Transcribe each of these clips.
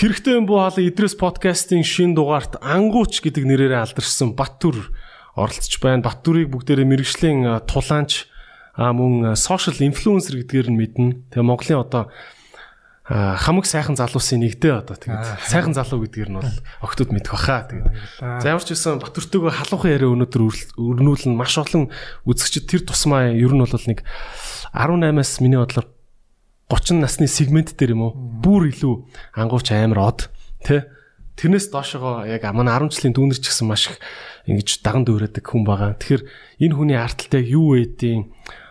Хэрэгтэй юм буу хаалга Идрээс подкастын шин дугаарт ангууч гэдэг нэрээр алдаршсан Баттүр оролцож байна. Баттүрийг бүгдээрээ мэрэгжлийн тулаанч мөн сошиал инфлюенсер гэдгээр нь мэднэ. Тэгээ Монголын одоо хамаг сайхан залуусын нэгдээ одоо тэгээд сайхан залуу гэдгээр нь бол октод мэдэх баха тэгээд за ямар ч байсан Батөртөөгөө халуухан яриа өнөөдөр өрнүүлэн маш олон үзэгчд тэр тусмаа ер нь бол нэг 18-аас миний бодлоор 30 насны сегмент дээр юм уу бүр илүү ангууч амар од тэ тэрнээс доошогоо яг манай 10 жилийн дүүнер ч гэсэн маш их ингэж даган дүүрээдэг хүн байгаа. Тэгэхээр энэ хүний арталтай юу ээдийн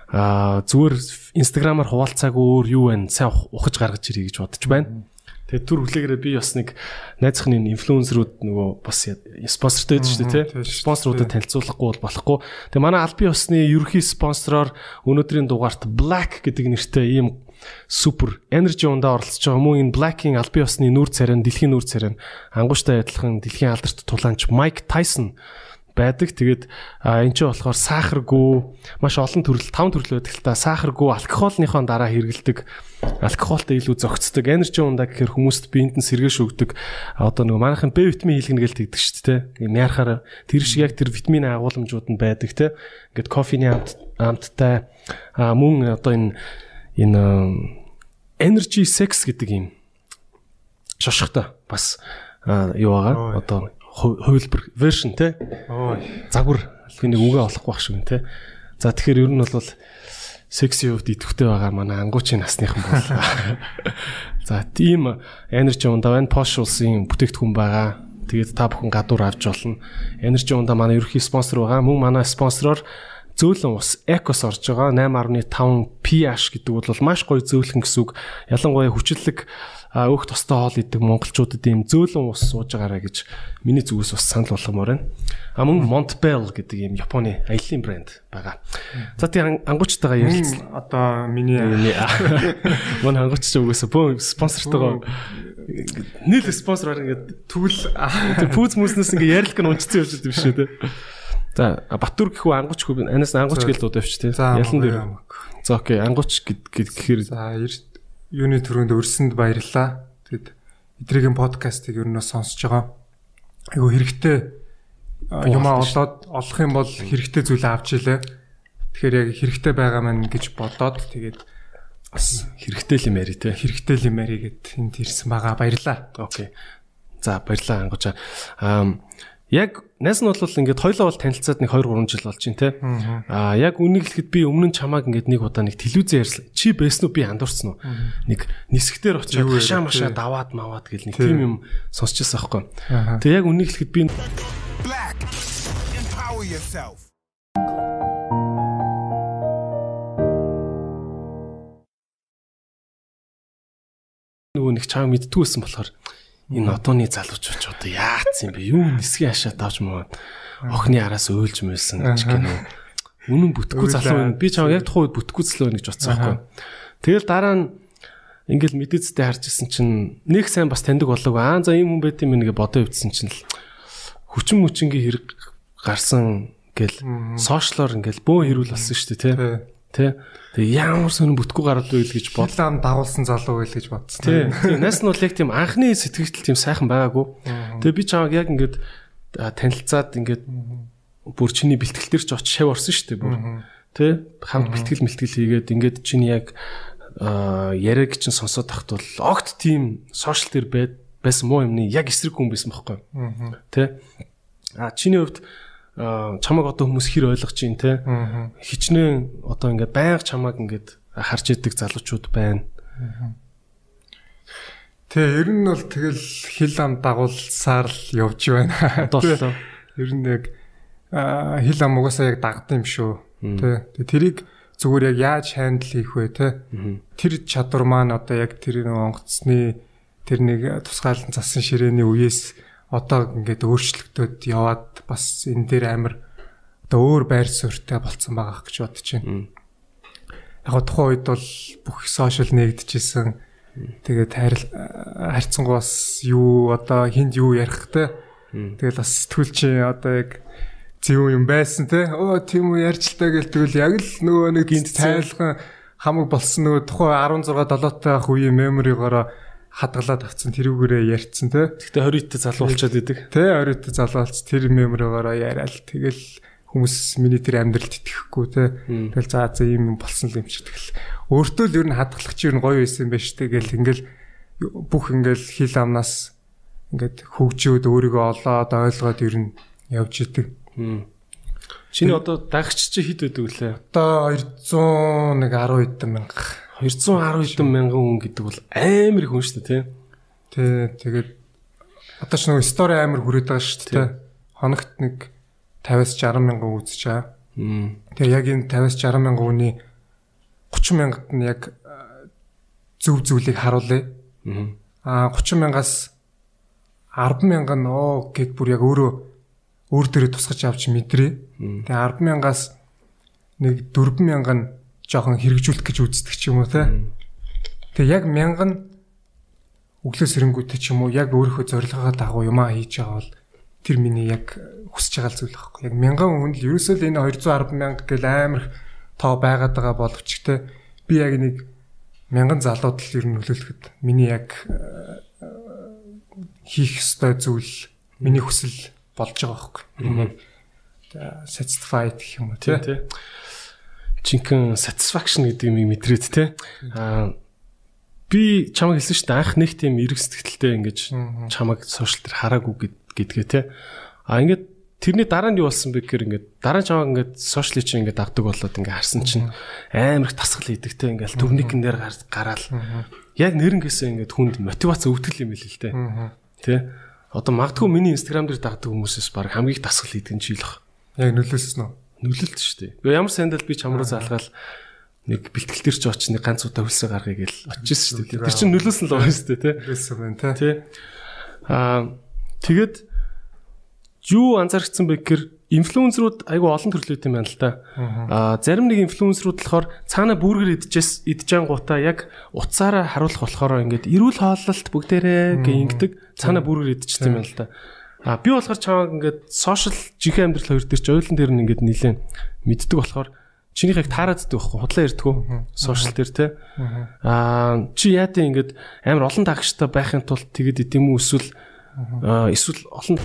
а зүгээр инстаграмаар хуваалцаагүй өөр юу байна сайн ухаж гаргаж ирэй гэж бодож байна. Тэгээд түр хүлээгээрээ би бас нэг найзхны инфлюенсерүүд нөгөө бас спонсортой байдаг шүү дээ тий. Спонсоруудад танилцуулахгүй бол болохгүй. Тэгээд манай албан ёсны ерөнхий спонсороор өнөөдрийн дугаарт Black гэдэг нэртэй ийм супер energy ундаа оролцож байгаа мөн энэ Black-ийн албан ёсны нүүр царай, дэлхийн нүүр царай, ангууштай адилхан дэлхийн алдарт тулаанч Mike Tyson байдаг. Тэгээд энэ ч болохоор сахаргүй маш олон төрөл таван төрөл байдаг л та сахаргүй алкогольныхон дараа хэрэгэлдэг алкогольтой илүү зөгцдөг энержи ундаа гэхээр хүмүүст биед нь сэргээш өгдөг одоо нөгөө манайхын Б витамин хийлгэнэ гэлт гэдэг шүү дээ. Ийм яарахаар тэр шиг яг тэр витамины агуулмжууд нь байдаг те. Ингээд кофений амт амттай мөн одоо энэ энэ energy sex гэдэг юм шошготой бас юу байгаа. Одоо хувилбар version те. Загвар нэг үгээ олохгүй байх шиг те. За тэгэхээр ер нь бол секси хувьд идэвхтэй байгаа манай ангуучийн насныхан бол. За тийм energy ундаа байна. Posh улсын бүтээгдэхүүн байгаа. Тэгээд та бүхэн гадуур авч болно. Energy ундаа манай ерөнхий спонсор байгаа. Мөн манай спонсороор зөөлөн ус Ecos орж байгаа 8.5 pH гэдэг бол маш гоё зөөлхөн гэсэн үг. Ялангуяа хүчлэг өөх тостой хоол идэг монголчуудад ийм зөөлөн ус сууж байгаарэ гэж миний зүгээс бас санал болгомоор байна. А мөн Montbell гэдэг ийм Японы аяллаа брэнд байгаа. За тийм ангуучтайгаа ярилцлаа. Одоо миний мөн ангуучч угаасаа бөө спонсортойгоо нийл спонсороор ингээд тэгвэл тэр пүүз мүснээс ингээд ярилг нь унцсан явж байгаа юм шиг тий. За Батүр гэхүү ангууч хүү анаас ангууч гэж л удавч тий. Ялан дээр. За окей ангууч гэхээр за юуны төрөнд өрсөнд баярлаа. Тэгэд эдрийн подкастыг ер нь сонсож байгаа. Айгу хэрэгтэй юмаа олоод олох юм бол хэрэгтэй зүйлээ авч илээ. Тэгэхээр яг хэрэгтэй байгаа маань гэж бодоод тэгээд бас хэрэгтэй л юм яри те. Хэрэгтэй л юм яри гэд энд ирсэн байгаа. Баярлаа. Окей. За баярлаа ангуучаа. Аа яг Найс нь бол ингээд хоёлоо бол танилцаад нэг 2 3 жил болж байна те. Аа яг үнийг хэлэхэд би өмнө нь чамааг ингээд нэг удаа нэг телевизээр ярьсан. Чи байсан уу би андуурсан уу? Нэг нисгтэр очиод хашаа машаа даваад маваад гэл нэг тийм юм сонсчихсан аахгүй. Тэгээ яг үнийг хэлэхэд би Empower yourself. нөгөө нэг чам мэдтгүй байсан болохоор энэ одооны залуучууд одоо яатсан юм бэ? Юу нисгийн хашаа давж маа охины араас өөлж мэлсэн гэж гинөө. Үнэн бүтггүй залуу байна. Би чам яг тухайн үед бүтггүй залуу байна гэж бодсон байхгүй. Тэгэл дараа нь ингээл мэдээцтэй харж исэн чинь нэг сайн бас таньдаг болов аа за ийм хүн байт юм нэгэ бодоо өвдсөн чинь л хүчин мүчингийн хэрэг гарсан гэл сошиалор ингээл бөө хэрүүл болсон шүү дээ тий. Тэ. Тэгээ ямар сонир бүтггүй гараад байл гэж бодлоо дагуулсан залуу байл гэж бодсон. Тий. Нас нь бол яг тийм анхны сэтгэл тийм сайхан байгаагүй. Тэгээ би чамаг яг ингээд танилцаад ингээд бүр чиний бэлтгэл дээр ч очиж шав орсон шүү дээ бүр. Тэ. Хамт бэлтгэл мэлтгэл хийгээд ингээд чиний яг яриаг чинь сонсоод тахт бол огт тийм сошиал дээр байсан муу юмны яг эсрэг хүн байсан байхгүй. Тэ. А чиний хувьд чамаг одоо хүмүүс хэр ойлгож чинь те? Хичнээн одоо ингээд байнга чамаг ингээд харж идэг залуучууд байна. Тэ ер нь бол тэгэл хил ам дагуулсаар л явж байна. Одоо ер нь яг хил ам угаасаа яг дагд юм шүү. Тэ тэрийг зүгээр яг яаж хандл хийх вэ те тэр чадвар маань одоо яг тэр нэг онгоцны тэр нэг тусгаалan цасан ширээний үеэс одоо ингээд өөрчлөгдөд яваад бас энэ дээр амар одоо өөр байр суурьтай болцсон байгаа гэж бодож байна. Яг го тухайн үед бол бүх сошиал нэгдэжсэн. Тэгээд харьцангуй бас юу одоо хинд юу ярихтэй. Тэгэл бас сэтгүүл чи одоо яг зөв юм байсан те. Оо тийм үү ярьж л таа гэл тэгвэл яг л нөгөө нэг гинт тайлхан хамаг болсон нөгөө тухайн 16 7 таах үеийн меморигоороо хадгалаад авцсан тэрүүгээрээ ярьцсан те. Гэхдээ 20 т залуулчаад идэг. Тэ 20 т залуулц тэр меморогоороо яриад тэгэл хүмүүс миний тэр амьдралд итгэхгүй те. Тэгэл за за ийм юм болсон л юм чи тэгэл. Өөртөө л ер нь хадгалах чи ер нь гоё байсан юм байна штэ гэл ингээл бүх ингээл хил амнаас ингээд хөгжөөд өөрийгөө олоод ойлгоод ер нь явж идэг. Чиний одоо дагч чи хэд байдаг вүлээ? Одоо 200 нэг 10 хэдэн мянга. 210 хэдэн мянган хүн гэдэг бол амар их хүн шүү дээ, тий. Тий, тэгээд одоо ч нэг стори амар хүрээд байгаа шүү дээ. Хоногт нэг 50-аас 60 мянган үзэж байгаа. Тэгээ яг энэ 50-аас 60 мянган хүний 30 мянгад нь яг зөв зүйлийг харуулъя. Аа 30 мянгаас 10 мянган оо гэд бүр яг өөрөө өөр дээрээ тусгаж авч мэдрээ. Тэгээ 10 мянгаас нэг 4 мянган жоохон хэрэгжүүлэх гэж үздэг ч юм уу те. Тэгээ яг мянган өглөө сэрэнгүүтээ ч юм уу яг өөрийнхөө зорилгоо дагуу юмаа хийж байгаа бол тэр миний яг хүсэж байгаа зүйл байхгүй. Яг мянган хүн л ерөөсөө л энэ 210 мянга гэл амар тоо байгаад байгаа боловч те би яг нэг мянган залууд л ер нь нөлөөлөхөд миний яг хийх ёстой зүйл миний хүсэл болж байгаа байхгүй. Миний satisfied гэх юм уу тий. Жинхэнэ satisfaction гэдэг юм мэдрээд тий. Аа би чамайг хэлсэн шүү дээ анх нэг тийм эрг сэтгэлтэй ингэж чамайг сошиал дээр хараагүй гэдгээ тий. А ингээд тэрний дараа нь юу болсон бэ гэхээр ингээд дараа нь чамайг ингээд сошиалыг чинь ингээд авдаг болоод ингээд харсан чинь амар их тасгал хийдэг тий. Ингээд төрникэн дээр гараал яг нэрнгээсээ ингээд хүнд мотивац өвтгөл юм хэлээ л тий. Тэ. Одоо магадгүй миний инстаграм дээр дагдаг хүмүүсээс баг хамгийн их дасгал хийдэг нь чийлэх. Яг нөлөөлсөн үү? Нөлөөлт шүү дээ. Гэхдээ ямар сандал би чамруу залгаал нэг бэлтгэл төр ч очиж нэг ганц удаа хөлсөө гаргая гэл очижсэн шүү дээ. Тэр чинь нөлөөсөн л байгаа шүү дээ, тэ. Нөлөөсөн байна, тэ. Аа тэгэд юу анзаарчихсан бэ гэхээр инфлюенсерүүд айгүй олон төрлөөд юм байна л да. Аа зарим нэг инфлюенсерүүд болохоор цаана бүргэр идчихээс идчихэн гутаа яг утсаараа харуулах болохоор ингээд эрүүл хооллолт бүгдээрээ гэ ингэдэг цаана бүргэр идчихсэн юм байна л да. А би болохоор чамаг ингээд сошиал жинхэнэ амьдрал хоёр дээр ч ойлон дээр нь ингээд нилээн мэддэг болохоор чинийх яг таарааддаг байхгүй худлаа ярьдгүү сошиал дээр те аа чи яатаа ингээд амар олон дагчтай байхын тулд тэгэд идэм үү эсвэл эсвэл олон.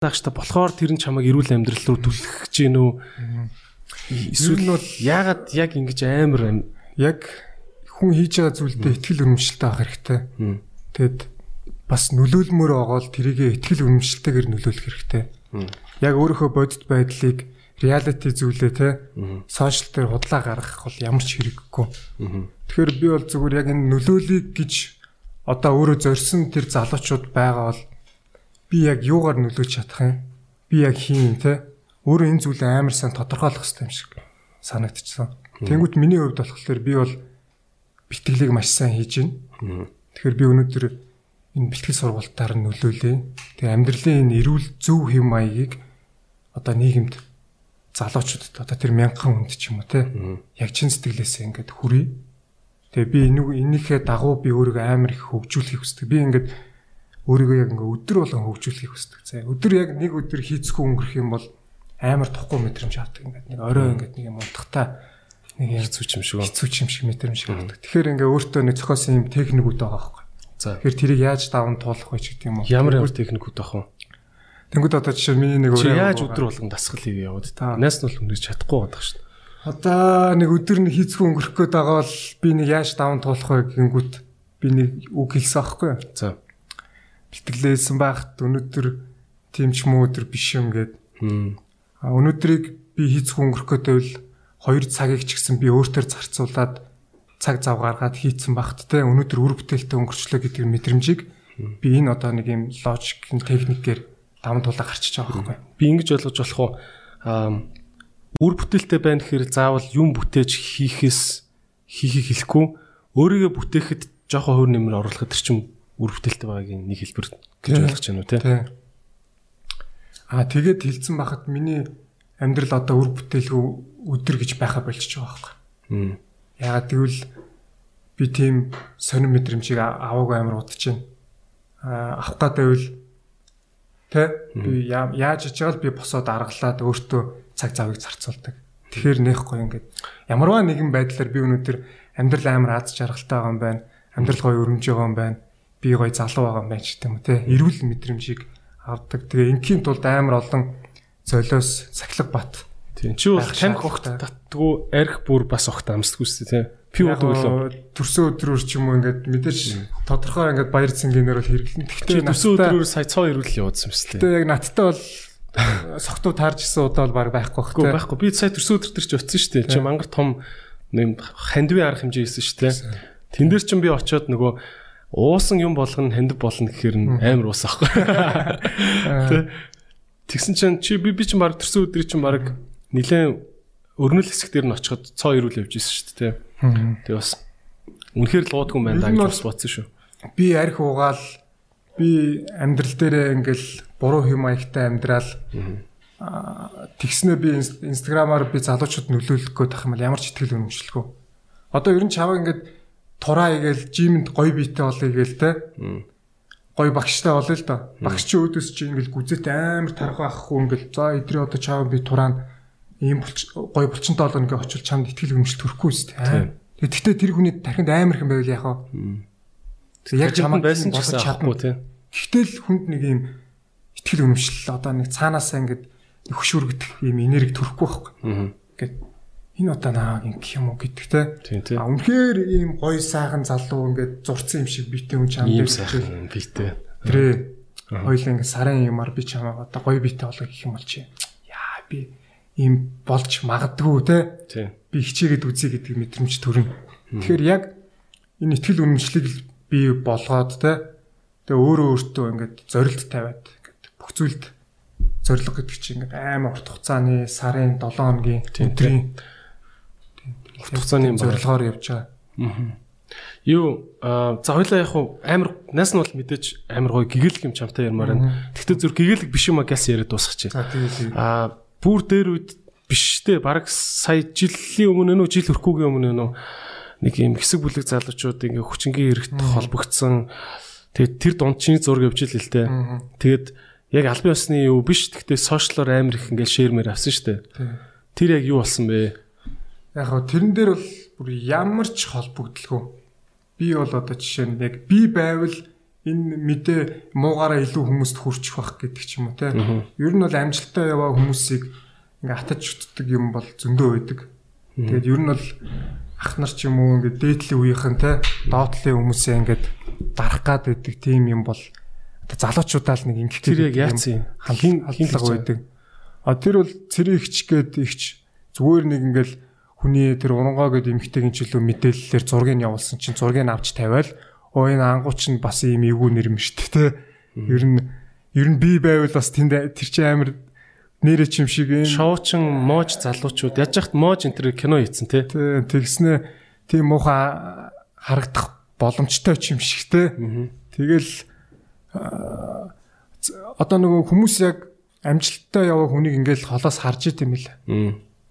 Дагштай болохоор тэр нь чамайг эрүүл амьдрал руу түлхэж гин үү? Эсвэл нь бол яагаад яг ингэж амар яг хүн хийж байгаа зүйлдээ ихтгэл өрмөжлөлтэй авах хэрэгтэй. Тэгэд бас нөлөөлмөр байгаа л тэрийгэ ихтгэл өрмөжлөлтэйгээр нөлөөлөх хэрэгтэй. Яг өөрийнхөө бодит байдлыг реалити зүйлээ те сошиал дээр худлаа гаргах бол ямар ч хэрэггүй. Тэгэхээр би бол зүгээр яг энэ нөлөөлийг гэж одоо өөрөө зорьсон тэр залуучууд байгаа бол би яг юугаар нөлөөж чадах юм? Би яг хийн те өөрөө энэ зүйлээ амар сайн тодорхойлох хэрэгтэй юм шиг санагдчихсан. Тэнгүүт миний хувьд болохоор би бол бэлтгэлийг маш сайн хийж байна. Тэгэхээр би өнөөдөр энэ бэлтгэл сургалтаар нөлөөлье. Тэгээ амьдралын энэ эрүүл зөв хэв маягийг одоо нийгэмд залуучуудад одоо тэр мянган хүнд ч юм уу те яг чин сэтгэлээсээ ингээд хүрээ. Тэгээ би энийг энийхээ дагуу би өөрийгөө амар их хөгжүүлэхийг хүсдэг. Би ингээд өөрийгөө яг ингээд өдөр болгон хөгжүүлэхийг хүсдэг. За өдөр яг нэг өдөр хийцгүй өнгөрөх юм бол амар тохгүй мэдрэмж авдаг ингээд нэг орой ингээд нэг юм унтахтаа нэг хэцүү юм шиг хэцүү юм шиг мэдрэмж авдаг. Тэгэхээр ингээд өөртөө нэг зохиосон юм техникүүд байгаа байхгүй. За тэгэхээр тэрийг яаж даван туулах вэ ч гэдэг юм уу. Ямар ямар техникүүд байх вэ? Тэнгүүд одоо жишээ миний нэг өөрөө яаж өдөр болгон дасгал хийе яваад та. Наас нь бол өнгөрч чадахгүй байдаг дээ. Одоо нэг өдөр нь хийцгүй өнгөрөх гээд байгаа бол би нэг яаж даван туулах вэ гингүүт би нэг үг хэлсэн аахгүй юу? За. Бэлтгэлээсэн байхад өнөөдөр тийм ч муу өдөр биш юм гээд. Өнөөдрийг би хийцгүй өнгөрөх байвал 2 цагийг ч гэсэн би өөртөө зарцуулаад цаг зав гаргаад хийцэн багт те өнөөдөр үр бүтээлтэй өнгөрчлөө гэдэг мэдрэмжийг би энэ одоо нэг юм логик техникээр даван туулаа гарчиж байгаа байхгүй. Би ингэж ойлгож болох уу? Үр бүтээлтэй байна гэхээр заавал юм бүтээж хийхээс хийхийг хэлэхгүй өөрийгөө бүтээхэд жоохон хөр нэмэр оруулахад тэр чинь үр бүтээлтэй байгаагийн нэг хэлбэр гэж ойлгож байна уу те? Аа тэгээд хилцэн байхад миний амьдрал одоо үр бүтээлгүй өдөр гэж байха болчихж байгаа байхгүй. Ягаад гэвэл би тийм сонир мэдрэмжийг аваагүй амар удаж байна. Аа авах гэдэг нь Тэ би яаж хийж байгаа л би босоод аргалаад өөртөө цаг завыг зарцуулдаг. Тэгэхээр нэхгүй ингээд ямарваа нэгэн байдлаар би өнөөдөр амьдрал амар аз жаргалтай байгаа юм байна. Амьдрал гоё өрнөж байгаа юм байна. Би гоё залуу байгаа юм байна ч гэдэм үү те. Эрүүл мэдрэмжийг авдаг. Тэгээ ингийн тулд амар олон золиос сахилга бат. Тийм чи бол тамхи огт татдгүй арх бүр бас огт амсдаггүй шүү дээ те. Пи уудаг лөө. Төрсөн өдрөөр ч юм уу ингээд мэдээж тодорхой ингээд баяр цэнгийнээр бол хэрэглэн. Тэгтээ төрсөн өдрөөр сая цоо ирүүл явуулсан юм шүү дээ. Тэгээ яг надтай бол согтуу таарж исэн удаа бол баг байхгүй бах. Үгүй байхгүй. Би сая төрсөн өдөр төр чи утсан шүү дээ. Чи мангар том нэм хандви арах хэмжээ хийсэн шүү дээ. Тэн дээр чин би очиод нөгөө уусан юм болгоно хандив болно гэхээр амар уус ахгүй. Тэ. Тэгсэн чинь чи би би чинь баг төрсөн өдрий чинь баг нилээн өрнөл хэсэг дээр нь очиход цоо ирүүл явж исэн шүү дээ. Тэгээ бас үнэхээр л уудгүй юм байна гэж бас бодсон шүү. Би арх уугаал би амьдрал дээрээ ингээл буруу хэм маягтай амьдрал тэгснэ би инстаграмаар би залуучууд нөлөөлөх гээд тах юм бол ямар ч ихтгэл үнэмшлэхөө. Одоо ер нь чаваа ингээд тураа игээл жимэнд гоё биетэй болъё гээл те. Гоё багштай болъё л да. Багш чи өөдөөс чи ингээл гүзэт амар тархаа ахгүй ингээл за эдрий одоо чаваа би тураа ийм гоё булчинтай болгоно ингээ очил чамд ихтгэл үнэмшил төрөхгүй дээ. Тэгэхдээ тэр хүний тархинд амар хэм байвал яхаа. Яг чамд байсан ч гэсэн чадахгүй те. Гэхдээ л хүнд нэг ийм ихтгэл үнэмшил одоо нэг цаанаасаа ингээд хөшүүргдэх ийм энерги төрөхгүй байхгүй. Ингээд энэ удаа наа гэх юм уу гэдэг те. А үнэхээр ийм гоё сайхан залуу ингээд зурцсан юм шиг битэй хүн чамд ийм сайхан битэй. Тэрэ хоёлаа ингээд сарын юмар би чамаа одоо гоё битэй болоо гэх юм бол чи яа би ийм болж магадгүй те. Би хичээгээд үзье гэдэг мэдрэмж төрнө. Тэгэхээр яг энэ ихтгэл үнэмшлийг би болгоод те. Тэгээ өөрөө өөртөө ингээд зорилт тавиад ингээд бүх зүйлд зориг гэдэг чинь ингээд амар урт хугацааны сарын 7 хоногийн өдрийн урт хугацааны зорилгоор явж байгаа. Аа. Юу за хоёлаа яг амар нас нь бол мэдээж амар гоё гэгээлэг юм чамтай ярмаар байна. Тэгтээ зүр гэгээлэг биш юм а газ яриад дуусгачих. За тийм. Аа бүр дээр үед биштэй баг сая жилийн өмнө нөө жил өрхгүйгийн өмнө нөө нэг юм хэсэг бүлэг залуучууд ингээ хүчингийн хэрэгт холбогдсон. Тэгээд тэр дунд чинь зураг явж ил л дээ. Тэгээд яг албан ёсны юу биш гэхдээ сошиалор амар их ингээд шеэрмээр авсан дээ. Тэр яг юу болсон бэ? Яг гоо тэрэн дээр бол бүр ямар ч холбогдлого. Би бол одоо жишээ нь яг би байвал энэ мэдээ муугаараа илүү хүмүүст хүрчих байх гэдэг ч юм уу те. Ер нь бол амжилттай яваа хүмүүсийг ингээ хатаж чутдаг юм бол зөндөө байдаг. Тэгээд ер нь бол ах нар ч юм уу ингээ дээдлийн үеийнхэн те доотлын хүмүүсээ ингээд дарах гад байдаг тийм юм бол залуучуудаа л нэг ингэх тэр яг яатсан хин хинлэг байдаг. А тэр бол цэрэг ихч гээд ихч зүгээр нэг ингээл хүний тэр урангоо гээд эмхтэйгийн чөлөө мэдээллээр зургийг явуулсан чинь зургийг авч тавиал оо энэ ангууч нь бас ийм эвгүй нэр юм шүү дээ те. Ер нь ер нь би байвал бас тэнд тэр чинь амар нэрэ чим шиг энэ шоучин моож залуучууд яаж яхад моож энэ тэр кино хийцэн те. Тэгснэ тийм муухай харагдах боломжтой ч юм шиг те. Тэгэл одоо нөгөө хүмүүс яг амжилттай яваа хүнийг ингээл холоос харж ит юм л.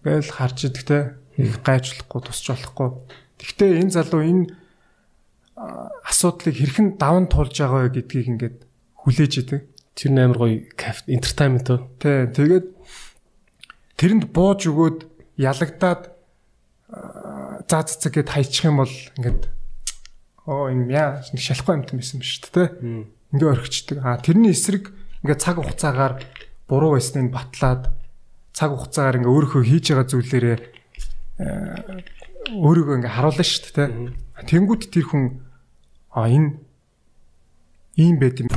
Гээл харж идэх те их гайжлахгүй тусч болохгүй. Гэхдээ энэ залуу энэ асуудлыг хэрхэн даван тулж байгаа вэ гэдгийг ингээд хүлээж идэг. Тэр нь амар гоё entertainment уу? Тий, тэгээд тэрэнд бууж өгөөд ялагдаад заа цэцэг гэд хайчих юм бол ингээд оо юм яа шалахгүй юмт байсан биш үү те ингээ орхичдаг. А тэрний эсрэг ингээ цаг хугацаагаар буруу байсныг батлаад цаг хугацаагаар ингээ өөрийнхөө хийж байгаа зүйлээрээ өөрийгөө ингээ харуулна шүү дээ. Тэнгүүд тэр хүн а энэ ийм байт юм.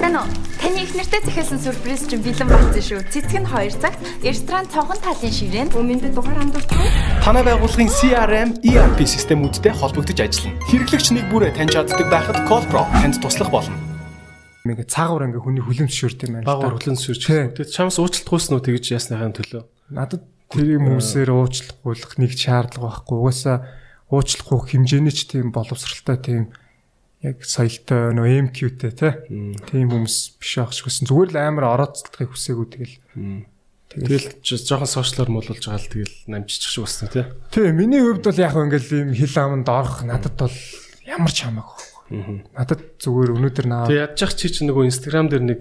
Тэнэ таны их нэртэй захиалсан сүрприз чинь бэлэн болсон шүү. Цэцэг нь 2 цагт ресторан цонхон талын ширээнд өмнөд дугаар хандуулдаг. Танай байгууллагын CRM ERP системүүдтэй холбогдож ажиллана. Хэрэглэгч нэг бүрээ таньж чаддаг байхад Callpro танд туслах болно ингээ цаагуур ингээ хүний хүлэмж шүрт юм байна. Багуур хүлэмж шүрч. Тэгээд чамс уучлалтгүйсэн үү тэгэж ясныхаа төлөө. Надад тэр юм хүмүүсээр уучлахгүйх нэг шаардлага байхгүй. Угаасаа уучлахгүй хэмжээний ч тийм боловсралтай тийм яг соёлтой нөө MQ-тэй тийм хүмүүс биш байх шигсэн. Зүгээр л амар орооцолтохыг хүсээгүй тэгэл. Тэгэл жоохон сошиалор муулж байгаа л тэгэл намжчих шиг басна тий. Тий, миний хувьд бол яг ингээл юм хил аманд орох надад бол ямар ч хамаагүй Надад зүгээр өнөөдөр наа. Тэг ядчих чи чи нөгөө Instagram дээр нэг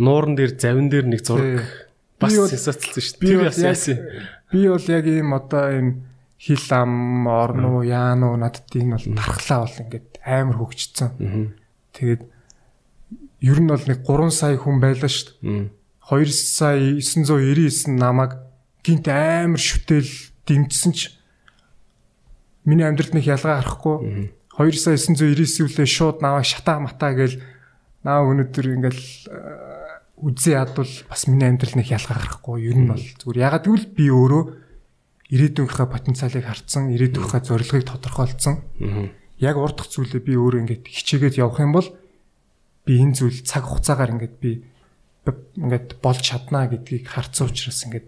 нууран дээр завин дээр нэг зураг бас сенсацлсан шүү дээ. Тэр бол яасан би бол яг ийм одоо ийм хил ам орно уу яана уу надад энэ бол тархлаа бол ингээд амар хөгжцсөн. Тэгээд ер нь бол нэг 3 сая хүн байлаа шүү дээ. 2 сая 999 намайг гинт амар шүтэл дэмжсэн ч миний амьдралд нэг ялгаа гарахгүй 2 сая 999 үлээ шууд наваа шатаа матаа гээл наа өнөдөр ингээл үзээ ядвал бас миний амьдрал нэг ялгаа гарахгүй. Ер нь бол зүгээр. Ягаад гэвэл би өөрөө ирээдүйнхээ потенциалыг харсан ирээдүйнхээ зорилгыг тодорхойлцсон. Яг урдах зүйлээ би өөрөө ингээд хичээгээд явах юм бол би энэ зүйл цаг хугацаагаар ингээд би ингээд болж чаднаа гэдгийг харцсан учраас ингээд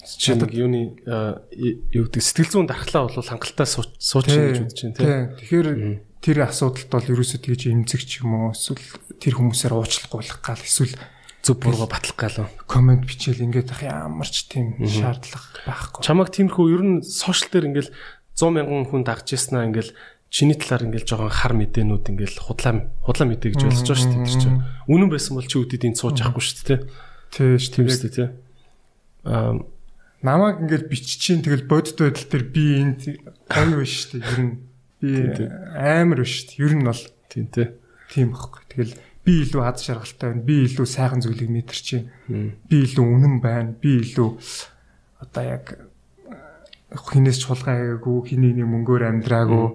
Чи нэг юуны юу гэдэг сэтгэл зүйн дархлаа бол хангалттай сууч гэж үзэж байна тий. тий. Тэгэхээр тэр асуудалд бол ерөөсөө тэгж эмзэг ч юм уу? Эсвэл тэр хүмүүсээр уучлах гал эсвэл Зөв буруу батлах гал. комент бичээл ингээд ах ямар ч тийм шаардлага байхгүй. Чамаг тиймэрхүү ер нь сошиал дээр ингээл 100 мянган хүн дагж яснаа ингээл чиний талаар ингээл жоохон хар мэдээнүүд ингээл худлаа худлаа мэдээ гэж болчихж байгаа шүү дээ тэр чинь. Үнэн байсан бол чи үдэд энэ сууж авахгүй шүү дээ Тий ш тийм шүү дээ. Аа намайг ингээд биччихин тэгэл бодит байдал дээр би энд гоё биш шүү дээ. Ер нь би амар биш шүү дээ. Ер нь бол тийм тий. тийм байхгүй. Тэгэл би илүү хад шаргалтай байна. Би илүү сайхан зүйлийг мэдэрч байна. Би илүү үнэн байна. Би илүү одоо яг хинээс ч хулгайгаагүй, хиний нэг мөнгөөр амьдраагүй,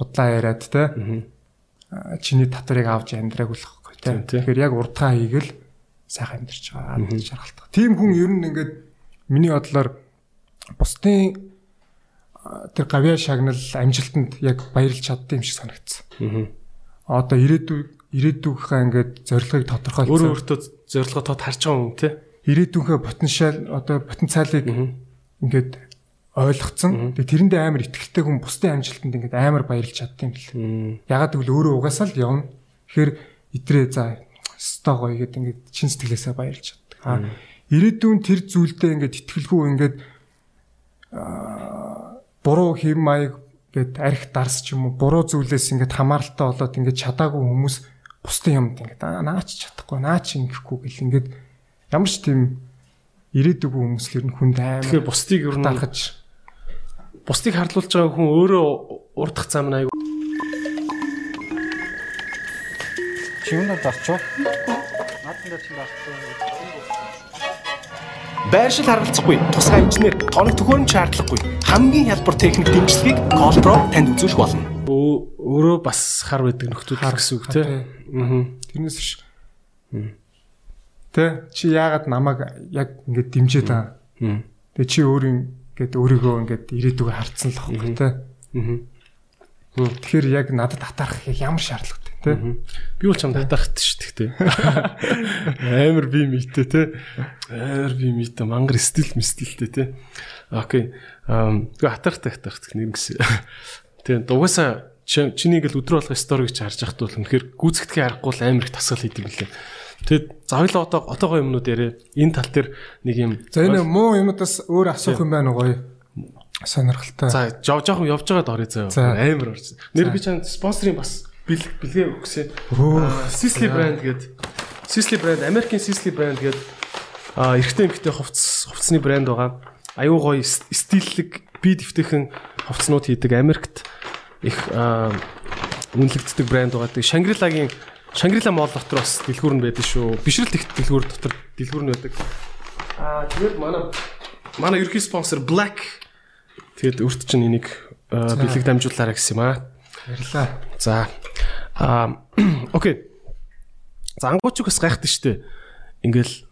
удлаа яриад те. Чиний татварыг авч амьдраагүй л байхгүй те. Тэгэхээр яг урдгаа хийгээл сайхан амьдарч байгаа. Хад шаргалтай. Тийм хүн ер нь ингээд миний бодлоор бусдын тэр гавьяа шагнал амжилтанд яг баярлж чаддсан юм шиг санагдсан. Одоо ирээдүй ирээдүйнхээ ингээд зорилгыг Өөрөө тодорхойлсон. өөртөө зорилгоо тод харж байгаа юм тий. Ирээдүйнхээ потенциал одоо потенциалыг ингээд ойлгоцсон. Тэгээ тэрэндээ амар ихтэй хүн бусдын амжилтанд ингээд амар баярлж чаддсан юм бэл. Ягаад гэвэл өөрөө угаасаа л явна. Тэгэхээр итрээ за стоо гоё гэдэг ингээд чин сэтгэлээсээ баярлж чаддаг. Аа ирээдүйн тэр зүйлдээ ингээд итгэлгүй ингээд буруу хэм маяг гээд арх дарс ч юм уу буруу зүйлээс ингээд хамааралтай болоод ингээд чадаагүй хүмүүс бусдын юмд ингээд «Аа, наач чадахгүй наач ингэхгүй гэл ингээд ямар ч тийм ирээдүгөө хүмүүс л ер нь хүнд амар Тэгэхээр бусдыг ер нь дарахж бусдыг харлуулж байгаа хүн өөрөө урдах зам нь аяг Чивнэ дарчоо. Наадмын чинь дарчоо. Байршил харгалзахгүй, тусгай инженер, тоног төхөөрөмж шаардлагагүй. Хамгийн хялбар техник дэмжлэгийг Colpro танд үзүүлж болно. Өө- өөрөө бас хар байдаг нөхдүүд гэсэн үг тий. Аа. тэрнээс биш Тэ чи яагаад намайг яг ингээд дэмжиж байгаа Тэгээ чи өөр ингээд өөрийгөө ингээд ирээдүгөө харцсан л байхгүй тэ Тэгэхээр яг надад татарах ямар шаардлагатай тэ Би бол чам татархт шүү дээ. Амар би митэй те. Амар би митэй мангар стил мстилтэй те. Окей. Ам тэгээ хатархтай хатархт нэр гэсэн. Тэгээ дугаасаа чи- чиний ингээл өдрө болгоо стори гэж харж яхад бол үнэхээр гүцэгдэхээ харахгүй л амар их тасгал хийдэг лээ. Тэгээд завлаа одоо отоогоо юмнууд яриа. Энэ тал дээр нэг юм За энэ муу юмудаас өөр асуух юм байна уу гоё сонирхолтой За жоо жоохон явж байгаа дорой заа. За. Амар орсон. Нэр би чанд спонсорын бас бэлэг бэлгээ өгсөн. Sisley брэнд гээд Sisley брэнд Америкийн Sisley брэнд гээд а эрэгтэй эмэгтэй хувцас хувцсны брэнд байгаа. Аюу гоё стиллэг би дэвтэйхэн хувцснууд хийдэг Америкт их үнэлэгддэг брэнд байгаа. Тэг Shangri-La-гийн Shangri-La Mall дотор бас дэлгүүр нь байдаг шүү. Бишрэлт их дэлгүүр дотор дэлгүүр нь байдаг. Аа тэгээд манай манай ерхий спонсор Black тэгээд өрт чинь энийг бэлэг дамжуулаарай гэсэн юм аа. ярьлаа За. Аа окей. За ангууч бас гайхдаг штэ. Ингээл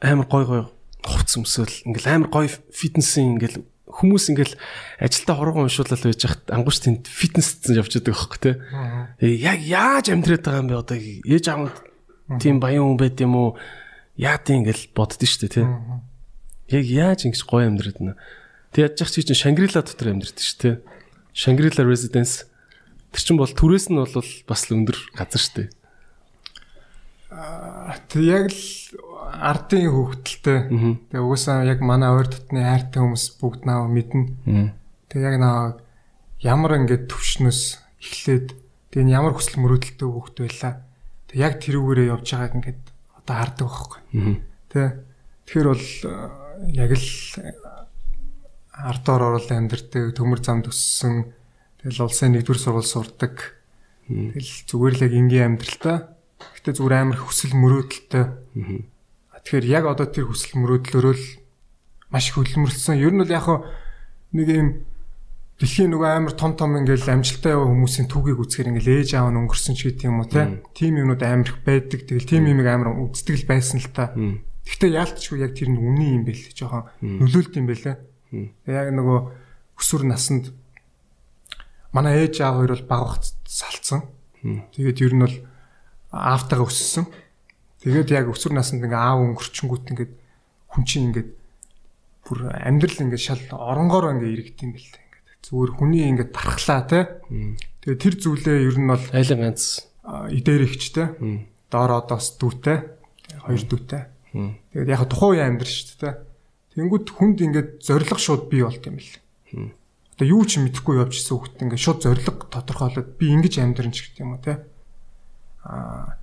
амар гой гой хувц өмсөөл ингээл амар гой фитнесийн ингээл хүмүүс ингээл ажилдаа хоргон уншуулал байж хат ангууч тэнд фитнесцэн явж байгаа байхгүй. Э, Яг яаж амьдраад байгаа юм бэ одоо ээж аав тийм баян хүн байд юм уу? Яа тийм ингээл боддөө штэ те. Яг яаж ингэж гоё амьдраад байна. Тэг яаж чи чинь Shangri-La дотор амьдраад штэ те. Shangri-La residence Тэр чинь бол түрээс нь бол бас л өндөр газар шүү дээ. Тэг яг л ардын хөвгтөлтэй Тэгээ угаасаа яг манай ойр дотны хайртай хүмүүс бүгд наа мэднэ Тэг яг наа ямар ингээд төвшнөөс эхлээд тэгээ ямар хүсэл мөрөөдөлтэй хөвгт байлаа Тэг яг тэрүүгээрээ явж байгааг ингээд одоо хардаг байхгүй. Тэ. Тэгэхээр бол э, яг л ардоор орол амьдэрдэг, төмөр замд өссөн тэгэл улсын нэгдүгээр сургууль сурдаг. Тэгэл зүгээр л яг энгийн амьдралтай. Гэтэ зүгээр амар хүсэл мөрөөдөлтэй. Тэгэхээр яг одоо тэр хүсэл мөрөөдлөөрөө л маш их хөдөлмөрлсөн. Ер нь бол яг нэг юм дэлхийн нөгөө амар том том ингээл амжилттай яваа хүмүүсийн түүхийг үзэхээр ингээл ээж аав нь өнгөрсөн ч гэдэг юм уу. Тим юмнууд амар их байдаг. Тэгэл тим юмыг амар үздэг л байсан л та. Гэхдээ яалтчгүй яг тэр нь үний юм бэл жоохон нөлөөлт юм бэлээ. Яг нөгөө өсвөр наснд манай ээж аав хоёр бол баг салцсан. Тэгээд ер нь бол аавтайгаа өссөн. Тэгээд яг өсвөр наснд ингээ аав өнгөрчөнгүүт ингээд хүн чинь ингээд бүр амьдрал ингээд шал оронгоор ингээ иргэд юм бэл тэ ингээд зүгээр хүний ингээд дархлаа те. Тэгээд тэр зүйлээ ер нь бол Айлын ганц. идэрэгч те. Доор одоос дүүтэй. Хоёр дүүтэй. Тэгээд яг тухайн үеийн амьдрал шүү дээ. Тэнгүүд хүнд ингээд зориг шууд бий болт юм бэл. Одоо юу ч мэдэхгүй явжсэн хүүхд ингээд шууд зориг тодорхойлоод би ингэж амьдрын ч гэдэг юм уу те. Аа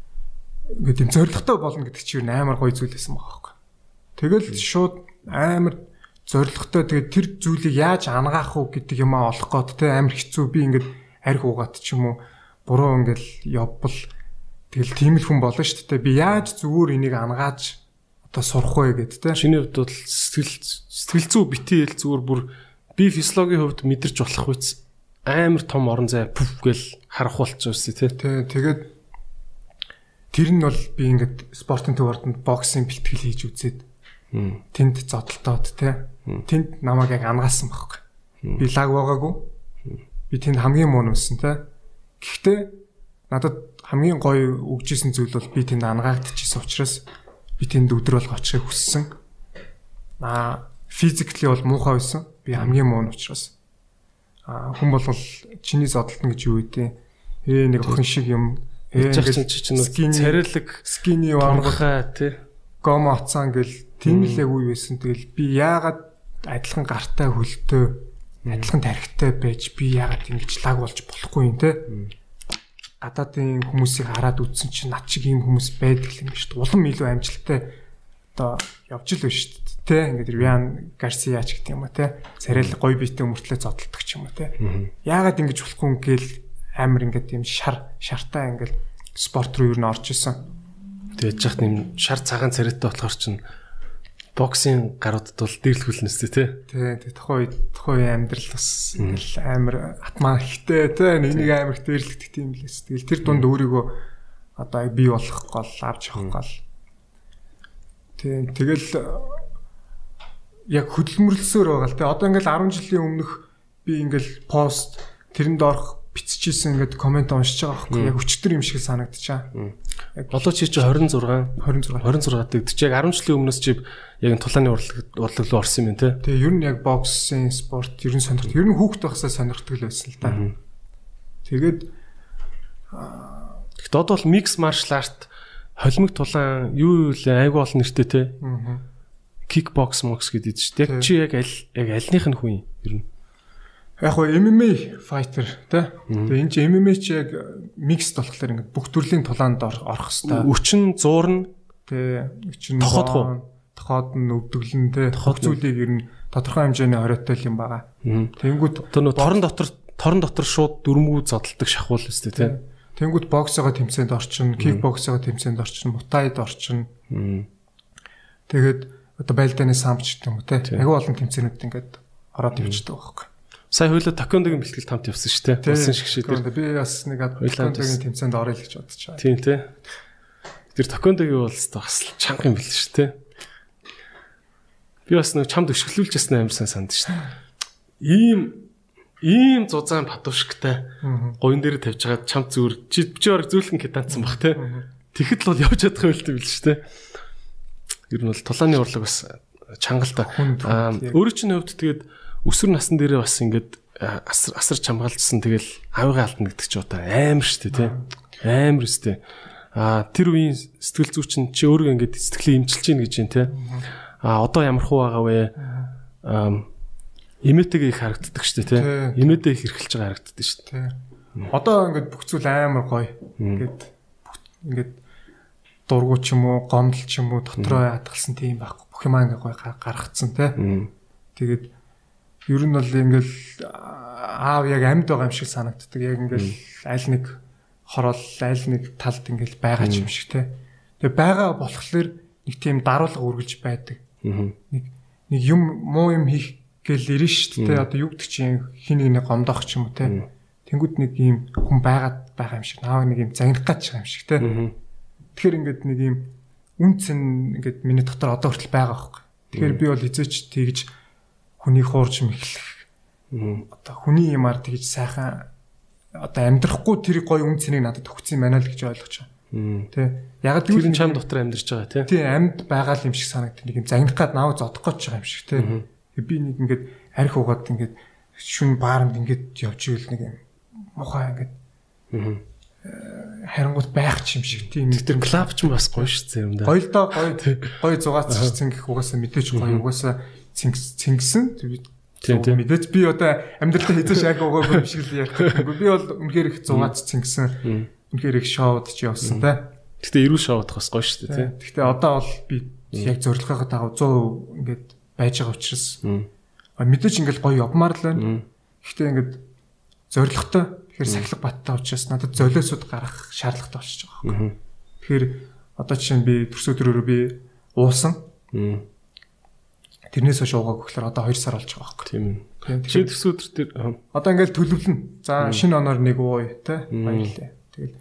ингээд юм зоригтой болно гэдэг чинь амар гоё зүйл байсан байгаа байхгүй. Тэгэл шууд амар зоригтой тэгээд тэр зүйлийг яаж ангаах уу гэдэг юм аа олох гээд те амар хэцүү би ингээд арх угаат ч юм уу буруу ингээд явбал тэгэл тийм л хүн болно шүү дээ. Би яаж зүгээр энийг ангааж одоо сурах вэ гэд те. Чиний хувьд бол сэтгэл сэтгэл зүй битээ хэл зүгээр бүр би физиологийн хувьд мэдэрч болох үс амар том орон зай пүф гэл харах болчихсон тий. Тэ тэгээд тэр нь бол би ингээд спортын төв ордонд боксинг бэлтгэл хийж үзээд тэнд зодолтоод те. Тэнд намайг яг ангаасан байхгүй. Би лаг байгаагүй. Би тэнд хамгийн муу нүсэн те. Гэхдээ надад хамгийн гоё өгжсэн зүйл бол би тэнд ангаагдчихсан учраас би тэнд өдөр болго очихыг хүссэн. Аа физикли бол муухай байсан. Би хамгийн муу нь учраас. Аа хүн бол чиний зодолтно гэж юу гэдэг. Ээ нэг охин шиг юм. Жагчин чи чинь царилэг скини ургахаа тий. гомо оцсон гэл тийм л яг үе байсан. Тэгэл би яагаад адилхан гартаа хөлтөө адилхан тархитай байж би яагаад ингэж лаг болж болохгүй юм те. Гадаадын хүмүүсийг хараад үтсэн чинь над шиг ийм хүмүүс байдаг юм шүү дээ. Улам илүү амжилттай одоо явж л байна шүү дээ. Тэ ингээд Риан Гарсиа ч гэдэг юм уу те. Царил гой биетэй мөртлөө зодтолдог ч юм уу те. Яагаад ингэж болохгүй юм гээл амар ингээд тийм шар шартаа ингээд спорт руу юу н орж исэн. Тэгээд жахт нэм шар цагаан царайтай болохоор чинь боксийн гаруудад бол дээрлхүүлнэстэй тий. Тий, тий тухайн үед тухайн үеийн амьдрал бас ингээл амар атмаа ихтэй тий нэг амар их дээрлэгдэх тийм лээс. Тэгэл тэр дунд өөрийгөө одоо бий болох гол авч явах гол. Тий, тэгэл яг хөдөлмөрлсөөр байгаа л тий. Одоо ингээл 10 жилийн өмнөх би ингээл пост тэрэнд орох биччихсэн ингээд комент уншиж байгаа байхгүй яг өчтөр юм шиг санагдчихаа. Яг болоо чи чи 26 26 26 гэдэг чи яг 10 жилийн өмнөөс чи яг тулааны урлаг урлаг руу орсон юм тий. Тэгээ ер нь яг боксing спорт ер нь сонирхт. Ер нь хүүхэд байхсаа сонирхдаг л байсан л да. Тэгээд Тэгэхдээ одоо бол mix martial art холимог тулаан юу вэ айгу олон нэртэй тий. Kickbox mox гэдэг чинь яг чи яг аль яг альных нь хүн юм ер нь. Яг хоо MMA fighter тий. Тэгээ энэ чи MMA чи яг mix болохоор ингээд бүх төрлийн тулаанд орох хэвээр. Өчин зуурна Тэгээ өчнө Тохоод хуу? тохоод нь өвдөглөн те тохох зүйлийг ер нь тодорхой хэмжээний хориотой юм байгаа. Тэнгүүд Тэр нөө торон дотор торон дотор шууд дөрмүү зодтолдог шахуул өстэй тий. тэнгүүд боксогоо тэмцээнд орчин, кикбоксогоо тэмцээнд орчин, мутайд орчин. Тэгээд одоо байлдааны самч гэдэг юм те. Ягу олон тэмцээнүүд ингээд ороод ивчдэг байхгүй. Сая хоёлоо такондогийн бэлтгэл тамт явсан шүү дээ. Болсон шиг тэр. Би бас нэг адвокатгийн тэмцээнд орё л гэж байгаа. Тийм тий. Тэр такондогийн бол бас чанга юм бэл шүү дээ. Би бас нэг чамд өшгөлүүлж ясна юм сан санд шүү дээ. Ийм ийм зузаан патушктай гоён дээр тавьж хагаад чамд зүгээр чи чи орог зөөлхөн китанцсан бах те. Тэгэхэд л бол явж чадах байлтай бил шүү дээ. Ер нь бол тулааны урлаг бас чангалтай. Өөрөө чинь хувьд тэгээд өсвөр насн дээрээ бас ингээд асар асар чамгаалжсэн тэгэл авигаа алдна гэдэг чи одоо амар дээ тий. Амар өстэй. Аа тэр үеийн сэтгэл зүй чинь чи өөрөө ингээд сэтгэлээ имчилж гин гэж юм тий. Аа одоо ямар хуу байгаа вэ? Аа имээтэйг их харагддаг дээ тий. Имээтэй их хэрхэлж байгаа харагддаг. Тий. Одоо ингээд бүх зүйл амар гоё. Ингээд ингээд дургу ч юм уу, гомдол ч юм уу дотроо хадгалсан тийм байхгүй. Бүх юмаа ингээ гой гаргацсан тий. Тэгээд ер нь бол ингээл аав яг амьд байгаа юм шиг санагддаг. Яг ингээл аль нэг хороол аль нэг талд ингээл байгаа юм шиг тий. Тэгээ байгаа болохоор нэг тийм даруулга үргэлж байдаг. Нэг нэг юм муу юм хийх гээл ирэн шүү дээ. Одоо юу гэдэг чинь хин нэг нэг гомдоох ч юм уу тий. Тэнгүүд нэг ийм хүн байгаад байгаа юм шиг. Нааг нэг ийм загнах гэж байгаа юм шиг тий. Тэгэхээр ингээд нэг ийм үнцэн ингээд миний дотор одоо хүртэл байгаа байхгүй. Тэгэхээр би бол эзээч тэгж хүний хуурж мэхлэх. Одоо хүний юмар тэгж сайхан одоо амьдрахгүй тэр гоё үнцнийг надад өгсөн байна л гэж ойлгож байгаа. Тэ. Яг тэр чам дотор амьдарч байгаа тий. Тий амьд байгаа юм шиг санагдав. Нэг юм загнах гад наав зодох гэж байгаа юм шиг тий. Би нэг ингээд арх угаад ингээд шүн бааранд ингээд явж ивэл нэг юм мухаа ингээд харангуут байх ч юм шиг тийм тэр клаб ч бас гоё шүү дээ юм да. Гоё л доо гоё гоё зугаац цэнгэх угаасаа мэдээж гоё угаасаа цэнгсэн тийм мэдээж би одоо амьдралдаа хэзээ шаг уугаагүй юм шиг л ярьдаг. Би бол үнэхээр их зугаац цэнгсэн. Үнэхээр их шоуд ч явсан та. Гэтэ эрүү шоудах бас гоё шүү дээ тийм. Гэтэ одоо бол би яг зорилгохоо дагав 100% ингээд байж байгаа учраас мэдээж ингээд гоё явмаар л байна. Гэтэ ингээд зорилготой Тэгэхээр сахилга баттай учраас надад золиосууд гарах шаардлагатай болчихж байгаа байхгүй. Тэгэхээр одоо жишээ нь би төрсө өдрөөрөө би уусан. Тэрнээс хойш уугааг гэхээр одоо 2 сар болж байгаа байхгүй. Тийм ээ. Тэгэхээр төрсө өдөр тэр одоо ингээл төлөвлөнө. За шинэ оноор нэг ууя те баярлалаа. Тэгэл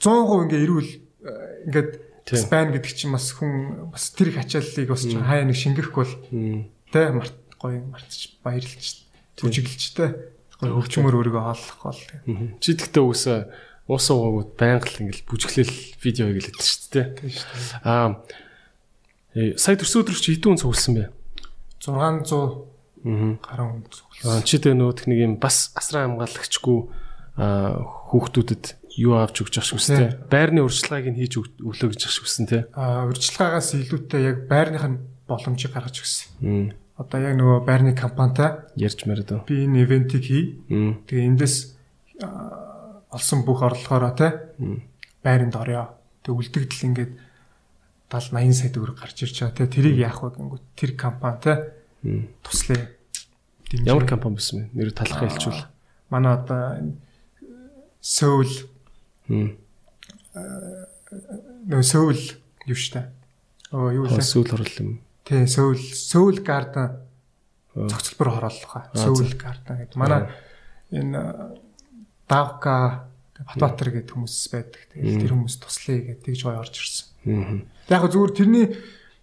100% ингээ ирүүл ингээд спан гэдэг чинь бас хүн бас тэр их ачааллыг бас хаяа нэг шингэхгүй бол те март гоё мартчих баярлж бүжиглж те өвчмөр өөрийгөө хааллах бол. Чи тэгтээ үсээ уусаа уугууд байнга л ингээл бүжиглэл видео хийгээд шүү дээ. Аа сая төрсөн өдөр чи хэдэн хүн цугласан бэ? 600 гаруй хүн цугласан. Чи тэ нөтх нэг юм бас асран хамгаалагчгүй хүүхдүүдэд юу авч өгч ах шүүстэй. Байрны урьдчилгааг нь хийж өглөө гэж ах шүүсэн тий. Аа урьдчилгаагаас илүүтэй яг байрных нь боломжийг гаргаж өгсөн одоо яг нөгөө байрны компанитай ярьж мэрдөө. Би энэ ивентийг хий. Тэгээ эндээс олсон бүх орлогоороо те байранд орё. Тэг үлдэгдэл ингээд 70 80 сая төгрөг гарч ирж байгаа те тэрийг яах вэ гингүү тэр компани те туслая. Ямар компани байсан бэ? Нэр талхаа хэлчихвэл. Манай одоо Сөүл нөө Сөүл юу штэ. Оо юу вэ? Сөүл орлол юм. Тий, Сөүл Сөүл Garden цогцлбор хорооллоо. Сөүл Garden гэдэг. Манай энэ Давка Батбаатар гэдэг хүмүүс байдаг. Тэгээд тэр хүмүүс туслая гэдэг тэгж гоё орж ирсэн. Яг зүгээр тэрний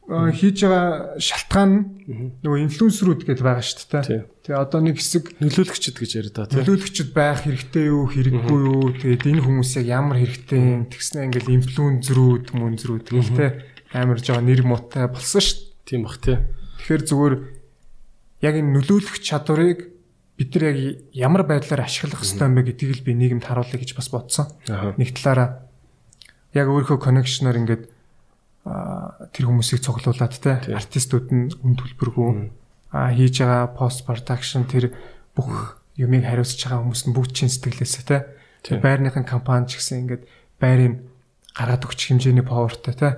хийж байгаа шалтгаан нөгөө инфлюенсерүүд гэдэг байгаа шүү дээ. Тэгээ одоо нэг хэсэг нөлөөлөгчд гэж яриад байгаа тийм. Нөлөөлөгчд байх хэрэгтэй юу, хэрэггүй юу? Тэгээд энэ хүмүүсийг ямар хэрэгтэй юм тэгснэ ингээл инфлюенсерүүд, мөнзрүүд гэх тийм амар жоо нэр муутай болсон шүү Тийм бах тий. Тэгэхээр зүгээр яг энэ нөлөөлөх чадварыг бид нар яг ямар байдлаар ашиглах хэрэгтэй юм бэ гэдгийг л би нийгэмд харуулъя гэж бас бодсон. Нэг талаараа яг өөрийнхөө коннекшноор ингээд тэр хүмүүсийг цуглуулад те артистууд нь үн төлбөргүй. А хийж байгаа пост продакшн тэр бүх юмыг хариуцж байгаа хүмүүс нь бүгд чин сэтгэлээсээ те. Байрныхын компани ч гэсэн ингээд байрын гаргаад өгч хэмжээний павертай те.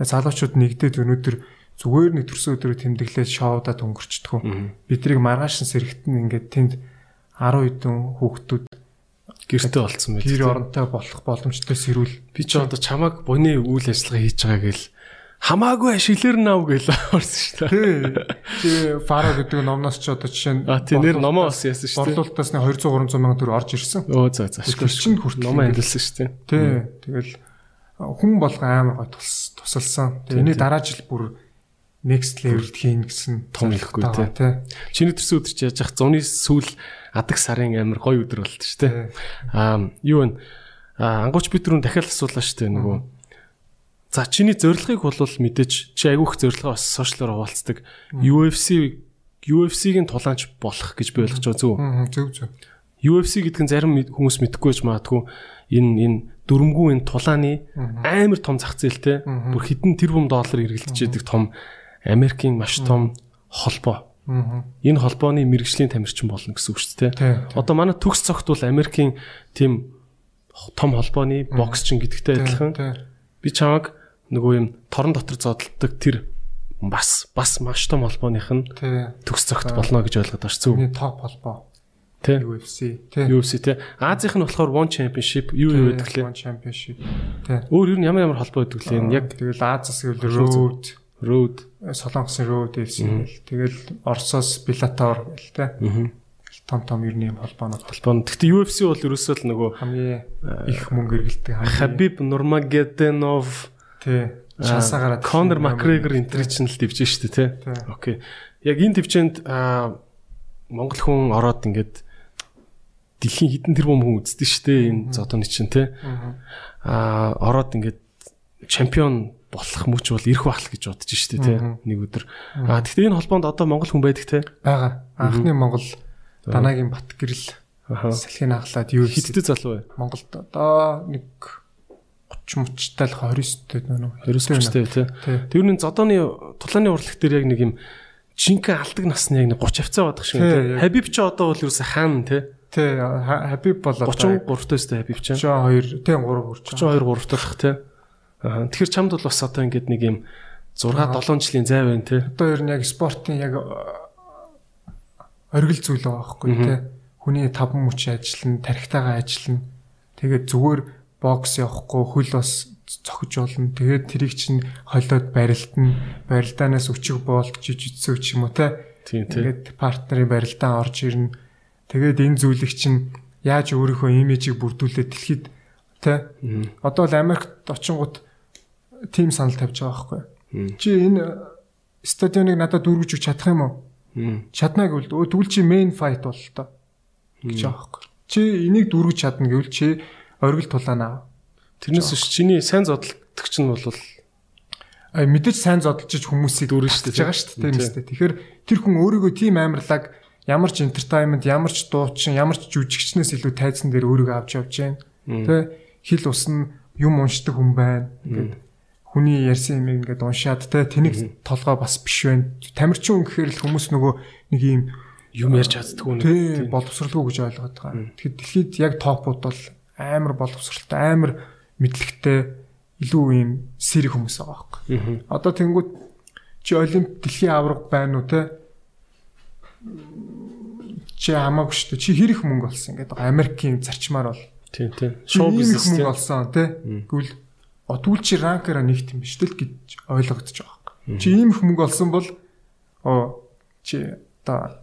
Залуучууд нэгдээд өнөөдөр зүгээр нэг төрсөн өдрөө тэмдэглээд шоудад өнгөрчдөг. Бидрийг маргааш сэрэгтэн ингээд тэнд 10 хэдэн хүүхдүүд гэрте болцсон байх. Гэр оронтой болох боломжтой сэрүүл. Би ч одоо чамаг буйны үйл ажиллагаа хийж байгаа гэл хамаагүй шилэр нав гэл орсон шүү дээ. Тий. Фаро гэдэг номноос ч одоо жишээ нь А тий нэр номоо бас яасан шүү дээ. Борлуулалтаас 200 300 мянган төгрөг орж ирсэн. Өө за за. Чинь хүртэл номоо амжилсан шүү дээ. Тий. Тэгэл хүн болго амар гой тусалсан. Энэ дараа жил бүр next level-д хийн гэсэн том хэлэхгүй тий. Чиний төрсөн өдөр чи яаж ах зуны сүүл адаг сарын амир гоё өдөр болт ш тий. Аа юу вэ? Ангууч бид түрүүн дахиад асуулаа ш тий нөгөө. За чиний зорилгыг бол мэдээж чи айгүйх зорилгоо бас сошиалор хуваалцдаг. UFC UFC-ийн тулаанч болох гэж би ойлгож байгаа зүг. Зөв зөв. UFC гэдэг нь зарим хүмүүс мэдэхгүй ч магадгүй энэ энэ дөрмгүй энэ тулааны амар том зах зээлтэй бүр хэдэн тэрбум доллар эргэлдэж идэг том Америкийн маш том холбоо. Энэ холбооны мэрэгжлийн тамирчин болно гэсэн үг шүү дээ. Одоо манай төгс цогт бол Америкийн тийм том холбооны боксчин гэдэгтэй адилхан. Би чамаг нөгөө юм торон дотор зодтолдог тэр бас бас маш том холбооных нь төгс цогт болно гэж ойлгоод байна шүү. Миний топ холбоо. Тэ. UFC. Тий. UFC те. Азийнх нь болохоор One Championship юу юу гэдэг лээ. One Championship. Тий. Өөр юу ямар ямар холбоо гэдэг лээ. Яг тэгэл Азаас гэвэл Road, Road. Солонгосын Road FC гэл. Тэгэл Оросоос Bellator гэл те. Аа. Том том ер нь юм холбоонууд Холбоо. Гэхдээ UFC бол ерөөсөө л нөгөө хамгийн их мөнгө эргэлдэг Хабиб Нурмагеденов тий. Шансаа гараад Конор Макгрегор энтри чинь л дивж штэ. Тий. Окей. Яг энэ төвчөнд аа Монгол хүн ороод ингээд дэлхийн хідэн тэрбум хүн үздэг штэ энэ зодооны чинь те. Аа ороод ингээд чемпион болох мөч бол ирэх бахал гэж бодож штэ те. Нэг өдөр. Аа гэхдээ энэ холбоонд одоо Монгол хүн байдаг те. байгаа. Анхны Монгол Данагийн Бат гэрэл Аха. салхийг хаглаад юу Хиттэй залуу бай. Монголд одоо нэг 30 мөчтэй л 29-тэй нөө. 29 те. Тий. Тэр нь зодооны тулааны урлаг дээр яг нэг юм жинхэнэ алдаг насны яг нэг 30 авцаа бадах шиг Тий. Хабиб ч одоо бол ерөөсө хаан те. Тий. Хабиб бол одоо 33 тастай Хабиб ч. 32 тий 3 хүрч. 32 3 дахь те. Тэгэхээр чамд бол бас одоо ингээд нэг юм 6 7 жилийн зай байна те. Одоо ер нь яг спортын яг оргил зүйл байгаа байхгүй тий. Хүний таван мөч ажиллана, тархитайгаа ажиллана. Тэгээд зүгээр бокс явахгүй хөл бас цохиж болно. Тэгээд тэрийг чинь холиод барилдана. Барилдаанаас өчөг боолт жижигцөө ч юм уу тий. Тий. Тэгээд партнерын барилдаан орж ирнэ. Тэгээд энэ зүйлийг чинь яаж өөрийнхөө имижийг бүрдүүлээд дэлхийд тий. Одоо л Америкт очингууд тим санал тавьж байгаа байхгүй. Чи энэ стадионыг надад дүүргэж өгч чадах юм уу? Чадна гэвэл тэгвэл чи main fight бол л доо гэж байгаа байхгүй. Чи энийг дүүргэж чадна гэвэл чи оргил тулаана. Тэрнээс биш чиний сайн зодтолтогч нь бол А мэдээж сайн зодолж хүмүүсийг Дүүрэн шүү дээ, байгаа шүү дээ. Тэгэхээр тэр хүн өөрийгөө тийм амарлаг ямар ч entertainment, ямар ч дуучин, ямар ч жүжигчнээс илүү тайзан дээр өөрийгөө авч явж байна. Тэ хил усна юм уншдаг хүн байна. Ингээд хүний ярьсан юм ингээд уншаад тэ тэнийг толгой бас биш байна. Тамирчин гэхээр л хүмүүс нөгөө нэг юм юм ярьж чаддгүй нэг. боловсралгүй гэж ойлгоод байгаа. Тэгэхээр дэлхийд яг топууд бол амар боловсралтай, амар мэдлэгтэй илүү ийм сэрэг хүмүүс байгаа байхгүй. Одоо тэнгууд чи олимп дэлхийн авраг байна уу те? Чи хамаагүй шүү дээ. Чи хэрэг мөнгө олсон гэдэг. Америкийн зарчмаар бол Тийм тийм. шоу бизнес мөнгө олсон те. Гэвэл отгүйл чи ранкера нэгт юм биш тэл гэж ойлгогдож байгаа. Чи ийм их мөнгө олсон бол оо чи одоо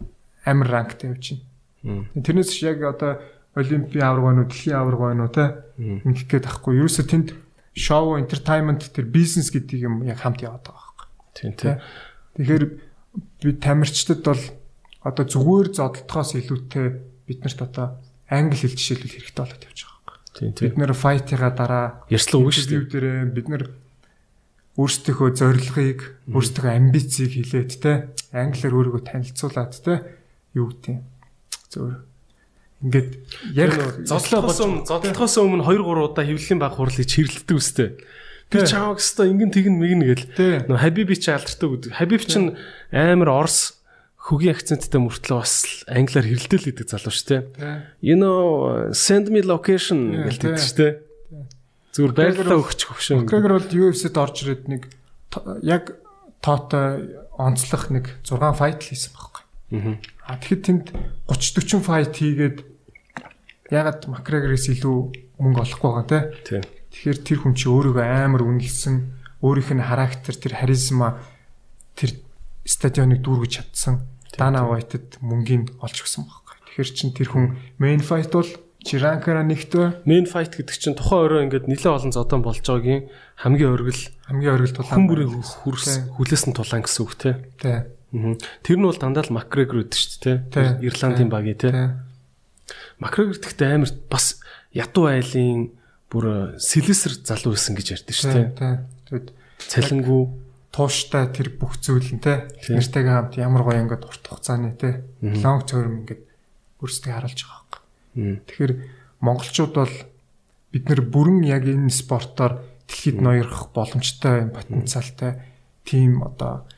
амар ранктай явж байна. Тэрнээс ч яг одоо олимпийн авраг байна уу, дэлхийн авраг байна уу те. Ингэх гээд ахгүй. Ерөөсө тэнд шоу, entertainment тэр бизнес гэдэг юм яг хамт яваад байгаа байхгүй. Тийм тийм. Тэгэхээр би тамирчдад бол одоо зүгээр зодтолтоос илүүтэй биднэрт одоо англи хэл жишээлбэл хэрэгтэй болоод явж байгаа. Тийм тийм. Бид нэр файтыга дараа Ярьслаа үгүй шүү дээ. бид нэр өөрсдийнхөө зорилгыг, өөрсдийнхөө амбицийг хэлээд те англиар өөрийгөө танилцуулаад те юу гэдэг. Зөвөр ингээд ярих Зодлохоос өмнө зодлохоос өмнө 2 3 удаа хөвлөлийн баг хурлыг чирлэлдэг үстэй. Би Тий. чааваг өстой ингэн тэгэн мэгэн гэл. Нөө Хабиби чи алдартай гэдэг. Хабиб чин амар орс хөгийн акценттай мөртлөө бас англиар хэрэлдэл гэдэг залуу шүү дээ. You know send me location гэлдэг шүү дээ. Зүгээр байрлалаа өгч хөвшөө. Макгрегор бол UFC-д орж ирээд нэг яг тоотой онцлох нэг 6 файт л хийсэн байхгүй. Аа тэгэхэд тэнд 30 40 файт хийгээд ягаад Макгрегорээс илүү мөнгө олохгүй байгаа те. Тэгэхээр тэр хүн чи өөрийгөө амар үнэлсэн, өөрийнх нь характер, тэр харизма тэр стадионыг дүүргэж чадсан. Дана Вайтед мөнгөний олж өгсөн байхгүй. Тэгэхээр чин тэр хүн main fight бол Чиранкара нэгтөө Main fight гэдэг чинь тухайн өрөө ингээд нэлээд олон зодон болж байгаагийн хамгийн оргил хамгийн оргил тулаан хүн байна. хүрс Тий. хүлээс нь тулаан гэсэн үг те. Тий. Тэр нь бол дандаа л Макгрегор үүд шүү дээ те. Ирландын багий те. Макгрегор гэхдээ амар бас ятуу айлын бүр сэлэсэр залуу байсан гэж ярьдэн шүү дээ. Тий. Тэгэд Цалингүү тууштай тэр бүх зүйл нь те. Нэртэйгээ хамт ямар гоё ингээд урт хугацааны те лонг терм ингээд өөрсдөө харуулж байгаа байхгүй. Тэгэхээр монголчууд бол бид нэр бүрэн яг энэ спортоор дэлхийд ноёрох боломжтой юм потенциалтай тийм одоо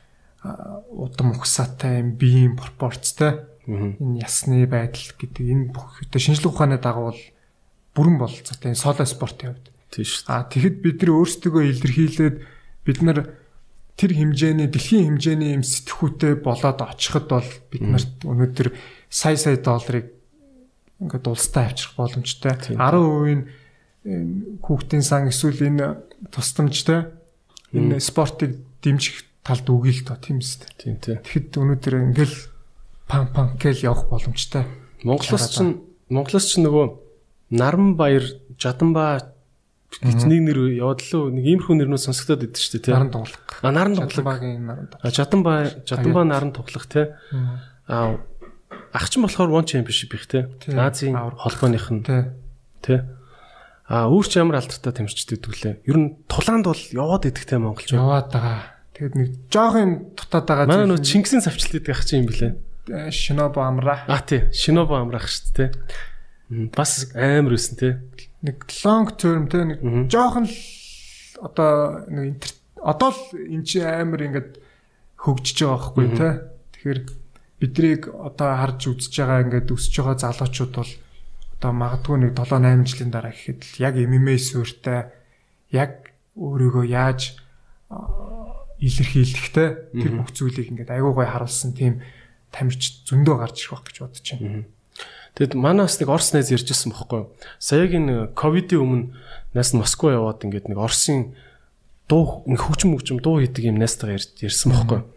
удам ухсаатай юм биеийн пропорцтой энэ ясны байдал гэдэг энэ бүх одоо шинжлэх ухааны дагуу бол бүрэн бололцоотой энэ соло спортын хувьд. Тийм шүү. А тэгэхэд бид нар өөрсдөө илэрхийлээд бид нар тэр хэмжээний дэлхийн хэмжээний юм сэтгүүтэй болоод очиход бол бид нарт өнөөдөр сая сая долларыг ингээд улстай авчрах боломжтой. 10% нь хүүхдийн сан эсвэл энэ тусламжтай энэ спортыг дэмжих талд үгүй л доо тийм үст. Тийм тий. Тэгэхэд өнөөдөр ингээл пам пам гэл явах боломжтой. Монголоос ч Монголоос ч нөгөө Наран баяр Жаданба гэж нэг нэр яваад л нэг иймэрхүү нэрнүүд сонсогдоод идэв шүү дээ тий. Наран тоглох. А наран тоглох. Жаданбагийн наран тоглох. А Жаданба Жаданба наран тоглох тий. А ах чинь болохоор one championship их тий. Азийн холбооных нь Тий. А үүрч ямар алдартай тамирчид идэвлээ. Ер нь тулаанд бол яваад идэх тий монголч. Яваад байгаа. Тэгэд нэг жоохон дутаад байгаа Манай нөгөө Чингисийн савчлт идэх ах чинь юм блэ. Шинобо амра. А тий. Шинобо амраах шүү дээ тий. Бас амар өсөн тий. Нэг long term те нэг жоохон л одоо нэг одоо л эн чинь амар ингээд хөгжиж байгаа байхгүй те. Тэгэхээр биднийг одоо харж үзэж байгаа ингээд өсөж байгаа залуучууд бол одоо магадгүй нэг 7 8 жилийн дараа гэхэд л яг MMA суурьтай яг өөрийгөө яаж илэрхийлэхтэй тэр бүх зүйлийг ингээд аягүй гой харуулсан тийм тамирч зөндөө гарч ирэх байх гэж бодож байна. Тэгэд манай бас нэг Орос найз ярьжсэн бохгүй юу? Саягийн ковидын өмнө нас нь Москва яваад ингээд нэг Оросын дуу хөгжим хөгжим дуу хийдэг юм найстайгаа ярьж ярьсан бохгүй юу?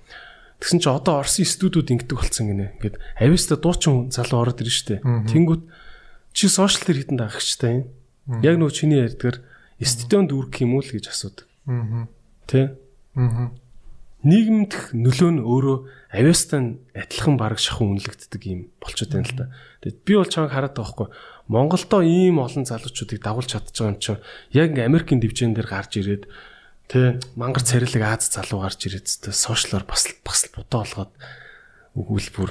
Тэгсэн чи одоо Оросын студиуд ингэдэг болсон гинэ. Ингээд ависта дуучин залуу ороод ирж штэ. Тэнгүүт чи сошиал дээр хитэн дагагчтай юм. Яг нөгөө чиний ярьдгаар студионд үргэх юм уу л гэж асуудаг. Аа. Тэ? Аа. Нийгэмдх нөлөө нь өөрөө авиастай адилхан бараг шахуу үнэлэгддэг юм болчиход байна л да. Тэгэд би бол чамайг хараад байгаа хгүй. Монголдо ийм олон залуучуудыг дагуулж чадчих байгаа юм чинь яг ингээ Америкийн дивжин дээр гарч ирээд тэ мангар царилэг Аз залуу гарч ирээд тэ сошиалор бас бас бодоо болгоод өгүүлбэр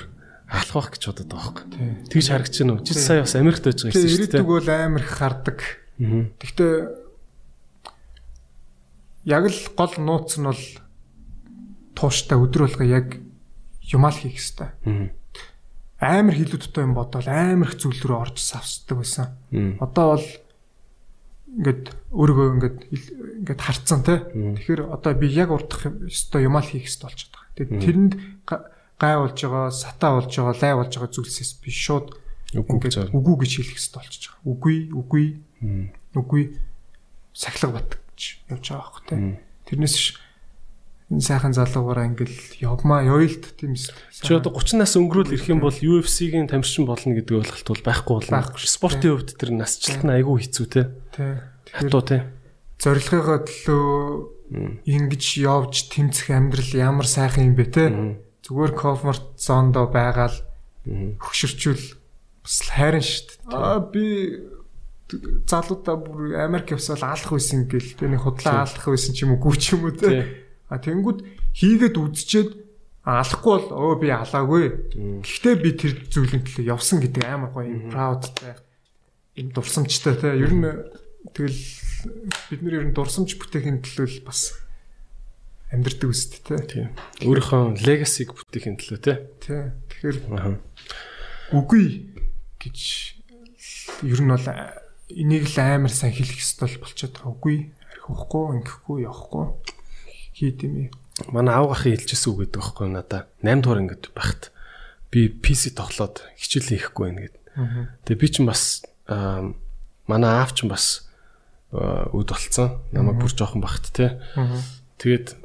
алах байх гэж бодод байгаа хгүй. Тэгж харагч чинь үү? Чи сая бас Америкт байж байгаа юм шүү ирээдүг дээ. бол амар их хардаг. Гэхдээ яг л гол нууц нь бол тууштай өдөр болго яг юмал хийх хэвээр. Амар хилүү дутуу юм бодвол амар их зүйл рүү орж савсдаг байсан. Одоо бол ингээд өөрийгөө ингээд ингээд харцсан тий. Тэгэхээр одоо би яг урдах ёстой юмал хийх хэвээр болж байгаа. Тэгээд тэрэнд га- гай болж байгаа, сатаа болж байгаа, лай болж байгаа зүйлсээс би шууд ингээд үгүй гэж хэлэх хэвээр болчихж байгаа. Үгүй, үгүй, үгүй сахилга бат гэж явж байгаа байхгүй тий. Тэрнээс энэ сайхан залуугаараа ингээл явмаа явъялт тийм эс. Чи одоо 30 нас өнгөрөөл ирэх юм бол UFC-гийн тамирчин болно гэдэг ойлголт бол байхгүй болно. Байхгүй шүү. Спортын хувьд тэр насжилт нь айгүй хэцүү те. тий. Хатуу те. зорилгынхоо төлөө ингэж явж тэмцэх амьдрал ямар сайхан юм бэ те. Зүгээр комфорт зондо байгаал хөшөрчүүл бас л хайран шүү дээ. Аа би залуудаа бүр Америк явсаал аалах байсан гэл тэ нэг худлаа аалах байсан ч юм уу гүү ч юм уу Тий. А тэнгууд хийгээд үдчихэд алахгүй бол өө би алаагүй. Гэхдээ би тэр зүйлэн төлөө явсан гэдэг амар гоё юм proudтай юм дурсамжтай те. Ер нь тэгэл бид нар ер нь дурсамж бүтээхийн төлөө бас амьдрдаг үст те. Тийм. Өөрийнхөө legacy-г бүтээхийн төлөө те. Тэ. Тэгэхээр үгүй гэж ер нь бол энийг л амар сайн хэлэх ёстой болчиход байгаа. Үгүй архихгүй, ингэхгүй, явахгүй хийд юм. Манай аав ахын хэлжсэн үг гэдэг байхгүй надаа. 8 дугаар ангид байхад би PC тоглоод хичээл хийхгүй байна гэд. Тэгээ би ч бас манай аав ч бас үд болцсон. Намайг бүр жоохон багт те. Тэгээд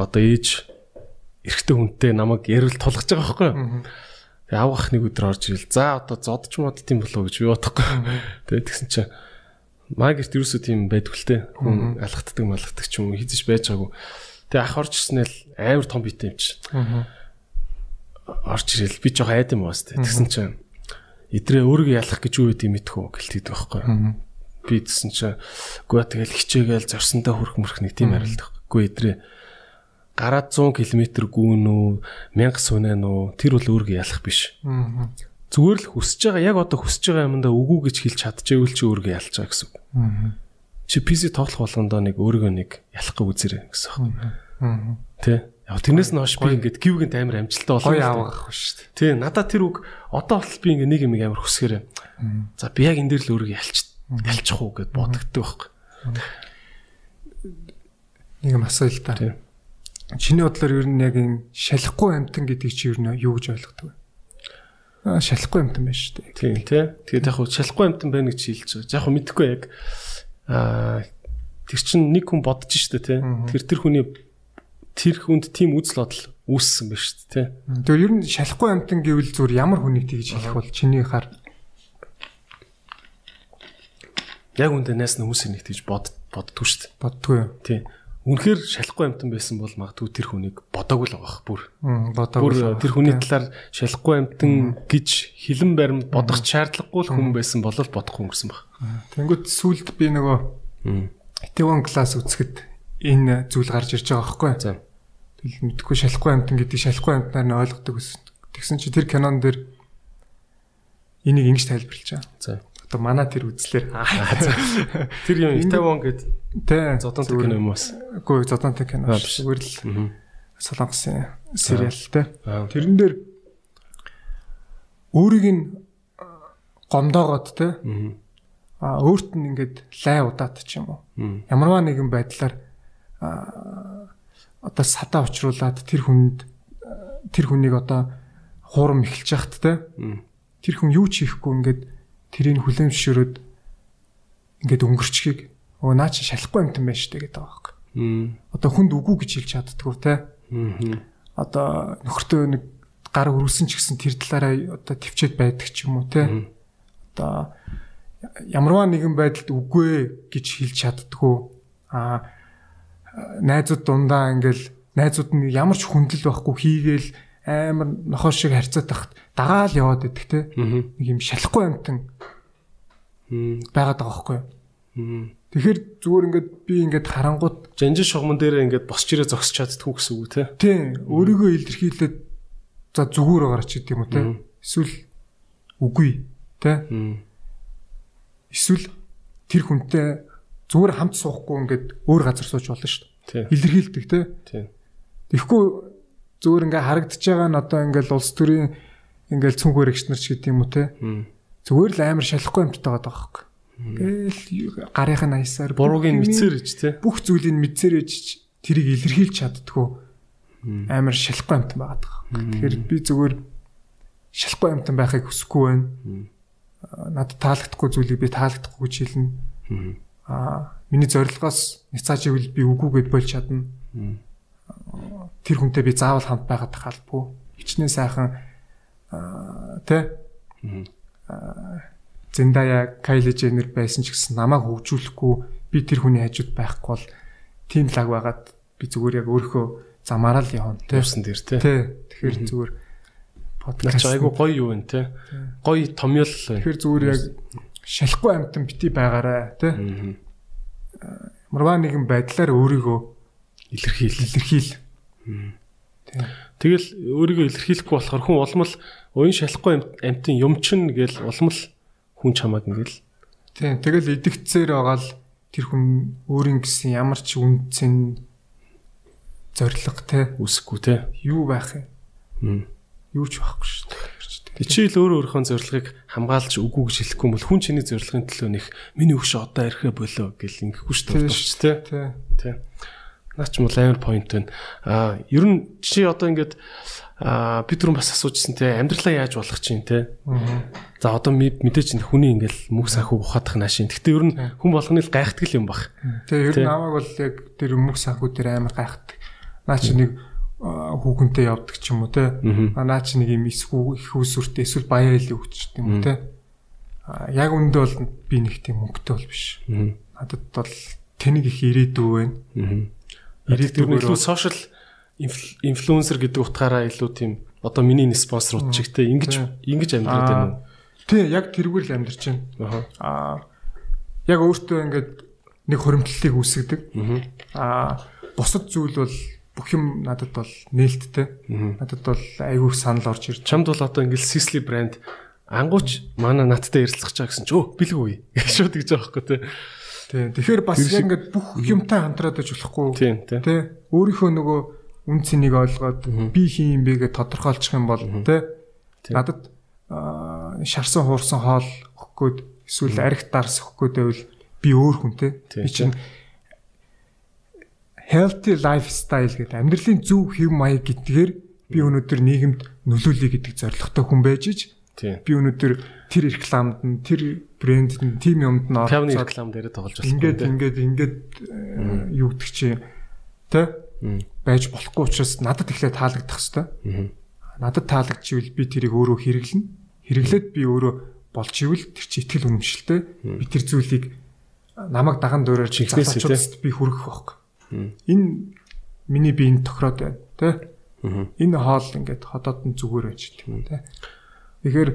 одоо ээж эрэгтэй хүнтэй намайг ярил тулгаж байгаа байхгүй? Тэгээ аав ах нэг өдөр орж ирэл. За одоо зодч модт юм болов гэж би бодохгүй. Тэгээд тэгсэн чинь магерт юусоо тийм байдгүй л те. Хүн алхацдаг малхацдаг ч юм уу хийж байж байгаагүй. Тэгээ ах орж ирснээр амар том битэй юм чи. Орж ирэл би жоо айд юм уус те. Тэгсэн чинь эдрээ өөрийгөө ялах гэж юу гэдэг мэдхүү гэлтэйд байхгүй юу? Би тэгсэн чинь гоо тэгэл хичээгээл зорсондоо хүрх мөрх нэг тийм байхгүй. Гүү эдрээ гараад 100 км гүүн үү 1000 сүнэн үү тэр бол өөргөө ялах биш. Зүгээр л хүсэж байгаа яг одоо хүсэж байгаа юмдаа үгүй гэж хэлж чадчихвэл чи өөргөө байгаа гэсэн үг. Чи PC тоглох болгондоо нэг өөргөө нэг ялахгүй үзэрэй гэсэн үг. Тэ? Яг тэрнээс нь хойш би ингээд гівгэнд амар амжилттай болоо. Гоё аав ах шүү дээ. Тэ надад тэр үг одоо болтол би ингээ нэг юм амар хүсгээрээ. За би яг энэ дээр л өөрийгөө ялч ялчих уу гэд бодогддог байхгүй. Нэг юм да. Тийм. Чиний бодлоор ер нь яг энэ шалахгүй амтан гэдгийг чи ер нь юу гэж ойлгодог вэ? Шалахгүй амтан байна шүү дээ. Тийм тий. Тэгээд яг хуу шалахгүй амтан байна гэж хэлж байгаа. Яг хуу мэдэхгүй яг аа тэр чин нэг хүн бодож штэ тий. Тэр тэр хүний тэр хүнд тийм үзэл бодол үүссэн ба штэ тий. Тэр ер нь шалахгүй амтан гэвэл зүгээр ямар хүнийг тэгж хэлэх бол чиний хар Яг үндэ найс нь хүмүүсийг нэг тийж бод боддгоо штэ. боддгоо юу? Тий. Үнэхээр шалахгүй амтан байсан бол магадгүй тэр хүнийг бодоогүй л байгаа бүр. Бодог. Бүр тэр хүний талаар шалахгүй амтан гэж хилэн баримт бодох шаардлагагүй л хүн байсан бол бодохгүй өнгөрсөн баг. Тэнгүүд сүулт би нөгөө Итewon класс үцгэд энэ зүйл гарч ирж байгаа байхгүй. Тэгэл мэдхгүй шалахгүй амтан гэдэг шалахгүй амтнаар нь ойлгодог гэсэн. Тэгсэн чи тэр кинон дээр энийг ингэж тайлбарлаж байгаа. За. Одоо манай тэр үзлэр. Тэр юм Итавон гэд тэ. Зодонтой кино юм уус. Үгүй зодонтой кино. Биш. Зүгээр л солонгосын сериал тэ. Аа. Тэрэн дээр өөрийг нь а, гомдоогоод тэ а өөрт нь ингээд лай удаад ч юм уу. Ямарваа нэгэн байдлаар одоо садаа учруулад тэр хүнд а, тэр хүнийг одоо хуурам эхэлж яхад тэ тэр хүн юу ч хийхгүй ингээд тэрийг хүлэмжшөрөд ингээд өнгөрчгийг өө наа чи шалахгүй юмтан байна штэ гэдэг байгаа байхгүй. Одоо хүнд үгүй гэж хэлж чаддггүй те. Одоо нөхөртөө нэг гар өрүүлсэн ч гэсэн тэр талаараа одоо төвчээд байдаг ч юм уу те. Одоо ямарваа нэгэн байдалд үгүй гэж хэлж чаддггүй. Аа найзууд дундаа ингээл найзууд нь ямар ч хүндэл байхгүй хийгээл амар нохоо шиг харьцаад тахт дагаал яваад идэх те. Нэг юм шалахгүй амтан байгаад байгаа байхгүй? Тэгэхээр зүгээр ингээд би ингээд харангууд Жанжин шугамн дээр ингээд босч ирээ зогсож чаддгүй гэсэн үг те. тий өөрийгөө илэрхийлээд за зүгээр байгаач гэдэг юм уу те. Эсвэл үгүй те. Эсвэл тэр хүнтэй зүгээр хамт суухгүй ингээд өөр газар сууж болно шүү дээ. Илэрхийлдэг те. Тэгэхгүй зүгээр ингээ харагдаж байгаа нь одоо ингээл улс төрийн ингээл цүнх өргөгч нар ч гэдэг юм уу те. Зүгээр л амар шалахгүй юмтай байгаа байхгүй. Ингээл гарынх нь аясаар Буруугийн мэдсээр ич те. бүх зүйлийг мэдсээр ээж тэрийг илэрхийлж чаддгүй амар шалахгүй юмтай байгаа. Тэгэхээр би зүгээр шалахгүй юмтай байхыг хүсэхгүй байна. Надад таалагдахгүй зүйлийг би таалагдахгүй гэж хэлнэ. Аа миний зорилгоос няцааж ивэл би үгүйгээд болж чадна. Тэр хүнтэй би заавал хамт байгаад халбгүй. Хичнээн сайхан тэ Зендая Кайли Женнер байсан ч гэсэн намайг хөгжүүлэхгүй би тэр хүний хажууд байхгүй бол тийм лаг байгаад би зүгээр яг өөрийнхөө замаараа л явна тий. Явсан дээр. Тий. Тэгэхээр зүгээр подкаст айгу гоё юу вэ те. Гоё томьёол. Тэгэхээр зүгээр яг шалахгүй амтан бити байгаарай тий. Марваа нэгэн байдлаар өөрийгөө Илэрхийл. илэрхийл. Тэгэл өөрийгөө илэрхийлэхгүй болохоор хүн улмал уян шалахгүй амт- амтын юм чин гэл улмал хүн чамаг ингээл Тийм. Тэгэл идэгцээр байгаа л тэр хүн өөрийн гэсэн ямар ч үнцэн зориг те үсэхгүй те. юу байх юм. Юу ч байхгүй шүү дээ. Чи л өөр өөрийнхөө зорилгыг хамгаалж үгүй гэж хэлэхгүй бол хүн чиний зорилгын төлөө нэх миний өгш одоо ирэхэ болоо гэл ингэхгүй шүү дээ. Тийм Боловч те. Тий. Тий. Наач мул амар point байна. Аа, ер нь чи одоо ингээд аа би түрүүн бас асуужсэн те амьдралаа яаж болох чинь те. За одоо мэдээч энэ хүний ингээл мөх санхүү ухаадах наашийн. Гэтэ ер нь хүн болгоны л гайхдаг юм бах. Тэгээ ер нь намайг бол яг тэр өмнөх санхүү дээр амар гайхдаг. Наа чи нэг хүүхэнтэй явдаг ч юм уу те. Аа, Наа чи нэг юм эсхүү их усүртэй эсвэл баяа илүү хүчтэй юм те. Аа, Яг үндэ бол би нэг тийм мөнгөтэй бол биш. Надад бол тэнэг их ирээдүй байна. Ирээдүйгээр илүү сошиал инфлюенсер гэдэг утгаараа илүү тийм одоо миний нэг спонсор удчих те ингэж ингэж амьдраад байна уу? Тий, яг тэрүүгээр л амьдарч байна. Аа яг өөртөө ингээд нэг хуримтлалыг үүсгэдэг. Аа бусад зүйл бол бүх юм надад бол нээлттэй. Надад бол айгүй их санал орж ирж. Чамд бол одоо ингээл Sisley брэнд ангууч манай надтай ярилцах чаа гэсэн чи өө бэлгүй. Шууд гэж байгаа байхгүй те. Тий. Тэгэхээр бас яг ингээд бүх юмтай хамтраад байж болохгүй. Тийм те. Тий. Өөрийнхөө нөгөө үн цэнийг ойлгоод би хин юм бэ гэж тодорхойлчих юм бол тий. Надад шарсан хуурсан хоол өгөх гээд эсвэл арх дарс өгөх гээд байвал би өөр хүн. Тий, Би чинь healthy lifestyle гэдэг амьдралын зөв хэв маяг гэдгээр би өнөөдөр нийгэмд нөлөөлөе гэдэг зорилготой хүн байж ич Тийм. Би өнөөдөр тэр рекламад нь тэр брэнд нь тим юмд нь Пявны оролцоод реклам дээр тоглож болсон. ингээд ингээд ингээд э, юу гэдэг чи тэ байж болохгүй учраас надад ихлэ таалагдах хэвээр. Надад таалагдчихвэл би тэрийг өөрөө хэрэглэнэ. Хэрэглээд би өөрөө болж ивэл тэр чи итгэл үнэмшилтэй би тэр зүйлийг намайг даган тий. залуучуудад би хүргэх байхгүй. Энэ миний биеийн тохироод байна тэ. Энэ хоол ингээд ходоод нь зүгээр байж тийм тэ. Тэгэхээр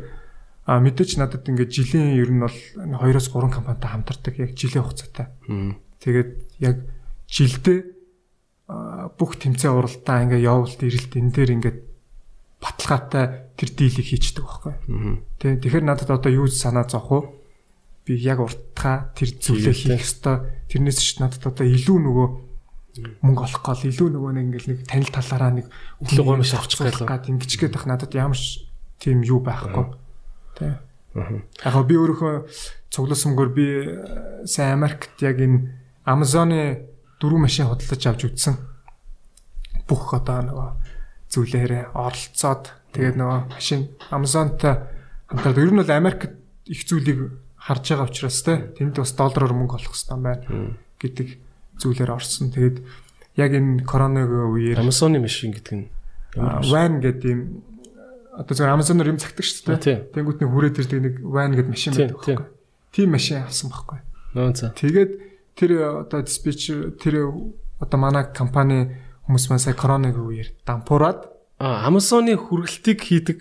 а мэдээч надад ингээд жилийн ер нь бол 2-оос 3 компанитай хамтардаг яг жилийн хугацаатай. Тэгээд яг жилдээ бүх тэмцээн уралдаа ингээ явуулт ирэлт энэ дээр ингээд баталгаатай тэр дийлийг хийчдэг байхгүй. Тэ тэгэхээр надад одоо юу санаа зовх вэ? Би яг уртгаа тэр зүйлээ хийх ёстой. Тэрнээс ч надад одоо илүү нөгөө мөнгө олох гол илүү нөгөө нэг ингээл нэг танил талаараа нэг Илүү гомш авчих гал гад ингэж гээд байх надад ямар ч тийм юу байхгүй. Тэ. Яг би өөрийнхөө цугласмгөр би э, сайн Америкт яг энэ Amazon-ы дөрвөн машин худалдаж авч үзсэн. Бүх одоо нөгөө зүйлээрээ оролцоод тэгээд нөгөө машин Amazon-тай хамтардаг. Ер нь бол Америкт их зүйлийг харж байгаа учраас те тэнд бас доллараар мөнгө олох хэрэгтэй байна гэдэг зүйлээр орсон. Тэгээд яг энэ коронавигийн үеэр Amazon-ы машин гэдэг нь Van гэдэг юм одоо зөвхөн Amazon-оор юм цагдаг шүү дээ. Тэнгүүт нэг хүрээд ирдэг нэг Van гэдэг машин байдаг байхгүй. Тийм машин авсан байхгүй. нөө за. Тэгээд тэр одоо диспетчер тэр одоо манай компани хүмүүс маань сая коронавигийн үеэр дампуураад Amazon-ы хүргэлтийг хийдэг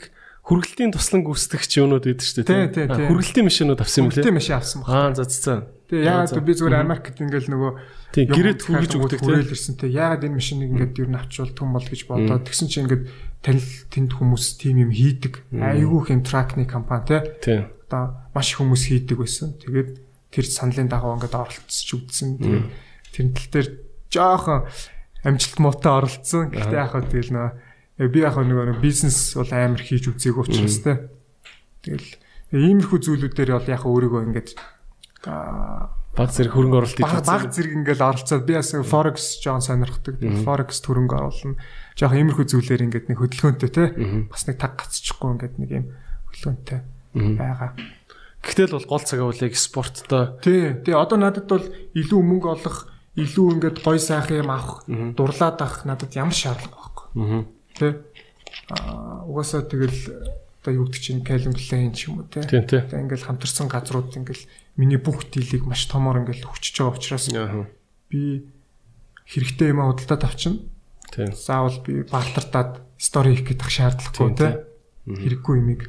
хүргэлтийн туслан гүйцэтгэгч юунууд байдаг шүү дээ. Тий, тий, тий. Хүргэлтийн машинууд авсан юм лээ. машин авсан байна. Аа за за. Тэгээ яагаад би зүгээр Америкт ингээл нөгөө унтахаар хүргэж өгдөг тий. хүрээл ирсэн те яагаад энэ машиныг ингээд юу н авчвал түн бол гэж бодоод тэгсэн чинь ингээд танил тэнд хүмүүс тим юм хийдэг. Айгүй хэм тракны компани те Тий. одоо маш их хүмүүс хийдэг байсан. Тэгээд тэр саналын дагуу ингээд оролцож үзсэн. Тэгээд тэр тал дээр жоохон амжилт муутай оролцсон. Гэхдээ яг хөө тэгэл нөө би яг хөө нөгөө бизнес бол амар хийж үзээгүй учраас те. Тэгэл иймэрхүү зүйлүүдээр бол яг өөрийгөө ингээд Баг зэрэг хөрөнгө оруулалт баг баг зэрэг ингээл оролцоод би бас forex жоон сонирхдаг. Forex хөрөнгө оруулна. Жохон иймэрхүү зүйлээр ингээд нэг хөдөлгөөнтэй те. Бас нэг таг гацчихгүй ингээд нэг юм хөдөлгөөнтэй байгаа. Гэтэл бол гол цагаа яг спорттой Тий. Тэгээ одоо надад бол илүү мөнгө олох, илүү ингээд гой сайхан юм авах, дурлаад авах надад ямар шаардлага байхгүй. Тий. Аа угаасаа тэгэл одоо юу гэдэг чинь Klein ч юм уу тий. Тэгээ ингээл хамтарсан газрууд ингээл миний бүх дийлийг маш томоор ингээл хөгчөж байгаа учраас Аа. би хэрэгтэй юм худалдаад авчна. Тийм. Заавал би бартартаад стори хийх гэдэг шаардлагагүй Тийм, те. Хэрэггүй юмыг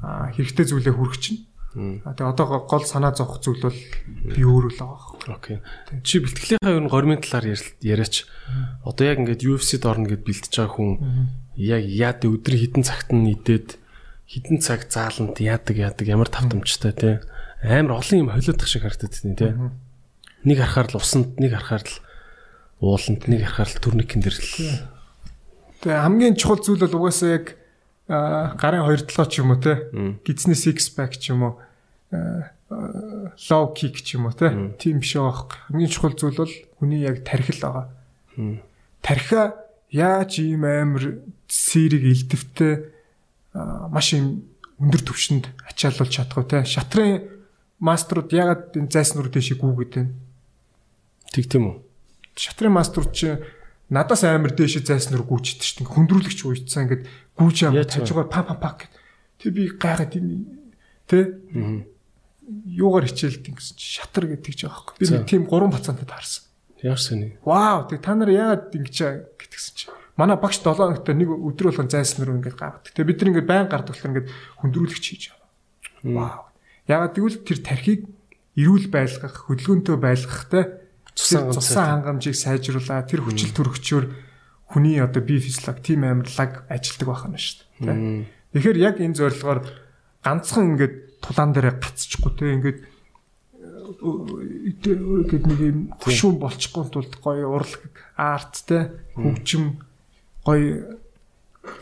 хэрэгтэй зүйлээ хүргэчихнэ. А тэгээ одоо гол санаа зовх зүйл бол би өөрөө л байгаа. Окей. Чи бэлтгэлийнхаа ер нь гормын талаар яриач. Одоо яг ингээд UFC-д орно гэд бэлтэж байгаа хүн яг яад өдөр хідэн цагт нь идээд хідэн цаг зааланд яадаг яадаг ямар тавтамжтай те амар олон юм холиодох шиг харагдаад тийм те. Нэг харахаар л усанд, нэг харахаар л ууланд, нэг харахаар л турникэн дээр л. Тэгээ хамгийн чухал зүйл бол угаасаа яг гарын хоёр талаа ч юм уу те. Гидсний six pack ч юм уу low kick ч юм уу. Тийм биш байхгүй. Хамгийн чухал зүйл бол хүний яг тархил байгаа. Тархиа яаж ийм амар сэрэг илдэвтэй аа, маш юм өндөр түвшинд ачаалуулж чадах вэ. Шатрын мастерууд ягаад энэ зайснуур дэшиг гүгээд байна? Тэг тийм үү? шатрын мастер чи надаас амар дээш зайснаар гүйчихдээ шүү дээ. Хөндрүүлэгч уйцсан ингээд гүйж юм Яаж тажигаар па па па гэд. Тэг би гайхаад энэ тэ юугаар хичээлдэг гэсэн чи шатар гэдэг ч аахгүй. Би нэг тийм гурван бацаантай таарсан. Ямар сони. Вау тэг та нар яагаад ингэж гэтгсэн чи. Манай багш 7 хоногт нэг өдөр болгон зайснаар ингээд гаадаг. Тэг бид нар ингээд байн гардаг болохоор ингээд хөндрүүлэгч хийж байгаа. Вау. Яагаад гэвэл тэр тархийг эрүүл байлгах, хөдөлгөөнтэй байлгахтай Цусан хангамжийг сайжруулаад тэр хүчил төрөгчөөр хүний одоо бие физиолог тийм амарлаг ажилдаг байна шүү дээ. Тэгэхээр яг энэ зорилгоор ганцхан ингээд тулаан дээр гацчихгүй те. Ингээд гээд нэг юм хөшүүн болчихгүй тулд гоё урлаг арт те. Хөгжим гоё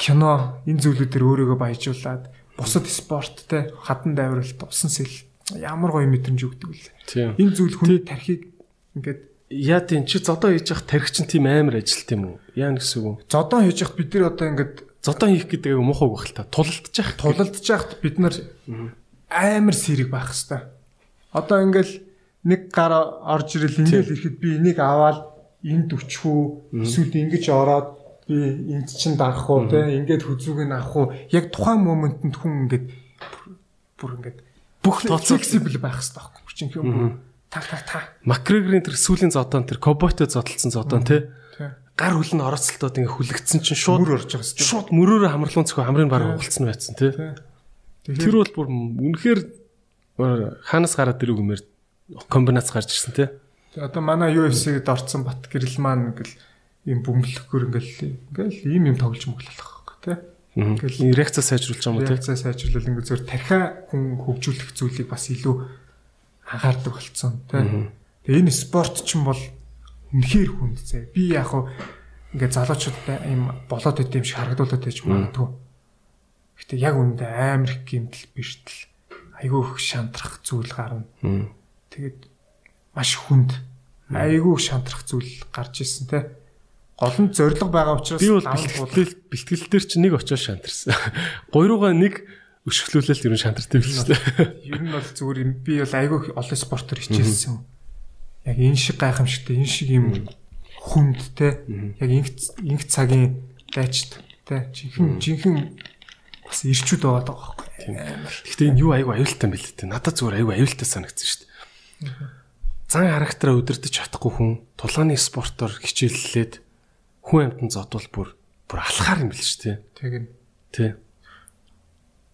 кино энэ зүйлүүдээр өөрийгөө баяжуулаад бусад спорт те хадан дайвралт усан сэл ямар гоё мэдрэмж өгдөг вэ энэ зүйл хүний тархийг ингээд яа тийм чи зодоо хийж явах тархич нь тийм амар ажилт юм уу? Яа гэсэн үг вэ? Зодоо хийж явах бид нар одоо ингээд Зодоо хийх гэдэг аяга муухай байх л та. Тулалдж яхад бид нар амар сэрэг байх хэвээр. Одоо ингээл нэг гар орж ирэл ингээл ирэхэд би энийг аваад энд өчх үү эсвэл ингэж ороод би энд чин дарах уу те ингээд хүзүүг нь авах уу яг тухайн моментод хүн ингээд бүр- ингээд Бүх flexible байх хэрэгтэй байхгүй чинь юм та та та Макгрегорийн тэр сүүлийн зодоон тэр кобойтой зодтолсон зодоон тий. тий. Гар хөлн орооцолтоод ингээ хүлэгдсэн чинь шууд мөр орж байгаа хэвээр. шууд мөрөөрөө хамрлуун цохоо хамрын баг угалцсан байсан. Тэгэхээр Тэр бол бүр үнэхээр хаанаас гараад ирэх юмэр комбинац гарч ирсэн тий. одоо манай UFC-д орцсон бат гэрэл маань ингээл ийм бөмбөлөхгөр ингээл ингээл ийм юм тоглож мөглөх байхгүй тий. Ингээл реакцаа сайжруулж байгаа юм тий. Реакцаа сайжруулал ингээд зөв тархиа хүн хөгжүүлэх зүйлийг бас илүү анхаардаг болцсон тий. Тэгээ энэ спорт ч юм бол үнэхээр хүнд зэ. Би яг хуу ингээд залуучуудтай ийм болоод идэм шиг харагдуулаад байж магадгүй. Гэтэ яг үүндээ амар их гэмтэл биштэл айгүй их шантрах зүйл гарна. Тэгээд маш хүнд айгүй шантрах зүйл гарч ирсэн те. Гол нь зориг байгаа учраас Би бол бэлтгэл бэлтгэл дээр чи нэг очиж шантарсан. Гойрууга нэг өшгөлүүлэл ер нь шантардаг л шүү дээ. Ер нь бол зүгээр юм. Би бол айгүй олон спортоор хичээлсэн. Яг энэ шиг гайхамшигтай, энэ шиг юм хүнд те. Яг инх инх цагийн дайчт те. Жинхэнэ жинхэнэ бас ирчүүд байгаа даа байхгүй. Гэхдээ энэ юу айгүй аюултай бэл тээ. Надад зүгээр айгүй аюултай санагдсан шүү дээ. Зан характераа удирдах чадахгүй хүн тулгааны спортоор хичээллээд хүн амьтан зодвол бүр бүр алхаар юм бэл шүү дээ. Тэг нь. Тэ.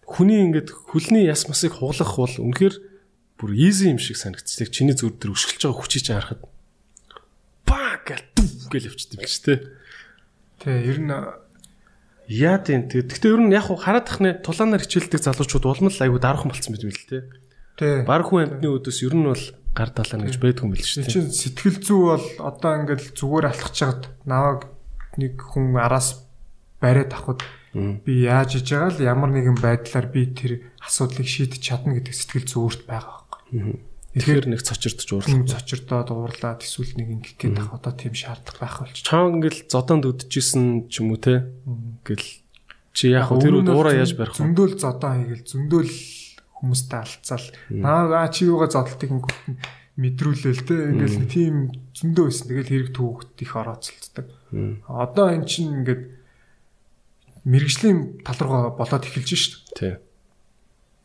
Хүний ингээд хөлний яс масыг хуглах бол үнэхээр бүр easy юм шиг санагдчихдаг. Чиний зүрх дээр өшгөлж байгаа хүчийг харахад баа гэл дүв гэл явчихдаг юм шүү дээ. Тэг ер нь Яа тийм тэг. Гэхдээ ер нь яг хараад тахны тулаанаар хичээлдэг залуучууд улам л айгүй дараахан болцсон байт юм л те. тэг. Баг хүн амьтны өдөөс ер нь бол гар далаа гэж байдгүй юм бэл шүү дээ. Чин сэтгэл зүй бол одоо ингээд зүгээр алхаж чагаад наваг нэг хүн араас бариад авахд би яаж хийж байгаа л ямар нэгэн байдлаар би тэр асуудлыг шийдэж чадна гэдэг сэтгэл зүй өөрт байгаа байхгүй. Тэгэхээр нэг цочирдож уурлаа. Цочирдоод уурлаад эсвэл нэг ингэх гээд ах одоо тийм шаардлага байх болчих. Чаан ингээл зодонд өдчихсэн ч юм уу те. Ингээл чи яг хуу тэр уураа яаж барих вэ? Зөндөөл зодоо хийгээл зөндөөл хүмүүстэй алцаал. Наа чи юугаа зодтолтыг ингүүт мэдрүүлээл те. Ингээл тийм зөндөө байсан. Тэгэл хэрэг түүхт их орооцолддог. Одоо эн чинь ингээд мэрэгжлийн тал руугаа болоод эхэлж шít. Тий.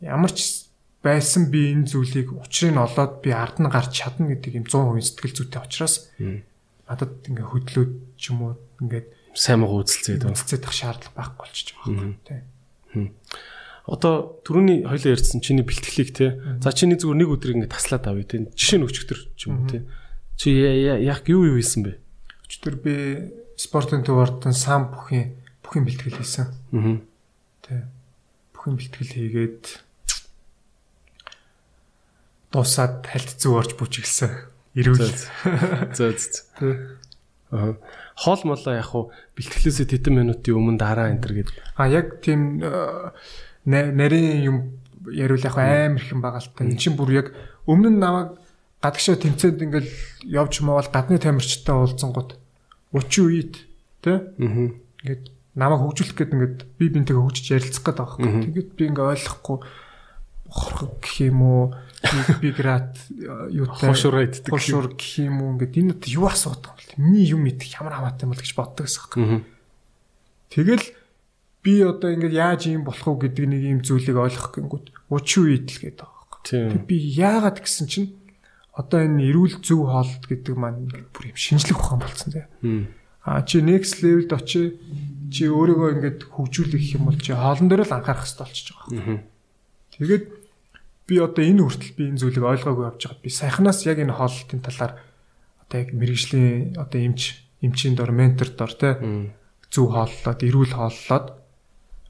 Ямар ч байсан би энэ зүйлийг учрыг нь олоод би ард нь гарч чадна гэдэг юм 100% сэтгэл зүйтэй учраас надад ингээ хөдлөөд ч юм уу ингээд Сайн муу үзэлцээд байна. үнэлцээд ах шаардлага байхгүй болчих байгаа тийм. Одоо түрүүний хоёлаа ярьсан чиний бэлтгэлийг те. За чиний зүгээр нэг өдрийг ингэ таслаад авъя те. Жишээ нь өчтөр ч юм уу те. Чи яг юу юу хийсэн бэ? Өчтөр би спортын төвөртөн сам бүхийн бүхийн бэлтгэл хийсэн. Аа. Тийм. Бүхийн бэлтгэл хийгээд дуусаад хальт зүү орж бүжиглсэн. Ирүүл. Зөө зөө. Аа. Хоол молоо яг хуу бэлтгэлээсээ тэтэн минутын өмнө дараа энэ төр гээд. А яг тийм э, на- нарийн юм яриул яг амар юм байгаа л та. Энд чинь бүр яг өмнө нь намайг гадагшаа тэмцээд ингээл явж мавал гадны тамирчтай уулзсан гот 30 үед тий ингээд намайг хөгжүүлэх гээд ингээд би бинтэйгээ хөгжиж ярилцах гээд байгаа хэрэг. Тэгээд би ингээ ойлгохгүй хорхог гэх юм уу би град юутай Хошуур иддэг. хошуур гэх юм уу ингээд энэ юу асуудаг юм бэ? Миний юм идэх ямар хамаатай юм бол гэж боддог гэсэн. Аа. Тэгэл би одоо ингээд яаж юм болох уу гэдэг нэг юм зүйлийг ойлгох гингүүд 30 үед л гээд байгаа. Тийм. Тэг би яагаад гэсэн чинь одоо энэ эрүүл зөв хоолт гэдэг маань ингээд бүр юм шинжлэх ухаан болсон тийм. Мм. А чи next level-д очие чи өөрийгөө ингээд хөгжүүлэх юм бол чи хоолн дээр л анхаарах хэрэгтэй болчихж байгаа. Аа. Тэгээд би одоо энэ хүртэл би энэ зүйлийг ойлгоогүй явж байгаад би саяханаас яг энэ хоолтын талаар одоо яг мэрэгжлийн одоо эмч эмчийн дор ментор дор те зөв хооллоод эрүүл хооллоод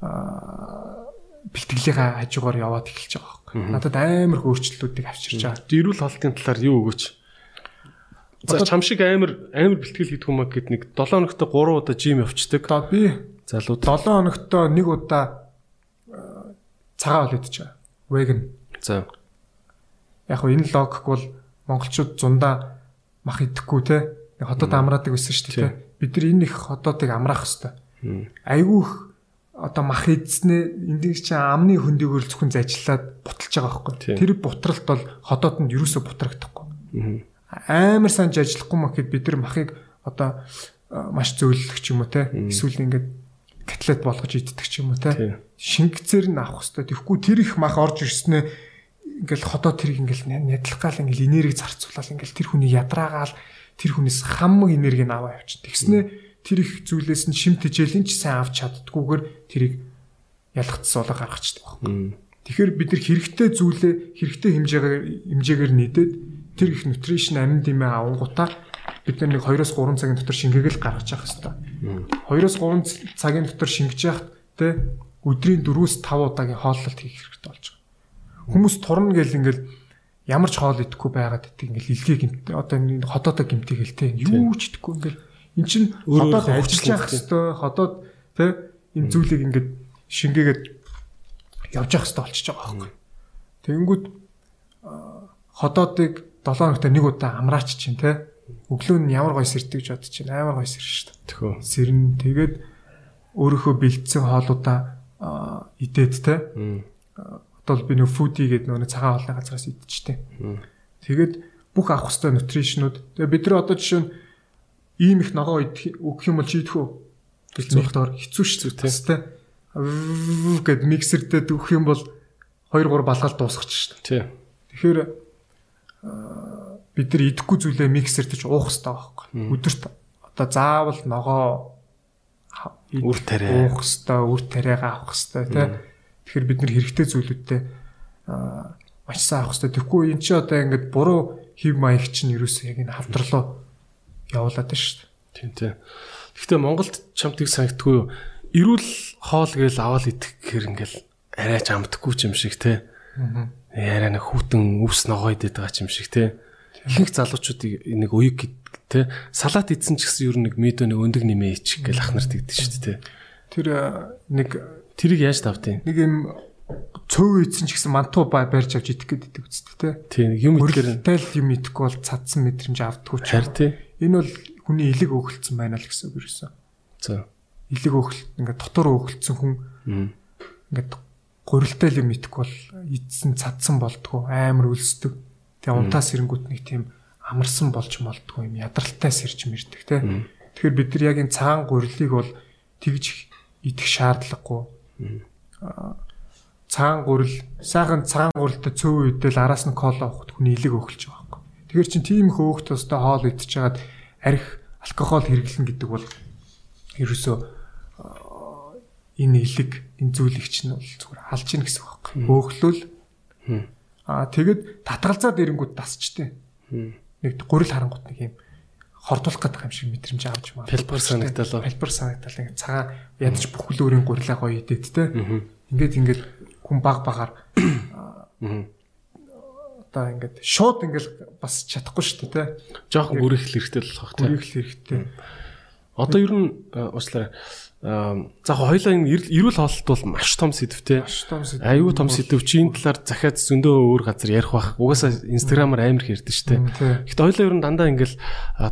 аа бэлтгэлийнхаа хажуугаар яваад эхэлж байгаа байхгүй. Надад амар их өөрчлөлтүүдийг авчирч байгаа. Дэрүүл хоолтын талаар юу өгөөч? За чам шиг амар амар бэлтгэл хийдэг аа гэд нэг 7 хоногт 3 удаа жим явцдаг. Одоо би Залууд 7 хоногт нэг удаа аа, цагаан хоол идэж байгаа. Веган. за Яг хөө энэ логик бол монголчууд зундаа мах идэхгүй те. Хотод амраадаг байсан шүү дээ. Бид нар энэ их хотоодыг амраах хэвээр. Айгүй их одоо мах идснээ эндийг чи амны хөндөгөр зөвхөн зажиллаад буталж байгаа байхгүй. Тэр бутралт бол ходоодонд юусоо бутрагдахгүй. Амар санаж ажиллахгүй мах гэд бид нар махыг одоо маш зөөлөх ч юм уу те. Эсвэл ингээд котлет болгож иддэг ч юм уу те. Шингэцээр нь авах хэрэгтэй. Тэгэхгүй тэр их мах орж ирснээ ингээл ходоо тэрийг ингээл нядлах гал ингээл энерги зарцуулаад ингээл тэр хүний ядраагаал тэр хүнээс хамаг энерги нь аваа явчих. Тэгснээ тэр их зүйлээс нь шим тэжээлийн ч сайн авч чаддгүйгээр тэрийг ялгцсан болоо гаргачдаг байхгүй. Тэгэхээр бид нар хэрэгтэй зүйлээ хэрэгтэй хэмжээгээр хэмжээгээр нийтээд тэр их нутришн амин димээ авангуудаа бид нар нэг 2-оос 3 цагийн дотор шингээгээл гаргаж явах хэрэгтэй. 2-оос 3 цагийн дотор шингэж яхад те өдрийн 4-5 удаагийн хооллолт хийх хэрэгтэй болж байгаа. Хүмүүс турна гэл ингээл ямар ч хоол идэхгүй байгаад гэдэг ингээл илгээ гимт одоо энэ ходоодоо гимтээ гэлтэй юу ч идэхгүй ингээл Эн чин ходоод ажиллаж явах хэвээр ходоод тэ энэ зүйлийг ингээд шингээгээд явж явах хэвээр болчихж байгаа байхгүй. Тэгэнгүүт ходоодыг 7 хоногт нэг удаа амраач чинь тэ өглөө нь ямар гой сэрдэг гэж бод чинь амар гой сэрнэ шүү дээ. Тэхөө. Сэрнэ тэгээд өөрөөхөө бэлдсэн хоолуудаа идээд тэ. Одоо би нөө фуди гэдэг нөө цагаан хоолны газраас идчихтэй. Тэгээд бүх авах хэвээр нутришнууд. Тэгээ бид нар одоо жишээ нь ийм их ногоо өгөх юм бол чи идэх үү гэж зөвхөн хэцүү шүү дээ. Гэт миксердээ дүүх юм бол 2 3 балгаал шүү дээ. Тий. Тэгэхээр бид нар идэхгүй зүйлээ миксерд ч уух хэрэгтэй байхгүй. Өдөрт одоо заавал ногоо үр тариа уух хэрэгтэй, үр тариагаа авах хэрэгтэй тий. Тэгэхээр бид нар хэрэгтэй зүйлүүдтэй маш сайн авах хэрэгтэй. Тэгэхгүй эн чи одоо ингээд буруу хев маяг чинь ерөөсөө яг энэ хавдралуу явуулаад шүү дээ. Тийм тийм. Гэхдээ Монголд чамтыг санагдгүй юу? Ирүүл хоол гээл аваад идэх гэхээр ингээл арайч амтгүй юм шиг те. Аа. Яраа нэг хүүтэн өвс ногоо идээд байгаа юм шиг те. Ихэнх залуучуудыг нэг уяг те салат идсэн ч гэсэн ер нь нэг медо нэг өндөг нэмээ ичих гэл ах нарт идэж шүү дээ те. Тэр нэг тэрийг яаж тавдیں۔ Нэг юм цөв ийдсэн ч гэсэн мантуу барьж авч идэх гэдэг үстэй те. Тийм юм идэхээр тэл юм идэхгүй бол цадсан мэдрэмж авдаггүй ч. Харин тий. Энэ бол хүний элэг өөхөлдсөн байна л гэсэн үг юусэн. За. Элэг өөхөлт ингээд дотор өөхөлдсөн хүн ингээд гурилтай юм итгэхгүй бол эдсэн цадсан болдгоо амар өлсдөг. Тэгээ унтаас ирэнгүүт нэг тийм амарсан болж молдгоо юм ядралтай сэрж мэрдэг те. Тэгэхээр бид нар яг энэ цагаан гурилыг бол тэгж идэх шаардлагагүй. Цагаан гурил сайхан цагаан гурилтай цөв үедэл араас нь кола авахд хүний элэг байгаа Тэгэхээр чин тийм их өөх тустай хоол идчихээд арх алкогол хэрэглэн гэдэг бол ерөөсөө энэ илэг энэ зүйлийг чинь бол зүгээр алж ийн гэсэн үг байхгүй. Өөхлөл аа тэгэд татгалзаад ирэнгүүт тасчтэй. Нэг гурил харангуут нэг юм хордуулах гэдэг юм шиг мэдрэмж авч маа. Пелбар санагдал. Пелбар санагдал ингээ цагаан ядаж бүхлөөрийн гурилаа гоё идэт те. Ингээд ингээд хүн баг багаар одоо ингээд шууд ингээд бас чадахгүй шүү дээ тий. Жохон бүрэх хэрэгтэй л болох тий. Бүрэх хэрэгтэй. Одоо ер нь уучлаарай. За хоёлаа энэ эрүүл хоолт бол маш том сэдвтэй. Маш том сэдв. Аюу том сэдв чи энэ талаар захиад зөндөө өөр газар ярих бах. Угаасаа инстаграмаар амар их ярьдэн штэ. Гэхдээ хоёлаа ер нь дандаа ингээл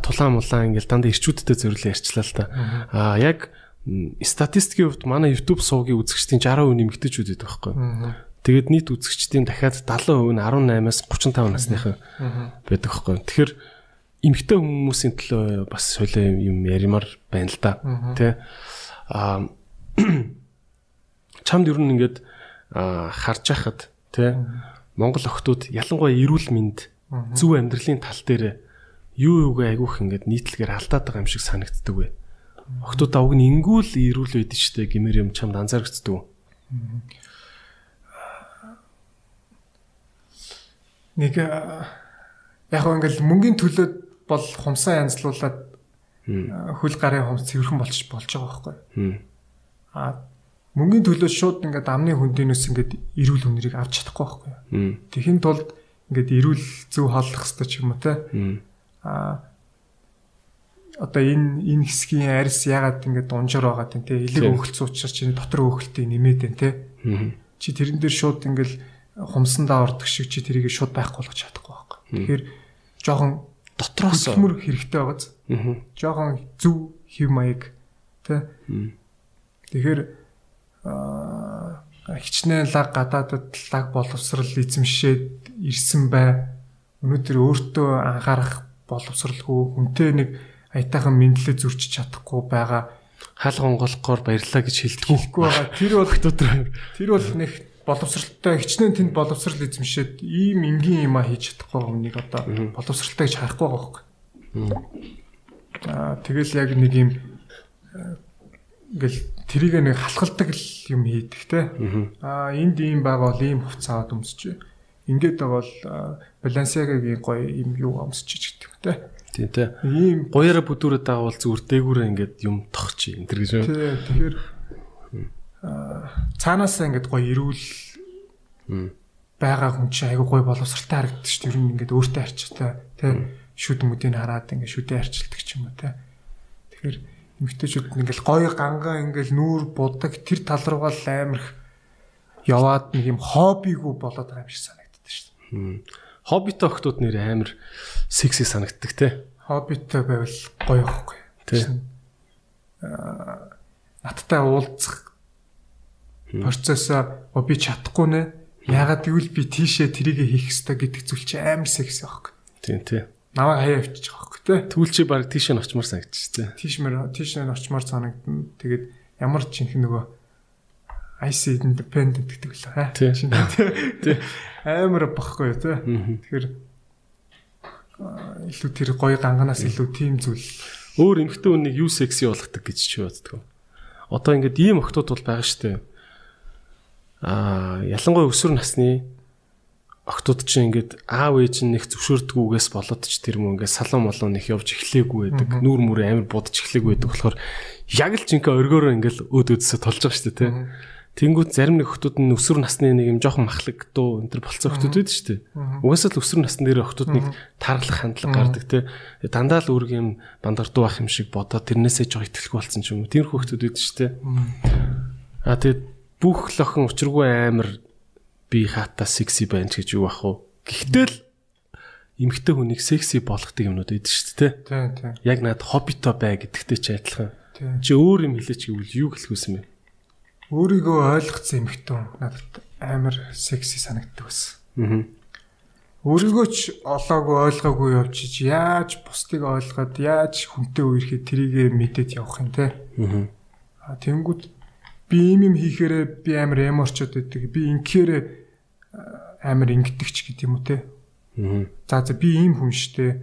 тулаан мулаан ингээл дандаа ирчүүдтэй зөвлөө ярьчлаа л та. Аа яг статистикийн хувьд манай YouTube суугийн үзэгчдийн 60% нэмэгдэжүүд байдаг байхгүй. Тэгээд нийт үзэгчдийн дахиад 70% нь 18-аас 35 насныхан байдаг хгүй. Тэгэхээр эмэгтэй хүмүүсийн төлөө бас солио юм яримар байна л да. Тэ а чамд ер нь ингээд харж байхад тэ Монгол охтууд ялангуяа эрүүл мэнд зөв амьдралын тал дээр юу юугаа айгүйх ингээд нийтлэгээр алдаад байгаа юм шиг санагддаг вэ. Охтууд авг нь ингүүл эрүүл байдаг штэ гэмээр юм чамд анзаарэгддэг. Нэг яг ингээл мөнгөний төлөөд бол хумсаа янзлуулад хөл гарын хумс цэвэрхэн болчих болж байгаа байхгүй. А мөнгөний төлөө шууд ингээд амны хөндөнөөс ингээд эрүүл хүнрийг авч чадахгүй байхгүй. Тэхийн тулд ингээд эрүүл зөв хааллах хэрэгтэй ч юм уу те. А одоо энэ энэ хэсгийн арьс ягаад ингээд унжаар байгаа тийм те. Элэг өөхөлц учраас чинь дотор өөхөлтийг нэмээд байна те. Чи тэрэн дээр шууд ингээд хумсандаа ордог шиг чи тэрийг шууд байхгүй болгож чадахгүй байхгүй. Тэгэхээр жоохон дотроос хөдөлмөр хэрэгтэй байгааз. Аа. Жохон зөв хэв маяг тэ. Тэгэхээр аа хичнээн лаг гадаадад лаг боловсрал эзэмшээд ирсэн бай. Өнөөдөр өөртөө анхаарах боловсралгүй хүнтэй нэг аятайхан мэдлээ зөрчиж чадахгүй байгаа хаалга онголохоор баярлаа гэж хэлдэг. хэлэхгүй байгаа. Тэр бол Өдөр тэр бол нэг боловсралтай хичнээн тэнд боловсрал эзэмшээд ийм энгийн юм а хийж чадахгүй хүнийг одоо боловсралтай гэж харахгүй байгаа хөөхгүй. Аа тэгэл яг нэг юм э, ингээл тэрийг нэг халахалдаг л юм хийдэг те. Аа энд ийм байгаа бол ийм хувцас аваад өмсч. Ингээд бол балансиагийн гоё юм юу өмсч гэдэг те. Тийм тий. Ийм Гоёроо бүдүүрээ даавал зүгээр дээгүүрээ ингээд юм тохч энэ гэж. тий тэгэхээр цаанаасаа ингээд гоё ирүүл байгаа хүн чинь айгүй гоё боловсралтай харагддаг шүү дээ. Ер нь ингээд өөртөө арчтай тий шүд мүдийг хараад ингээд шүдээ арчилдаг ч юм уу тий. Тэгэхээр эмгтээчүүд ингээд гоё ганган ингээд нүүр будаг тэр тал руугаа л амирх яваад нэг юм хоббигүй болоод байгаа юм шиг санагддаг шүү дээ. Хоббитой охтууд нэр амар секси санагддаг тий. Хоббитой байвал гоё ихгүй. Тий. Аа надтай уулзах процессоо оо би чадахгүй нэ. Ягаад гэвэл би тийшээ трийг хийх ёстой гэдэг зүйл чи амар секси байхгүй. Тийм тий. Намайг хаяа авчиж байгаа байхгүй те. Түл чи баг тийш нь очмоор санагдчих тий. Тийшмэр тийшээ очмоор санагдана. Тэгээд ямар ч их нөгөө IC independent гэдэг л хаа. Тий. Тий. Амар багхгүй те. Тэгэхээр илүү тэр гоё ганганаас илүү тийм зүйл Өөр эмхтэн хүнийг юу секси болгодог гэж чи боддог. Одоо ингээд ийм охтууд бол байгаа штэ. Аа, ялангуяа өсвөр насны охтууд чинь ингээд аав ээж нь их зөвшөөрдгүйгээс болоод ч тэр мөн ингээд салон молон их явж эхлэегүй байдаг. Нүүр мүрээ амар будаж эхлэегүй байдаг болохоор яг л жинхэнэ өргөөрөө ингээд өөд өдсөд толж байгаа штэ тий. Тэнгүүд зарим нэг охтууд нь өсвөр насны нэг юм жоохон махлаг дуу энэ төр болцсон охтууд байдаг штэ. Угаасаа л өсвөр насны дээр охтууд нэг таарлах хандлага гардаг тий. Тэгээ Дандаа л үүрэг юм бандардуу байх юм шиг бодоод тэрнээсээ жоо ихтэлгүй болсон ч юм уу. Тиймэрхүү охтууд байдаг штэ. А тэгээд бүх л охин учиргүй амар би хата секси байна ч гэж юу ах вэ? Гэхдээ л эмгтэй хүнийг секси болгодог юмнууд байдаг шүү дээ. тий тий Яг над хоббитой бай гэдэгтэй ч адилхан. Чи өөр юм хэлээч гэвэл юу хэлэх үсэн бэ? Өөрийгөө ойлгоцсон эмхтэн надад амар секси санагддаг байсан. Аа. Өөрийгөө ч олоогүй ойлгоогүй явчих яаж бусдыг ойлгоод яаж хүнтэй үерхэд трийгээ мэдээд явах юм те. Аа. Тэнгүүд би юм юм хийхээрээ би амар эморчод байдаг. Би ингээр амар ингэдэг ч гэдэг юм уу те. Аа. За за би ийм хүн штэ.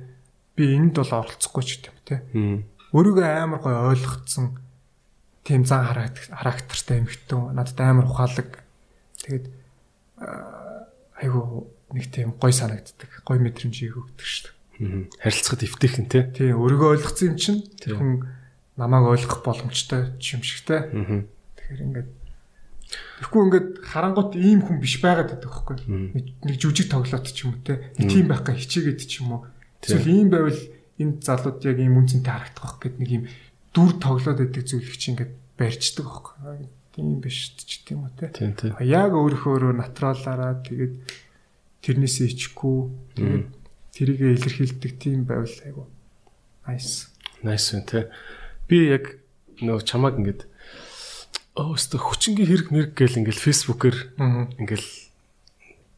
Би энд бол оролцохгүй ч гэдэг юм те. Аа. Өөрийгөө амар гой ойлгоцсон тийм зан характер- характертай эмэгтэй надад амар ухаалаг тэгээд айгу нэг тийм гой санагддаг гой мэдрэмжийг өгдөг дээ Харилцахад эвтэйхэн те. тий өөрийгөө ойлгоцсон юм чинь тэр хүн намайг ойлгох боломжтой юм шигтэй Аа. Тэгэхээр ингээд Тэгэхгүй ингээд харангуут ийм хүн биш байгаад байдаг байхгүй нэг жүжиг тоглоод ч юм уу те? Тийм байх га хичээгээд ч юм уу? Эсвэл ийм байвал энэ залууд яг ийм үнцэнтэй харагдах байх гэд нэг ийм дүр тоглоод байдаг зүйлийг чи ингээд барьцдаг байхгүй тийм биш ч тийм үү те? Яг өөрийнхөө өөрөө натуралаараа тэгээд тэрнээсээ ичхгүй тэгээд тэрийгэ илэрхийлдэг тийм байвал айгу nice. Nice вэ те. Би яг нөгөө чамаг ингээд өөстө хүчингийн хэрэг мэрэг гэл ингээд фэйсбүүкээр ингээл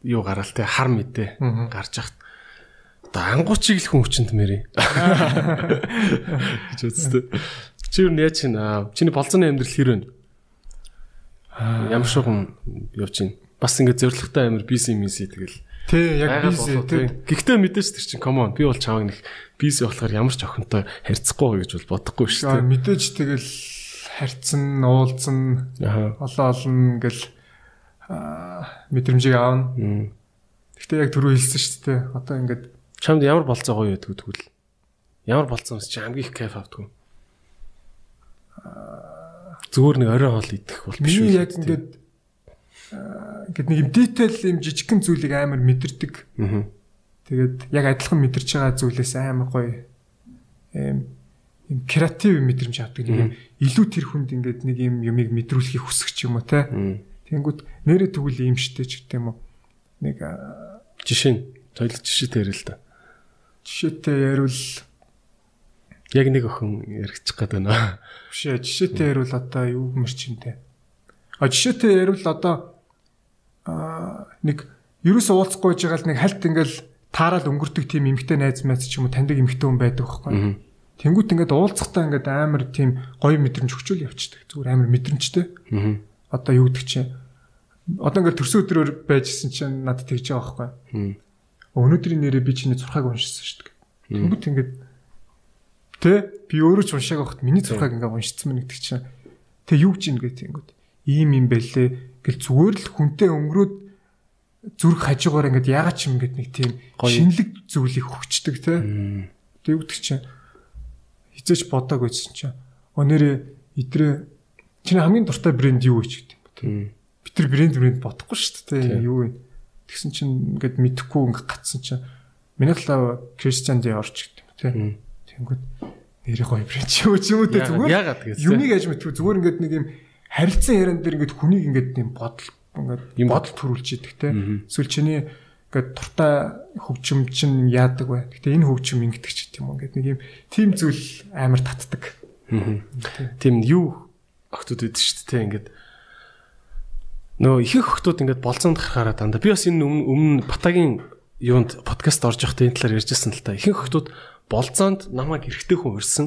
юу гараал те хар мэдээ гарч яхад одоо ангуучиг л хүн хүчинд мэрий гэж үзтээ. Чи юу нэ чин чиний болцооны амьдрал хэр вэ? Ямар шугам явж чинь бас ингээд зоригтой амир биси миси тэгэл. Тий, яг Айгаад биз болоо, тий. Гэхдээ мэдээж тэр чинь come on би бол чамаг нэг биси болохоор ямар ч охинтой харьцахгүй гэж бол бодохгүй шүү дээ. мэдээж тэгэл харьцсан, уулзсан, олон олон аа, мэдрэмжийг аавна. Гэхдээ яг түрүү хэлсэн шүү дээ. Одоо ингээд Чамд ямар болцоо гоё байдг тэгвэл ямар болцоо чи хамгийн их кайф авдаг? Зүгээр нэг орой хоол идэх бол биш үү? яг ингээд ингээд нэг юм detail юм жижигхэн зүйлийг амар мэдэрдэг. Тэгээд яг адилхан мэдэрч байгаа зүйлээс амар гоё юм юм креатив мэдрэмж авдаг. Нэг юм илүү тэр хүнд ингээд нэг юм юмыг мэдрүүлэхийг хүсэх ч юм уу те. Мм. Тэнгүүд нэрээ тэгвэл юм штэ ч гэдэг юм уу. Нэг Жишээ нь тойлог жишээ дээр л да. жишээтэй ярил Яг нэг охин яригчих гээд байна. биш ээ жишээтэй ярил одоо юу гэмэр чинтэй. А жишээтэй ярил одоо нэг ерөөсөө уулзахгүй байж байгаа л нэг хальт ингээл таарал өнгөрдөг тийм эмгтэй найз майз ч юм уу таньдаг эмгтэй хүн байдаг байхгүй. Тэнгүүт ингээд уулзахтаа ингээд амар тийм гоё мэдрэмж өгчөөл явчихдаг. Зүгээр амар мэдрэмжтэй. Аа. Одоо юу гэдэг чинь одоо ингээд төрсөн өдрөөр байжсэн чинь надад тэгж байгаа байхгүй. Өнөөдрийн нэрээ би чиний зурхааг уншсан шүү дээ. Тэнгүүт ингээд тэ би өөрөө ч уншааг байхад миний зурхааг ингээд уншицсан мэн гэдэг чинь тэг юу ч ингээд тэнгүүт ийм юм бэлээ гэл зүгээр л хүнтэй өнгөрөөд зүрх хажуугаар ингээд ягаад ч юм ингээд нэг тийм шинэлэг зүйлийг хөгчдөг тэ. Тэг юу гэдэг чинь хизээч бодог байсан чинь өнөөрэ идрээ чиний хамгийн дуртай брэнд юу вэ ч гэдэг юм. тэ. Би тэр брэнд брэнд бодохгүй шүү дээ Тийм. юу вэ. Тэгсэн чинь ингээд мэдхгүй ингээд гацсан чинь миний талаа Кристиан Дэ орч гэдэг юм тэ. Тэнгүүд нэрээ гоё брэнд ч юм уу ч юм уу Яагаад- зүгээр. яагаад тэгээс, тэ? Юунийг аж мэдгүй зүгээр ингээд нэг юм харилцан яран дээр ингээд хүнийг ингээд юм бодол ингээд бодол төрүүлж идэг тэ. Эсвэл чиний ингээд туртай хөгжим чинь яадаг вэ? Гэтэ энэ хөгжим ингэдэг ч гэдэг юм уу ингээд нэг юм тим зүйл амар татдаг. Тийм юу охтууд байдаг шүү дээ ингээд нөө ихэнх охтууд ингээд болцоонд гарахаараа дандаа би бас энэ өмнө өмнө батагийн юунд подкаст орж явахдаа энэ талаар ярьжсэн л та. Ихэнх охтууд болцоонд намайг эргэтэй хүн урьсан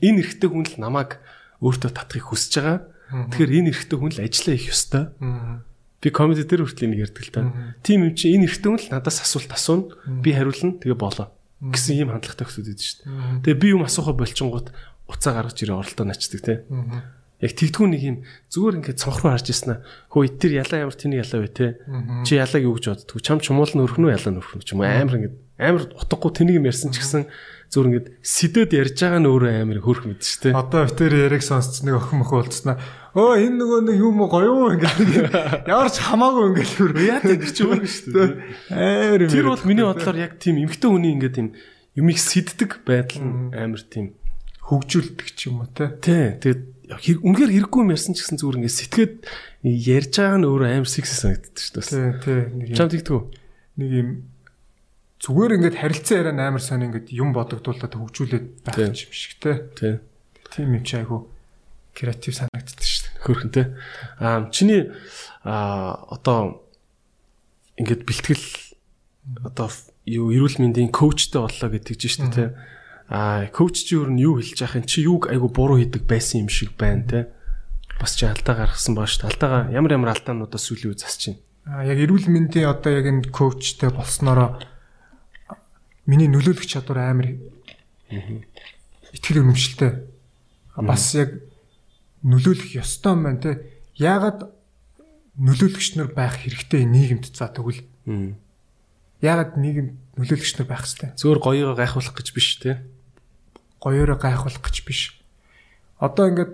энэ эргэтэй хүн л намайг өөртөө татахыг хүсэж байгаа. Тэгэхээр энэ эргэтэй хүн л ажиллаа их ёстой би комеди дээр хүртэл энийг ярьдаг л та. Тийм юм чи энэ эргэтэй хүн л надаас асуулт асууна. Би хариулна. Тэгээ болоо. Гэсэн ийм хандлагатай охтууд байдаг шүү дээ тэгээ би юм асуухаа болчингууд уцаа гаргаж ирээ оролдоо начдаг те. Яг тэгдгүү нэг юм зүгээр ингээд цонх руу харж ирсэн аа. Хөө итэр ялаа ямар тэний ялаа вэ те. Чи ялааг юу гэж боддгоо? Чам чумуул нөрхнөө ялаа нөрхнөө ч юм уу? Амар ингээд амар утгагүй тэнийг юм ярьсан ч гэсэн зүгээр ингээд сэдэд ярьж байгаа нь өөрөө амар хөрх мэд ч те. Одоо битэр яриг сонсч нэг охин мохо болцсноо. Өө энэ нөгөө нэг юм уу гоё юу ингээд ямар ч хамаагүй ингээд хөр. Яа тэр чи өөр шүү дээ. Амар юм. Тэр бол миний бодлоор яг тийм эмгтэй хүний ингээд тийм юмыг сэддэг байдал нь амар тийм хөгжүүлдэг ч юм уу те. Тий. Тэгээд үнэхээр хэрэггүй юм ярьсан ч гэсэн зүгээр ингээд сэтгээд ярьж байгаа нь өөрөө амар секси санагддаг шүү дээ. Тий, тий. Чам тэгдэггүй. нэг юм зүгээр ингээд харилцан яриа амар сайн ингээд юм бодогдуулаад хөгжүүлээд байх юм шиг те. Тий. Тийм юм чи айгу креатив санагддаг шүү дээ. хөрхөнтэй. Аа чиний аа одоо ингээд бэлтгэл одоо юу эрүүл мэндийн коучтой боллоо гэдэг чинь шүү дээ тий. Аа коуч чи юу юу хэлж яах юм чи юуг айгу буруу хийдэг байсан юм шиг байна тий. Бас чи алдаа гаргасан баа шүү дээ. Алдаага ямар ямар алдаануудаа сүлийн үе засч байна. А яг эрүүл мэндийн одоо яг энэ коучтэй болсноороо миний нөлөөлөх чадвар амар итгэл үнэмшилтэй. А Бас яг нөлөөлөх ёстой юм байна те. Яагаад нөлөөлөгч нар байх хэрэгтэй нийгэмд за тэгвэл яагаад нийгэм нөлөөлөгч нар байх хэрэгтэй? Зөөр гоёо гайхуулах гэж биш тий. гоёороо гайхуулах гэж биш. Одоо ингээд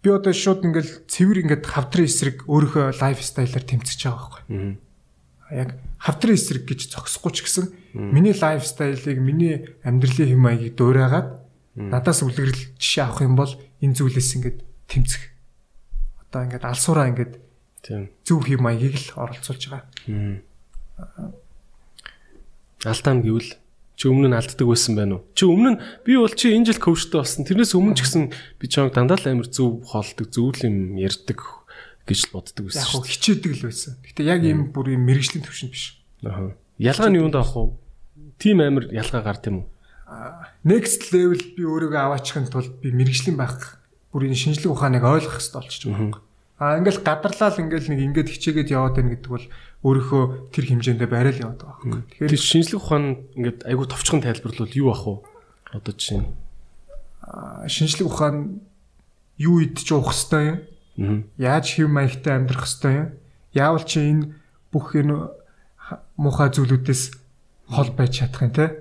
би одоо шууд ингээд цэвэр ингээд хавдрын эсрэг өөрийнхөө лайфстайлаар тэмцэж байгаа байхгүй. Яг хавдрын эсрэг гэж зогсохгүй ч гэсэн миний лайфстайлыг миний амьдралын хэм маягийг дуурайгаад надаас үлгэрэл жишээ авах юм бол энэ зүйлээс ингээд тэмцэх. Одоо ингээд алсуураа ингээд зөв хэм маягийг л оролцуулж байгаа. Алдаан гэвэл чи өмнө нь алддаг байсан байна уу? Чи өмнө нь би бол чи энэ жил коучтой болсон. Тэрнээс өмнө ч гэсэн би чамд дандаа л амар зөв хоолдог, зөв юм ярьдаг гэж л боддог байсан Яг хичээдэг л байсан. Гэтэ яг ийм бүр юм мэрэгжлийн төвшөнд биш. Аа. Ялгаа нь юунд авах вэ? Тим амар ялгаа гард юм уу? next level би өөрийгөө аваачихын тулд би мэрэгжлийн байх бүрийн шинжлэх ухааныг ойлгох хэрэгтэй болчих жоох. А ингээл гадарлал ингээл нэг ингээд хичээгээд яваад байна гэдэг бол өөрийнхөө тэр хэмжээндээ барайл яваад байгаа. Тэр Тэгэхээр шинжлэх ухаан ингээд айгу товчхон тайлбарлавал юу ах вэ? Одоо жишээ нь. шинжлэх ухаан юу идж уух хэвтэй юм? Яаж хэв маягтай амьдрах хэвтэй юм? Яавал чи энэ бүх энэ ха- муухай зүйлүүдээс хол байж чадах юм те?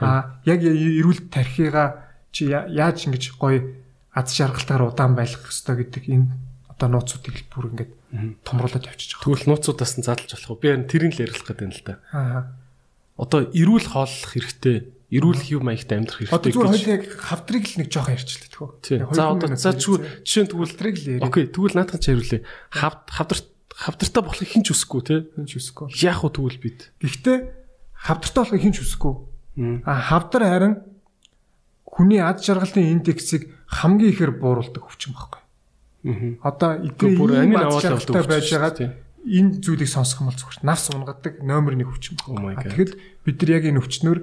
А яг эрүүл тархигаа чи яаж ингэж гоё аз жаргалтаар удаан байлгах хэвтэй гэдэг энэ одоо нууцуудыг л бүр ингээд томруулаад байгаа. Тэгвэл нууцудаас нь задлж болох уу? Би харин тэрийг л ярилцах гэдэг юм л да. Аа. Одоо эрүүл хооллох хэрэгтэй, эрүүл хэв маягтай амьдрах хэрэгтэй. Одоо зүгээр гэж- хоёул яг хавдрыг л нэг жоох ярьчлаа. Тийм. За одоо за жишээ нь тэгвэл хавдрыг л яриа. Окей, тэгвэл наадхан ч хариулъя. Хавд хавдар хавдартай болохыг хэн ч үсэхгүй те. Хин ч үсэхгүй. Яах вэ тэгвэл бид? Гэхдээ хавдартай болохыг хин ч үсэхгүй. А хавдар харин хүний ад жаргалын индексийг хамгийн ихээр бууруулдаг өвчин байхгүй. Одоо эдгээр бүр амин ад аваад байж дээ. энэ зүйлийг сонсох юм бол зүгээр навс унгадаг номер 1 өвчин Oh. Тэгэхэд бид нар яг энэ өвчнөр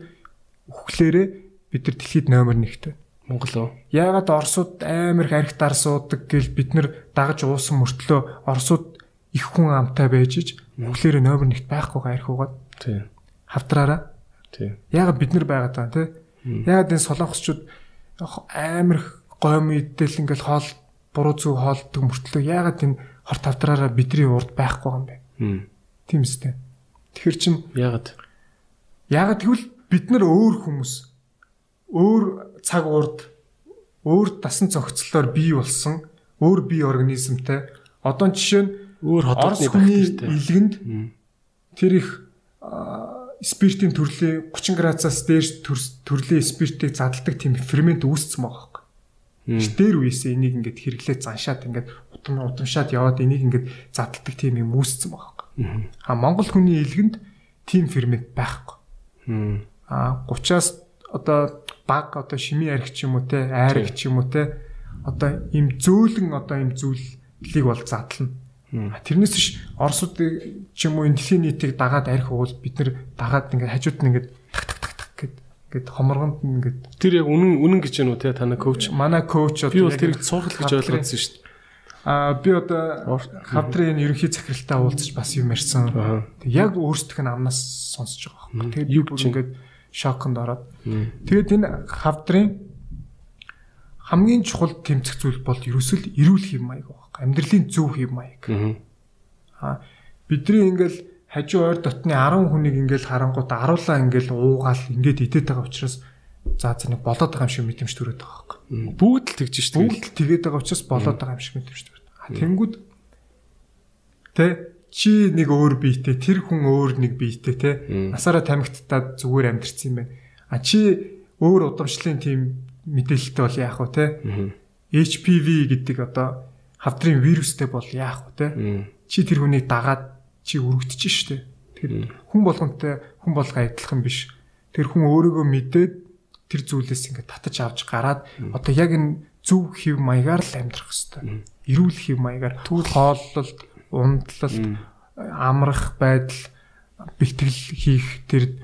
үхлээрээ бид нар дэлхийд номер 1-тэй. Монгол уу? Яагаад Оросууд амар их архит арсуудаг гэл бид нар дагаж уусан мөртлөө Оросууд их хүн амтай байж иж үхлээрээ номер 1-т байхгүйгээ арх угаад Тий. хавтраараа Тий. Яагаад бид нар байгаад байгаа тий? Яагаад энэ солонгосчууд амар их гойм идэл ингээл хоол буруу зүг хоолдог мөртлөө яагаад энэ хорт тавдраараа бидний урд байхгүй юм бэ? Хм. Тийм үстэй. Тэгэхэр чин Ягаад? яагаад тэгвэл бид нар өөр хүмүүс өөр цаг урд өөр дасан зохицлоор бий болсон өөр бие организмтай одоо жишээ нь Өөр хотны хүний бактеритай. илгэнд тэр их спиртийн төрлийн 30 градусаас дээш төрлийн спиртийг задалдаг тийм фермент үүсцэн байгаа байхгүй. Тэр үеэсээ энийг ингээд хэрэглээ заншаад ингээд удам удамшаад яваад энийг ингээд задалдаг тийм юм үүсцэн байгаа байхгүй. А Монгол хүний илгэнд тийм фермент байхгүй. Хм. А 30-аас одоо баг одоо шими арх ч юм уу те айрх ч юм уу те одоо им зөөлөн одоо им зүйлийг бол задлана. Тэрнээс биш Оросууд ч юм уу энэ дэлхийн нийтийг дагаад арх уул бид нар дагаад ингээд хажууд нь ингээд так так так гэд ингээд хоморгонд нь ингээд Тэр яг үнэн үнэн гэж байна уу те таны коуч? манай коуч Би бол тэрийг цуурхал гэж ойлгоодсон шүү дээ. А би одоо хавдрын ерөнхий захиралтай уулзаж бас юм ярьсан. Яг өөрсдөх нь амнаас сонсож байгаа байхгүй. Тэгээд Юу би бүр ингээд шоконд ороод. Тэгээд энэ хавдрын хамгийн чухал тэмцэх зүйл бол ерөөсөл эрүүл хэв маяг байхгүй. Амьдралын зөв хэв маяг. Аа. Бидний ингээл хажуу ойр дотны 10 хүнийг ингээл харангуут аруулаа ингээл уугаал ингээд идээд байгаа учраас за нэг болоод байгаа юм шиг мэдрэмж төрөөд байгаа байхгүй. Бүгд л тэгж шүү дээ. Бүгд л тэгээд байгаа учраас болоод байгаа юм шиг мэдрэмж төрөөд. А тэнгүүд тэ чи нэг өөр биетэй тэр хүн өөр нэг биетэй те насаараа тамхитаад зүгээр амьдрцсан юм байна. А чи өөр удамшлын тийм мэдээлэлтэй бол яах вэ те? HPV гэдэг одоо хавдрын вирустэй бол яах вэ те? Чи тэр хүнийг дагаад чи өргөдөж штэ. Тэгэхээр хүн болгонтэй хүн болго адилхан биш. Тэр хүн өөрийгөө мэдээд тэр зүйлээс ингээд татаж авч гараад одоо яг энэ зөв хэв маягаар л амьдрах хэвээр. Эрүүл хэв маягаар хооллолт, ундлалт, амрах байдал, бэлтгэл хийх тэр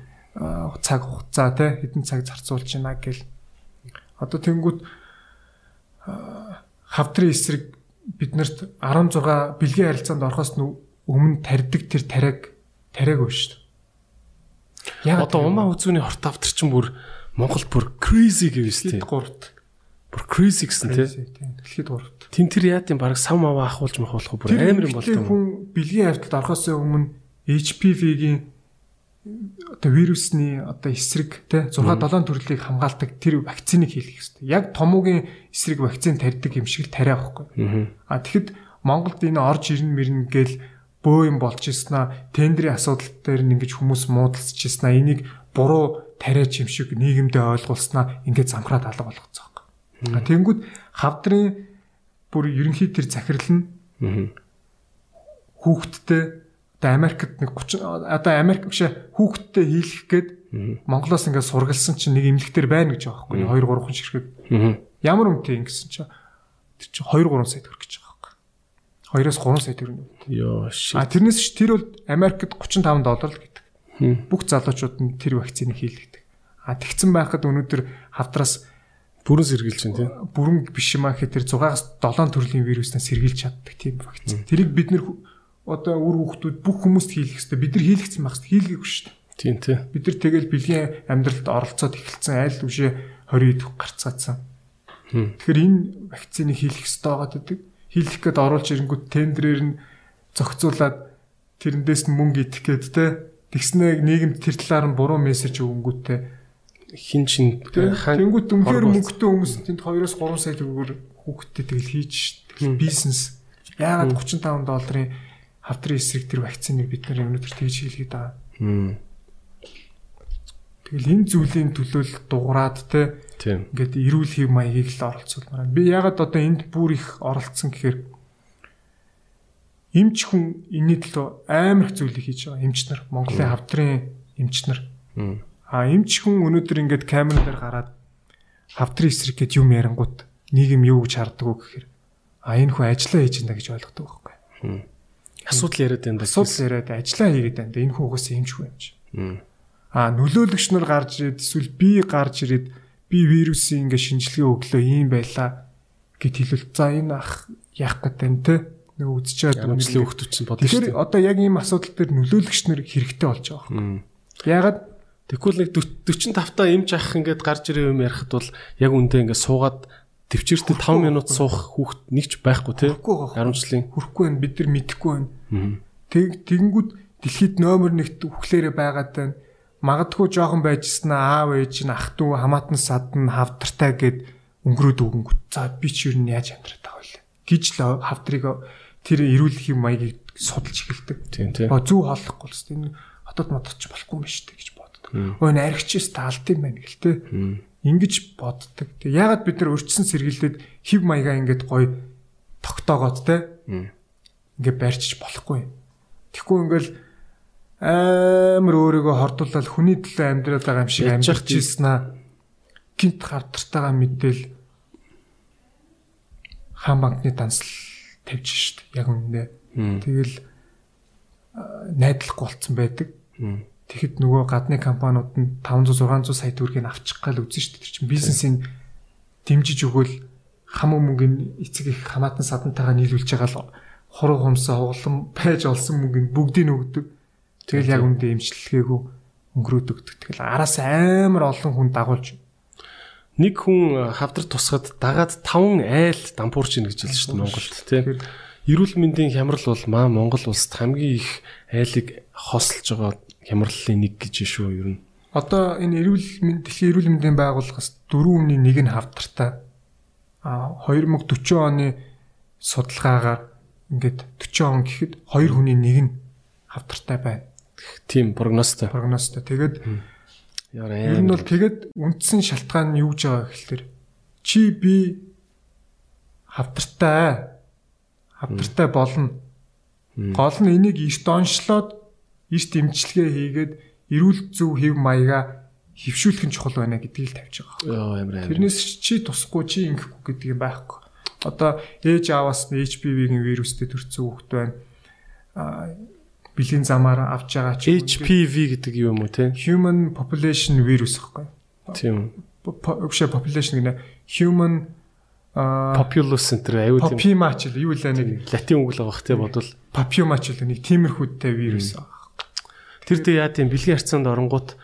цаг хугацаа те хэдэн цаг зарцуулж байна гэл. Одоо тэнгууд а, хавдрын эсрэг биднэрт 16 бэлгийн харилцаанд орохоос өмнө тарьдаг тэр тариаг тариаг өө шүү дээ. Одоо умаа үзүүний хорт автар чинь бүр Монголд бүр crazy дэлхийд тээ. гуравт. Бүр crazy гэсэн тээ. Дэлхийд гуравт. Тин тэр яа тийм баг сав мава ахуулж махуулах бүр Тэр амар юм болдог. хүн бэлгийн хавьталд орохоос өмнө HPV-гийн одоо вирусны одоо эсрэг те 6 7 төрлийг хамгаалдаг тэр вакциныг хийх хэрэгтэй. Яг томоогийн эсрэг вакцин тарьдаг юм шиг тариа байхгүй. А тэгэхэд Монголд энэ орж ирнэ мэрнэ гэл бөө юм болж ирснаа тендерийн асуудал дээр ингэж хүмүүс муудалцж ирснаа энийг буруу тариач юм шиг нийгэмдээ ойлгуулснаа ингээд замхраад алга болгоцсон тэнгүүд хавдрын бүр ерөнхий тэр захирал нь хүүхдтэй одоо Америкт нэг 30 одоо Америк биш хүүхдтэй хийлгэх гээд Монголоос ингээд сургалсан чинь нэг имлэгтэр байна гэж байгаа байхгүй 2 3 хүн ширхэг ямар үнэтэй ингэсэн чинь тэр чинь 2 3 сая төгрөг гэж байгаа байхгүй 2-оос 3 сая төгрөг. Йоо А shit. тэрнээс ч тэр бол Америкт 35 доллар л гэдэг. Бүх залуучууд нь тэр вакциныг хийлгдэг. А тэгсэн байхад өнөөдөр хавдраас Бүрэн сэргийлж байна тий. бүрэн биш юм аа гэхээр тэр 6-аас 7 төрлийн вируснаас сэргийлж чаддаг тийм вакцин. Тэрийг бид нэр одоо үр хүүхдүүд бүх хүмүүст хийлгэх хэрэгтэй. Бид нар хийлгэсэн байх хэрэгтэй. Хийлгээгүй шүү дээ. Тийм тий. Бид нар тэгэл бэлгийн амьдралд оролцоод эхэлсэн айл үшээ 20 ид гарцгаацсан. Тэгэхээр энэ вакциныг хийлгэх хэрэгтэй байгаад байдаг. Хийлгэх гээд оруулж ирэнгүүт тендерээр нь зохицуулаад тэрэндээс нь мөнгө идэх гээд те тэгснэ нийгэмд тэр талаар нь буруу мессеж өгөнгүүтээ Хин чин үнэхээр хорвол- мөнгөтэй хүмүүс тэнд 2-оос 3 сая төгрөгөөр хүүхдтэй тэгэл хийж бизнес яагаад 35 долларын хавдрын эсрэг тэр вакциныг бид нар өнөөдөр тэгж хийлгээд байгаа. Тэгэл энэ зүйлийн төлөө л дуграад те ингээд эрүүл хэв маягийг л оролцуулмаар байна. Би яагаад одоо энд бүр их оролцсон гэхээр эмч хүн энэний төлөө амар их зүйлийг хийж байгаа. Эмч нар Монголын хавдрын эмч нар. А эмч хүн өнөөдөр ингээд камерын дээр гараад хавтрын эсрэг гэд юм ярангууд нийгэм юу гэж харддаг уу гэхээр а энэ хүн ажиллаа хийж байна гэж ойлгодог байхгүй. Асуудал яриад байна. Асуудал яриад ажиллаа хийгээд байна. Энэ хүн угаасаа эмч хүн юм чи. А нөлөөлөгч нар гарч ирээд эсвэл би гарч ирээд би вирусын ингээ шинжилгээ өглөө ийм байлаа гэд хэлвэл за энэ ах яах гэдэг нь те нэг Амжилтын хөвгтөч чинь бодно шүү Тэгэхээр одоо яг ийм асуудал дээр нөлөөлөгч нар хэрэгтэй болж байгаа. Мм. Ягаад Тэгвэл нэг 45 та эмч ах ингээд гарч ирээ юм ярихад бол яг үндэ ингээд суугаад төвчээртэй 5 минут суух хүүхэд нэг ч байхгүй тий. Харамчлалын. хүрхгүй байна бид нар мэдэхгүй байна. Тэг тэгэнгүүт дэлхийд номер 1-т үхлээрээ байгаад байна. Магадгүй жоохон байжснаа аав ээж нь ах トゥ хамаатан садна хавдартай гэд өнгөрөөд өгөнгөт. За би ч юу н яаж амьдраад байгаа вэ? гэж л хавдрыг тэр эрүүлэх юм маягийг судалж эхэлдэг. Тийм тий. Ба зүү хооллохгүй л тест энэ хотод модч болохгүй юм шүү дээ гэж. Өө энэ аригчээс таалт юм байна гэл те. Ингиж боддог. Тэг ягаад бид нар өрчсөн сэргийлдэд хев маягаа ингээд гоё тогтоогоод те. Ингээд барьчих болохгүй. Тэгэхгүй ингээл амар өөрийгөө хордуулаад хүний төлөө амьдраад байгаа юм шиг вэ? ийсэн аа. Гинт хавтартайгаа мэдээл хаан банкны дансал тавьж штт яг үнэндээ. Тэгэл найдлахгүй болцсон байдаг. Тэгэхэд нөгөө гадны компаниуд нь 500 600 сая төгрөгийг авчих гал үзэн штт тэр чинь бизнесийн дэмжиж өгөөл хам мөнгөний эцэг их хамаатан садантайгаа нийлүүлж байгаа л хуруу хумсаа углан байж олсон мөнгөнд бүгдийг нь өгдөг. Тэгэл яг үндэ эмчилгээгүй өнгөрөөд өгдөг. Тэгэл араас амар олон хүн дагуулж Нэг хүн хавдар тусахад дагаад 5 айл дампуурч ийн гэж хэлсэн шүү дээ Монголд тий. Тэгэхээр Эрүүл мэндийн хямрал бол маа Монгол улсад хамгийн их айлыг хосолж байгаа хямраллын нэг гэж шүү ер нь. Одоо энэ эрүүл дэлхийн эрүүл мэндийн байгууллагаас 4.1 нь хавтартай. А 2040 оны судалгаагаар ингээд 40 он гэхэд 2 хүний нэг нь хавтартай байна. Тийм прогнозтой. Прогнозтой. Тэгээд Яар ер нь бол тэгээд үндсэн шалтгаан нь юу гэж байгаа гэхэлэр чи би хавтартай хавтартай болно. Гол нь энийг эрт онцлоод эрт имчилгээ хийгээд эрүүл зөв хэв маяга хөвшүүлэх нь чухал байна гэдгийг л тавьж байгаа. Яа амар. Тэрнээс чи тусахгүй чи ингэхгүй гэдэг юм байхгүй. Одоо ээж ааваас нь HPV-гийн вирустэй төрсэн хүүхэд байна. Аа бэлгийн замаар авч байгаа чи HPV гэдэг юм уу те? human population virus гэхгүй. Тийм. Өгшө population гэнэ human аа Populous center аюул тийм. Popima ч юу л нэг Латин үг л байгаа бах те бодвол. Popima ч л нэг тиймэрхүүтэй вирус аа. Тэр тэг яа тийм бэлгийн харьцаанд оронгууд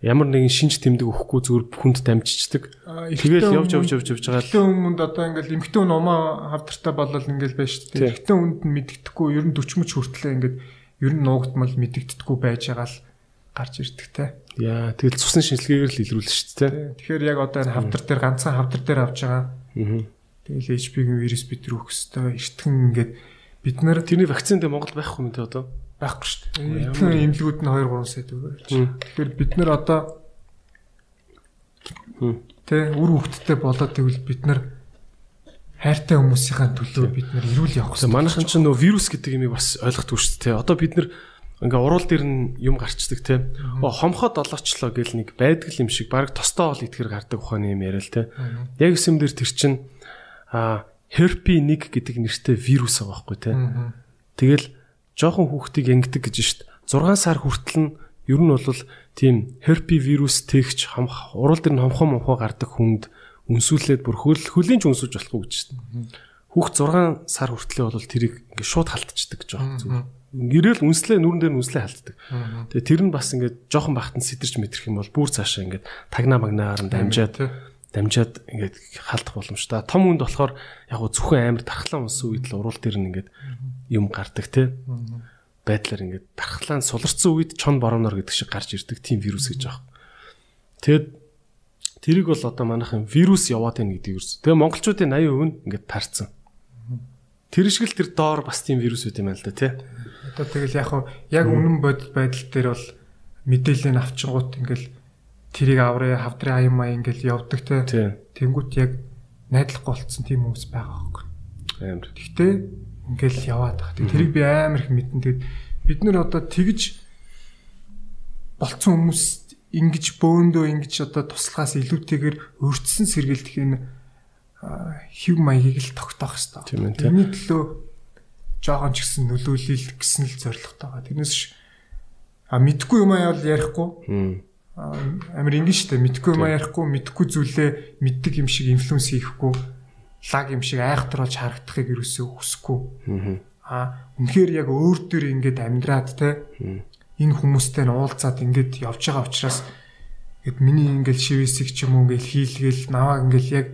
ямар нэгэн шинж тэмдэг өгөхгүй зүгээр хүнд дамжичдаг. Тэгэл явж явж явж явж байгаа л Эмхтэн хүмүүнд одоо ингээл эмхтэн номоо хавдартай болол ингээл байж шүү дээ. Эмхтэн хүнд нь мэддэхгүй ер нь 40 мөч хүртлээ ингээд ер нь нуугдмал мэддэгдэхгүй байж байгаа л гарч ирдэг те. яа тэгэл цусны шинжилгээгээр л илрүүлнэ шүү дээ. Тэгэхээр яг одоо энэ хавдар дээр ганцхан хавдар дээр авч байгаа. Аа. Тэгэл HP-гийн вирус бид нар өгөх ёстой. Эртхэн ингээд бид нар Тэрний вакцин дээр Монгол байхгүй юм те одоо. Байхгүй шүү дээ. Эртхэн эмнэлгүүд нь 2 3 сая төгрөг. Тэгэхээр бид нар одоо Тэ үр хөвгттэй болоод тэгвэл бид нар хайртай хүмүүсийн төлөө бид нар ирүүл явах Тэгээ манайхан ч нөө вирус гэдэг юмыг бас ойлгохгүй шүү дээ. Одоо бид нэр ингээ уруул дээр нь юм гарчдаг те. Оо хомхоод олоочлоо гэл нэг байдаг юм шиг баг тостоо ол итгэр гардаг ухааны юм яриа л те. Яг юм дээр тэр чин а herpes 1 гэдэг нэртэй вирус байгаа байхгүй те. Тэгэл жоохон хүүхдийг ингэдэг гэж шít. 6 сар хүртэл нь ер нь бол тийм herpes вирус тэгч хамх уруул дээр нь хомхоо момхоо гардаг хүнд өнсүүлээд бүр хөл хөлийн ч өнсөж болохгүй гэж шít. Хүүхд 6 сар хүртлэе бол тэрийг ингээ шууд халтчихдаг гэж зүгээр. Гэрэл үнслээ нүрэн дээр үнслээ халтдаг. Тэгээ тэр нь бас ингээд жоохон бахтан сэтэрч мэтрэх юм бол бүр цаашаа ингээд тагнаа магнаагаар нь дамжаад дамжаад ингээд халтах боломжтой. Том хүнд болохоор яг зөвхөн амар дархлаа унсан үед л уруул дээр нь ингээд юм гардаг те. Байдлаар ингээд дархлаа нь суларцсан үед чон боромнор гэдэг шиг гарч ирдэг тийм вирус гэж байгаа. Тэгэд тэрийг бол одоо манайхан вирус яваад байна гэдэг юус. Тэгээ монголчуудын 80% нь ингээд таарсан. Тэр шиг л тэр доор бас тийм вирус үт юм байна л да тий. Одоо тэгэл яг хав яг үнэн бодит байдал дээр бол мэдээлэл нь авчингууд ингээл тэрийг авраа хавдрын аян маяг ингээл явдаг те. Тий. Тэнгүүт яг найдлахгүй болцсон тийм хүмүүс байгаа байхгүй. Амар. Гэхдээ ингээл яваад. Тэг тэрийг би амар их мэдэн. Тэгэд бид нэр одоо тэгж болцсон хүмүүс ингэж бөөндөө ингэж одоо туслахаас илүүтэйгээр өртсөн сэргэлтэх энэ хэв маягийг л тогтоох хэрэгтэй. Тийм ээ. Тэрний төлөө жоохон ч гэсэн нөлөөлөл гэсэн л зорилготой байгаа. Тэрнээс а мэдгүй юм аа бол ярихгүй. Амар ингэ штэ мэдгүй юм аа ярихгүй, мэдгүй зүйлээ мэддэг юм шиг инфлюенс хийхгүй, лаг юм шиг айхтар болж харагдахыг юусоо хүсэхгүй. Мм. А үнэхээр яг өөр дөр ингээд амьдраад те энэ хүмүүстэй нь уулзаад ингээд явж байгаа учраас ингээд миний ингээд шивэсийг ч юм уу ингээд хийлгээл наваа ингээд яг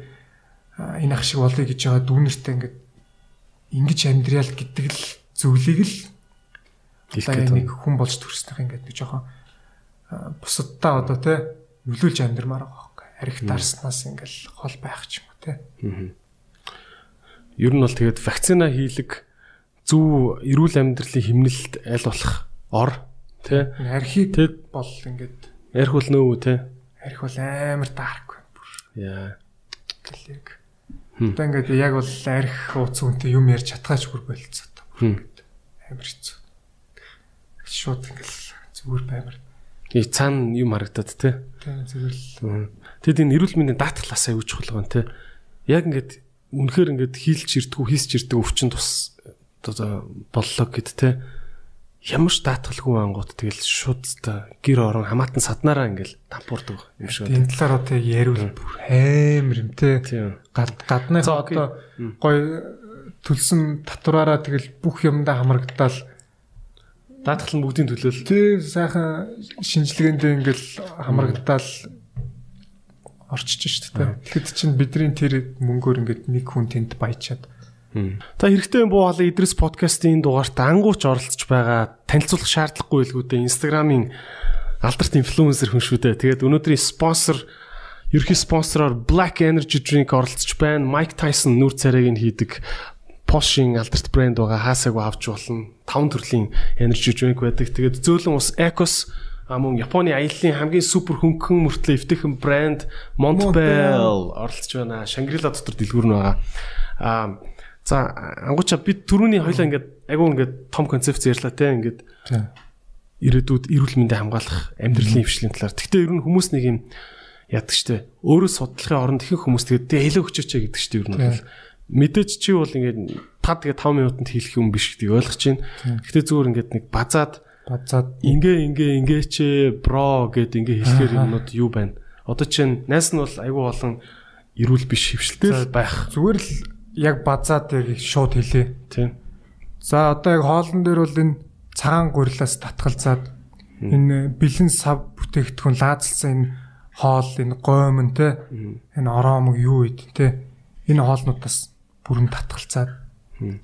энэ ах шиг болъё гэж байгаа дүүнэртэй ингээд ингэж амьдрал гэдэг л зүйлийг л нэг хүн болж төрснөх ингээд нэг жоохон а, бусадтай одоо те нөлөөлж амьдрмаар байгаа байхгүй. Арх дарснаас ингээд хол байх ч юм уу те Ер нь бол тэгээд вакцина хийлэг зөв эрүүл амьдралын хэмнэлт аль болох ор тий архийг Тэгэд бол ингээд ярих бол нөө тий арх бол амар бүр. Яа. Гэл яг одоо ингээд яг бол арх ууц үнтэй юм ярьж чадхаач бүр болцоо та амар хэцүү. Шууд ингээд зүгээр баймар. И цаана юм харагдаад тий тийм зүгээр л. Тэгэд энэ эрүүл мэндийн даатгалаасаа юу чухал байгаа юм те. Яг ингээд үнэхээр ингээд хийлж ирдгүү хийсч ирдэг өвчин тус одоо боллоо гэд те. Ямар ч даатгалгүй ангууд тэгэл шууд та гэр орон хамаатан саднараа ингээл тампуурдаг юм шиг энэ талаар одоо яриул бүр амар юм те. Гадны одоо гой төлсөн татвараараа тэгэл бүх юмдаа хамрагдаал Даатгал нь бүгдийн төлөөл. тий сайхан шинжилгээндээ ингээл хамрагдаал орчиж штэ те тэгэхэд чинь бидний тэр мөнгөөр ингээд нэг хүн тэнд баячаад Та хэрэгтэй юм буу хоолой Идрис подкастын дугаарт ангууч оролцож байгаа танилцуулах шаардлагагүй илгүүдээ Instagram-ийн алдарт инфлюенсер хүн шүү дээ. Тэгээд өнөөдрийн спонсор ерхий спонсороор Black Energy Drink оролцож байна. Mike Tyson нүр царайг нь хийдэг Porsche-ийн алдарт брэнд байгаа хаасаагүй авч болно. Таван төрлийн energy drink байдаг. Тэгээд зөөлөн ус Ecos а мөн Японы аяллаа хамгийн супер хөнгөн мөртлөө эвтэйхэн брэнд Montbell оролцож байна. Shangri-La дотор дэлгүүр нь байгаа. А за ангууча бид түрүүний хоёлаа ингээд айгүй ингээд том концепц ярьлаа те ингээд ирээдүйд эрүүл мэндийг хамгаалах амьдралын хвшлийн талаар. Гэхдээ ер нь хүмүүс нэг юм яадаг штэ. Өөрөө судлахын оронд ихэнх хүмүүс тэгээд тэ хэлээ өчөөч гэдэг штэ ер нь бол. Мэдээж чи бол ингээд та тэгээд 5 минутанд хийх юм биш гэдгийг ойлгож байна. Гэхдээ зүгээр ингээд нэг базаад базаад ингээ ингээ ингээ чи бро гэд ингээ хэлэхээр юмнууд юу байна. Одоо чинь найс нь бол айгүй болон эрүүл биш хвшилтэй л байх. зүгээр л яг базаад яг шууд хэлээ Тийм. За одоо яг хоолн дээр бол энэ цагаан гурилаас татгалзаад энэ бэлэн сав бүтээгдэхүүн лаазалсан энэ хоол энэ гомн те энэ ороомог юу ид те энэ хоолнуудаас бүрэн татгалзаад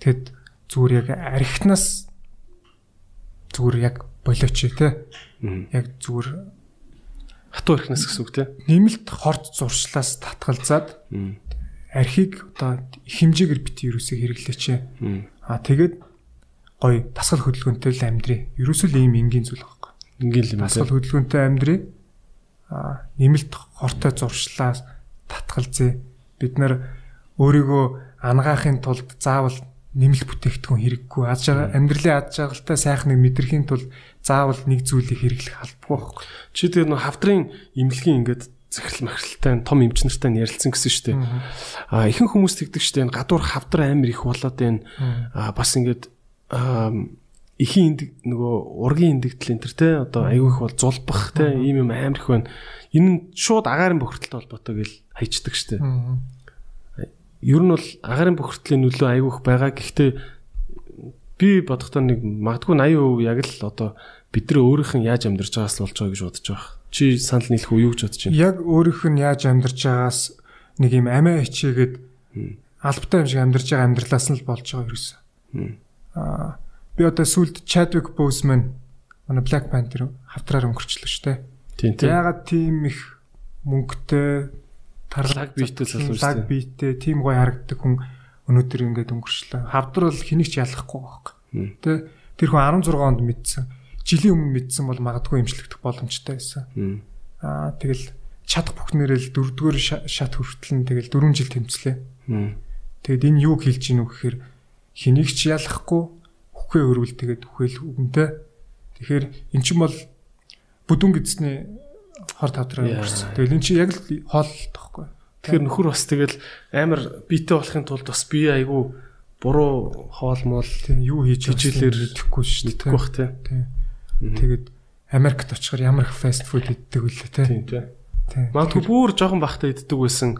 тэгэд зүгээр яг архинаас зүгээр яг болооч те яг зүгээр Хатуу ирхнээс гэсэн үг тийм. нэмэлт хорт зуршлаас татгалзаад архийг одоо их хэмжээгээр бити ерөөсөө хэрэглээч а тэгээд гой дасгал хөдөлгөөнтэй л амьдрий. Ерөөсөө л ийм энгийн зүйл байхгүй. Ингээл юм дасгал тийм. хөдөлгөөнтэй амьдрий. А нэмэлт хортой зуршлаас татгалзээ. Бид нар өөрийгөө ангаахын тулд заавал нэмэлт бүтээгдэхүүн хэрэггүй аз жаргал амьдралын аз жаргалтай сайхныг мэдрэхийн тулд заавал нэг зүйлийг хэрэглэх албагүй байхгүй Чи тэгээд нөх хавдрын имлэгийн ингээд захирал махиралтай том эмч нартай нь ярилцсан гэсэн шүү дээ. А ихэнх хүмүүс тэгдэг шүү дээ. Гадуур хавдар амар их болоод байна. А бас ингээд аа ихийн индэг нөгөө ургийн индэгдэл энэ төр те одоо аягүй их бол зулбах те ийм юм амар их байна. Энэ нь шууд агаарын бохирдолтой холбоотой гэл хайчдаг шүү дээ. Ер нь бол агаарын бохирдлын нөлөө их байгаа. Гэхдээ би бодохдоо нэг магадгүй 80% яг л одоо бид нар өөрийнх нь яаж амьдарч байгаас болж байгаа гэж бодож байгаа. Чи санал нийлэх үү юу гэж бодож байна? яг өөрийнх нь яаж амьдарч байгаас нэг юм амиа хичээгээд албатай юм шиг амьдарч байгаа амьдралаас нь л болж байгаа ерөөсөө. Аа би одоо сүлд Chadwick Boseman манай Black Panther хавтраар өнгөрчлөө шүү дээ. Тийм тийм. Яагаад тийм их мөнгөтэй Лаг биетэй залуу шүү дээ. лаг биетэй тийм гоё харагддаг хүн өнөөдөр ингээд өнгөрчлөө. Хавдар бол хэнийг ч ялахгүй байхгүй. Тэ тэр хүн 16 онд мэдсэн. Жилийн өмнө мэдсэн бол магадгүй имжлэгдэх боломжтой байсан. Аа тэгэл чадах бүхнээрэл дөрөвдүгээр ша- шат хүртэл нь тэгэл 4 жил тэмцлээ. Тэгэд энэ юу хэлж гинүү гэхээр хэнийг ч ялахгүй үхээ өрвөл тэгээд үхэл үгэнтэй. Тэгэхээр эн чинь бол бүдүүн гидсний хор тавдраа өнгөрсөн. Тэгэл эн чинь яг л хоол тоххой. Тэгэхээр нөхөр бас тэгэл амар биетэй болохын тулд бас бие айгүй буруу хоол моол Тийм юу хийж Хичээлээр мэдэхгүй шүү дээ. мэдгүй бах тий. Тийм. Тэгээд Америкт очихоор ямар их фаст фуд иддэг үлээ. Тийм тий. Тийм. Магадгүй бүр жоохон бахтай иддэг байсан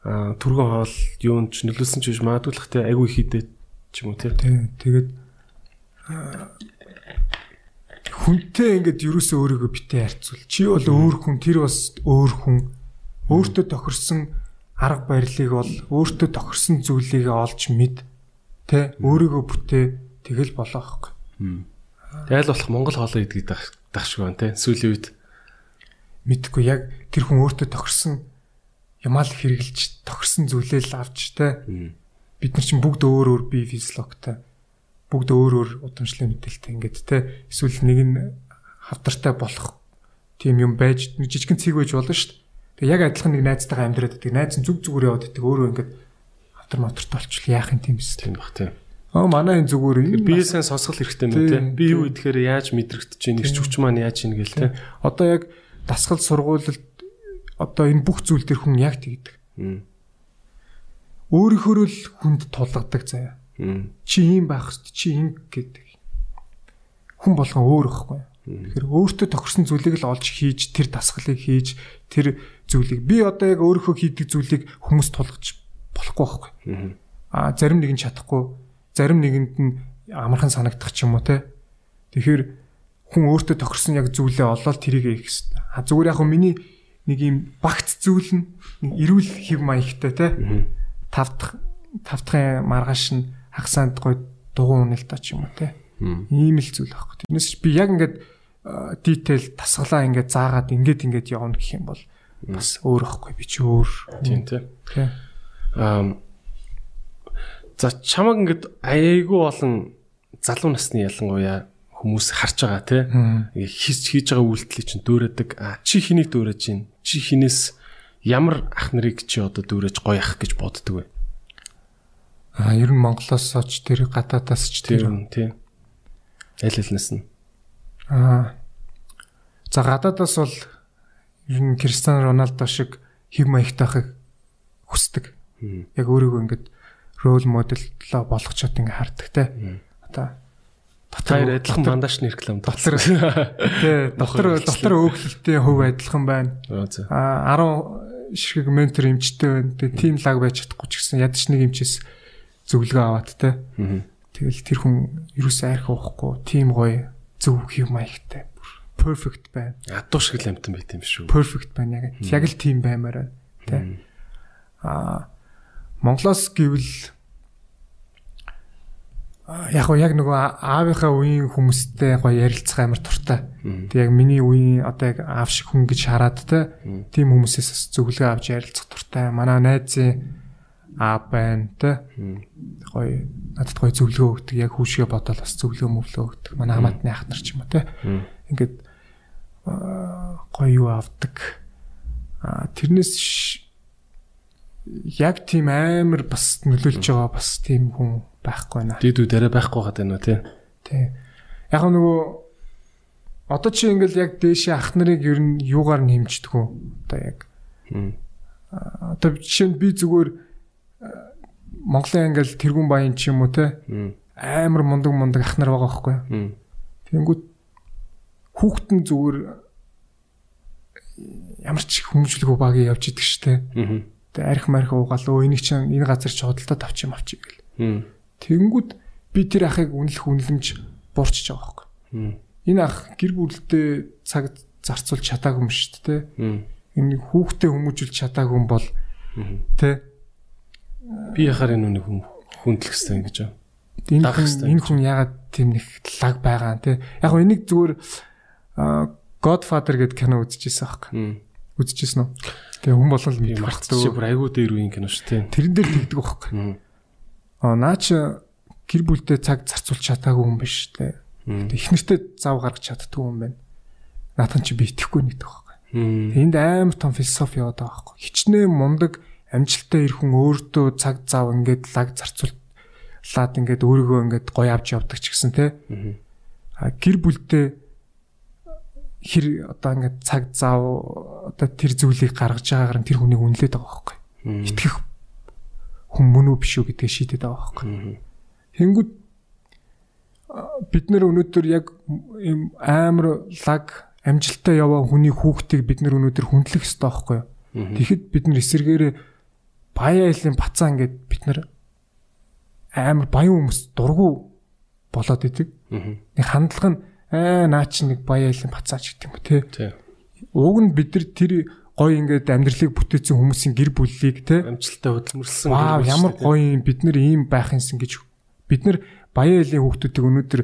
түргэн хоол юунд ч нөлөөлсөн ч биш магадгүй л хэ айгүй их идээд ч юм уу тий. Тийм. Тэгээд хүнтэй ингээд юусоо өөрийгөө битээ харьцуул. Чи бол өөр хүн, тэр бас өөр хүн. Өөртөө тохирсон арга барилыг бол өөртөө тохирсон зүйлийг олж мэд. Тэ өөрийгөө бүтээ тэгэл болоо байхгүй. Тэгэл болох Монгол хоолоо идэх шиг байна тий. Сүүлийн үед Мэдхгүй яг тэр хүн өөртөө тохирсон ямаа л хэрэгжилж тохирсон зүйлээ л авч тэ. Бид нар чинь бүгд өөр өөр бие физиологтой. Бүгд өөр өөр удамшлын мэдээлэлтэй ингээд те эсвэл нэг нь хавдартай болох тийм юм байж нэг жижигэн цэг байж болно шүү дээ. Тэгээ яг адилхан нэг найзтайгаа амьдраад байдаг. Найз нь зүг зүгээр яваад байдаг. Өөрөө ингээд хавдар мотортой болчихвол яах юм тийм тийм бах тий. Аа манай энэ зүгээр энэ Бие сайн сонсгол хэрэгтэй тий. Тийм, Би юу идэхээр яаж мэдрэгдэж чинь ирч хүч маань яаж ийн гэл тий. одоо яг дасгал сургуульд одоо энэ бүх зүйл төр хүн яг тэгдэг. Өөрийнхөө л хүнд тулгадаг заяа. Чи ийм байх хэвчээ чи ийм гэдэг. Хүн болгон өөр ихгүй. Тэгэхээр өөртөө тохирсон зүйлийг л олж хийж тэр дасгалыг хийж тэр зүйлийг би одоо яг өөрийнхөө хийдэг зүйлийг хүмүүс тулгаж болохгүй байхгүй. Мм. А зарим нэг нь чадахгүй, зарим нэгэнд нь амархан санагдах ч юм уу те. Тэгэхээр хүн өөртөө тохирсон яг зүйлээ олоод тэрийг хийх хэрэгтэй. А зүгээр яг хөө миний нэг юм багц зүйл нь эрүүл хэв маягтай те. Тав дахь тав дахь маргааш нь хагасанд гой дугуй уналтаа ч юм уу те. Ийм л зүйл байхгүй. Тэрнээс би яг ингээд дитейл тасгалаа ингээд заагаад ингээд ингээд явна гэх юм бол бас өөр ихгүй би чи өөр. Тийм тий. Тэ. Аа За чамаг ингээд аяйгүй олон залуу насны ялангуяа хүмүүс харж байгаа тий. Хийж хийж байгаа үйлдэлийг чинь дөөрэдэг. А чи хэнийг дөөрэж чинь? Чи хинээс ямар ах нарыг чи одоо дөөрэж гоё ах гэж боддөг вэ? А ер нь Монголоос оч тэр гадаадаас ч Тэр тэр нь тий. Аль алнаас нь. Аа. За гадаадаас бол ер нь Криstiano Роналдо шиг хэв маягтай байхыг хүсдэг. Яг өөрийгөө ингээд рол модельлоо болгочод ингээд хардаг те. Одоо Хоёр адилхан бандаж реклам дотор тий дотор дотор өөхлөлтийн хувь адилхан байна. А 10 ширхэг ментор эмчтэй байна. Тэгээ тим лаг байж чадахгүй ч гэсэн ядч нэг эмчээс зөвлөгөө аваад те. Тэгэл тэр хүн ерөөсөө арх уухгүй, тим гоё зөв хэв маягтай. Perfect байна. Ядуу шиг л амтан байт юм шүү. Perfect байна яг. Яг л тим баймаар байна. Тэ. Аа Монголоос гэвэл яг гоо яг нөгөө аавынхаа үеийн хүмүүстэй гоё ярилцах амар туртай. Тэг яг миний үеийн одоо яг аав шиг хүн гэж хараад те. Тим хүмүүсээс бас зөвлөгөө авч ярилцах туртай. Манай найзын аав байна те. Гоё надад гоё зөвлөгөө өгдөг. Яг хүүшгээ бодоод бас зөвлөгөө мөвлөө өгдөг. Манай хамаатны ах нар ч юм уу те. Ингээд аа, гоё юу авдаг. Тэрнээс яг тийм амар бас нөлөөлж байгаа бас тийм хүн байхгүй наа. Дид үд арай байхгүй гадаг уу тий. Тий. Яг нь нөгөө одоо чи ингээл яг дээшээ ах нарыг ер нь юугаар нэмждэг үү? Одоо яг одоо жишээ нь би зүгээр Монголын ингээл тэргүүн баян ч юм уу те амар мундаг мундаг ах нар байгаа байхгүй. Хүүхэд нь зүгээр ямар ч хүмүүжлэг багийг явж идэг штэ. Тэгээ арх марх уугаал өө энийг чинь энэ газар ч хөдөлтөд авч юм авчиг гэл. Тэнгүүд би тэр ахыг үнэлэх үнэлэмж буурчж байгаа байхгүй. Энэ ах гэр бүлдээ цаг зарцуулж чадаагүй юм дээ. Мм. Энэ хүүхдээ хүмүүжүүлж чадаагүй юм бол тэ Би яхаар энэ нэг хүн хүндлэх хэрэгтэй ингэж байна. энэ хүн энэ гэж. хүн ягаад тийм нэг лаг байгаа те. Яг гоо энийг зүгээр Godfather гэдэг кино үзчихсэн аахгүй. Үзчихсэн үү? Тэгээ хүн болгол Би чи бүр айгуу дээр үеийн кино шүү тий. Тэрэн дээр тэгдэг байхгүй. Аа наа чи гэр бүлдээ цаг зарцуулж чадаагүй хүн биш те. Мм. Тэг ихнэртэй зав гаргаж чаддгүй юм байна. Наатан чи би итгэхгүй нэгдэг байхгүй. Мм. Энд амар том философи яваад байгаа байхгүй. Хичнээн мундаг амжилттай ир хүн өөртөө цаг зав ингээд лаг зарцуулаад ингээд өөрийгөө ингээд гоё авч явдаг ч гэсэн те. А гэр бүлдээ хэр одоо ингээд цаг зав одоо тэр зүйлийг гаргаж байгаагаар нь тэр хүнийг үнэлээд байгаа байхгүй. Итгэх хүн мөн үү биш үү гэдгийг шийдэд байгаа байхгүй. Тэнгүүд бид нэр өнөөдөр яг ийм амар лаг амжилттай яваа хүний хүүхдийг бид нэр өнөөдөр хүндлэх ёстой байхгүй юу? Тэгэхэд бид нэр эсэргээрээ баяа айлын бацаа ингээд бид нэр амар баян хүмүүс дургу болоод идэг. Нэг хандлага нь аа наа чи нэг баяа айлын бацаач гэдэг юм те. Уг нь бид нар тэр гоё ингээд амьдралыг бүтээсэн хүмүүсийн гэр бүлийг те амжилттай хөдөлмөрлсөн Вау ямар гоё юм бид нар ийм байх юмсан гэж бид нар баяа айлын хүүхдүүдийг өнөөдөр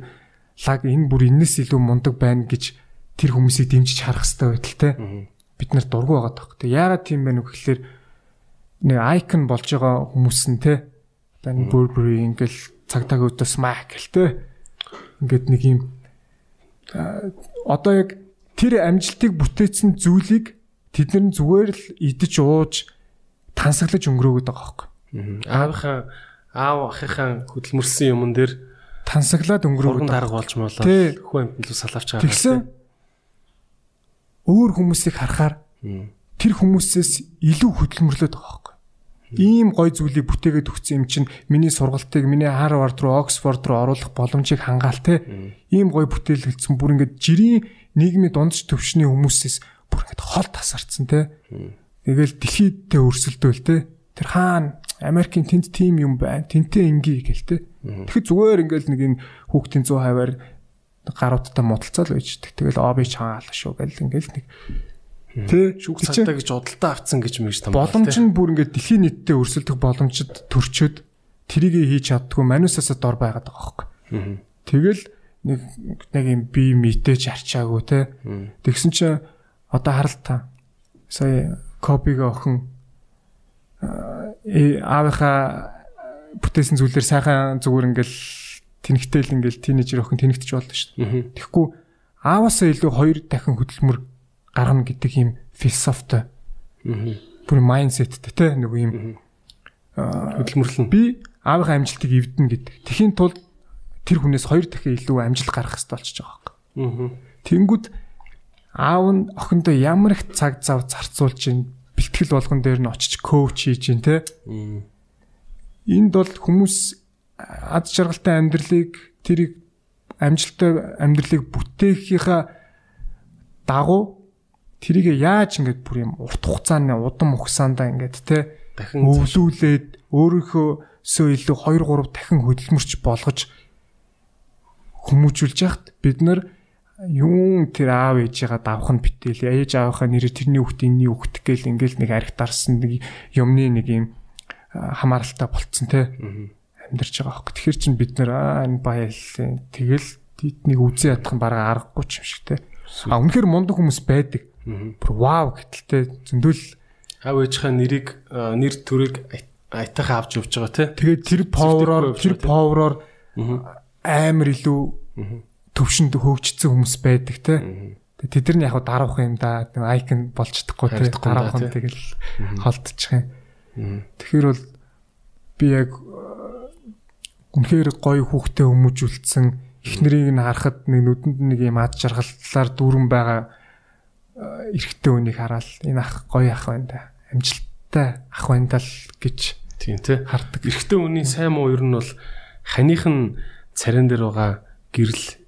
лаг энэ бүр энэс илүү мундаг байна гэж тэр хүмүүсийг дэмжиж харах хэрэгтэй байтал те. Бид нар дургу байгаа тох. Тэг яагаад тийм байна вэ гэхэлэр нэг айкон болж байгаа хүмүүс нь те. Одоо нэг Burberry ингээл цагдааг өдөө smack гэл те. Ингээд нэг юм одоо яг тэр амжилтыг бүтээсэн зүйлийг тэд нар зүгээр л идэж ууж тансаглаж өнгөрөөгд байгаа байхгүй. Аавынхаа аав ахынхаа хөдөлмөрсөн юмн дээр Тансаглаад өнгөрөөгд дарга болж молоо Тий. хүү амт л салавч байгаа. Тэгсэн өөр хүмүүсийг харахаар тэр хүмүүсээс илүү хөдөлмөрлөд байгаа байхгүй. Ийм гой зүйлийг бүтээгээд өгсөн юм чинь миний сургалтыг миний Harvard руу, Oxford руу оруулах боломжийг хангаал те. Ийм гой бүтээл хэлсэн бүр ингээд жирийн нийгмийн дундч төвшний хүмүүсээс бүр ингээд хол тасарцсан те. Тэгэл дэлхийдээ өрсөлдөөл те. Тэр хаана Америкийн тэнд тим юм байна. Тэнтэй инги гэл те. Тэгэхээр зүгээр ингээд нэг энэ хүүхдийн 100 хаваар гаруудтай муудалцаал байждаг. Тэгэл оо би чагаалаа шүү гэл ингээл нэг Тэ шүүх цагдаа гэж удалтаа авцсан гэж мэгж там. боломж нь бүр ингээд дэлхийн нийтэд өрсөлдөх боломжид төрчөөд тэрийг хийж чаддгүй манусаасаа дор байгаад байгаа байхгүй. Тэгэл нэг нэг юм би мэтэж арчаагүй те. Тэгсэн чинь одоо харалт та. Сая копига охин э, аавынхаа бүтээсэн зүйлээр сайхан зүгээр ингээл тэнхтэл ингээл тинейжер охин тэнэгтэж болно шүү дээ. Тэгэхгүй ааваасаа илүү хоёр дахин хөдөлмөр гаргана гэдэг юм философитой. Бүр майндсеттэй те нэг юм хөдөлмөрлөн. би аавынхаа амжилтыг эвдэнэ гэдэг. Тэхийн тулд тэр хүнээс хоёр дахин илүү амжилт гарах хэрэгтэй болчихж байгаа юм. Тэнгүүд аав нь охиндоо ямар их цаг зав зарцуулж ин бэлтгэл болгон дээр нь очиж коуч хийж ин те. Энд бол хүмүүс ад жаргалтай амьдралыг тэрийг амжилттай амьдралыг бүтээхийнхаа дагуу тэрийг яаж ингэж бүр юм урт хугацааны удам ухсаандаа ингэж те Дахин өвлүүлээд өөрийнхөөсөө илүү 2 3 дахин хөдөлмөрч болгож хүмүүжүүлж яхад бид нар юун тэр аав ээжигээ давх нь битэл ээж аавынхаа нэрээр тэрний хүүхд энэний хүүхд гээл ингээл нэг арх дарсан нэг юмны нэг юм хамааралтай болцсон те амьдарч байгаа хөөе. Тэгэхээр чин бид нар энэ баялын тэгэл тэднийг үзээ ядах нь бараг аргагүй ч юм шиг те. А үнэхээр мундаг хүмүүс байдаг. Бүр вау гэтэлтэй зөндөл аав ээжийнхээ нэрийг нэр төрийг айтайхан авч явж байгаа те. тэгээд тэр повероор явж тэр тий. повероор амар илүү төвшөнд хөгжсөн хүмүүс байдаг. Тэгээд тэд нар яг дарах юм да. Айкон болж чадахгүй те. Харагдахгүй юм да, Дарах нь тий. тэгэл холдчих юм. Тэгэхээр бол би яг үнэхээр гоё хүүхдэд хүмүүжүүлсэн эхнэрийг нь харахад нэг нүдэнд нэг юм ад жаргаллаар дүүрэн байгаа эрэгтэй хүнийг хараад энэ ах гоё ах байна да. Амжилттай ах байна даа гэж Тийм те. хардаг. Эрэгтэй хүний сайн муу ер нь бол ханых нь царин дээр байгаа гэрэл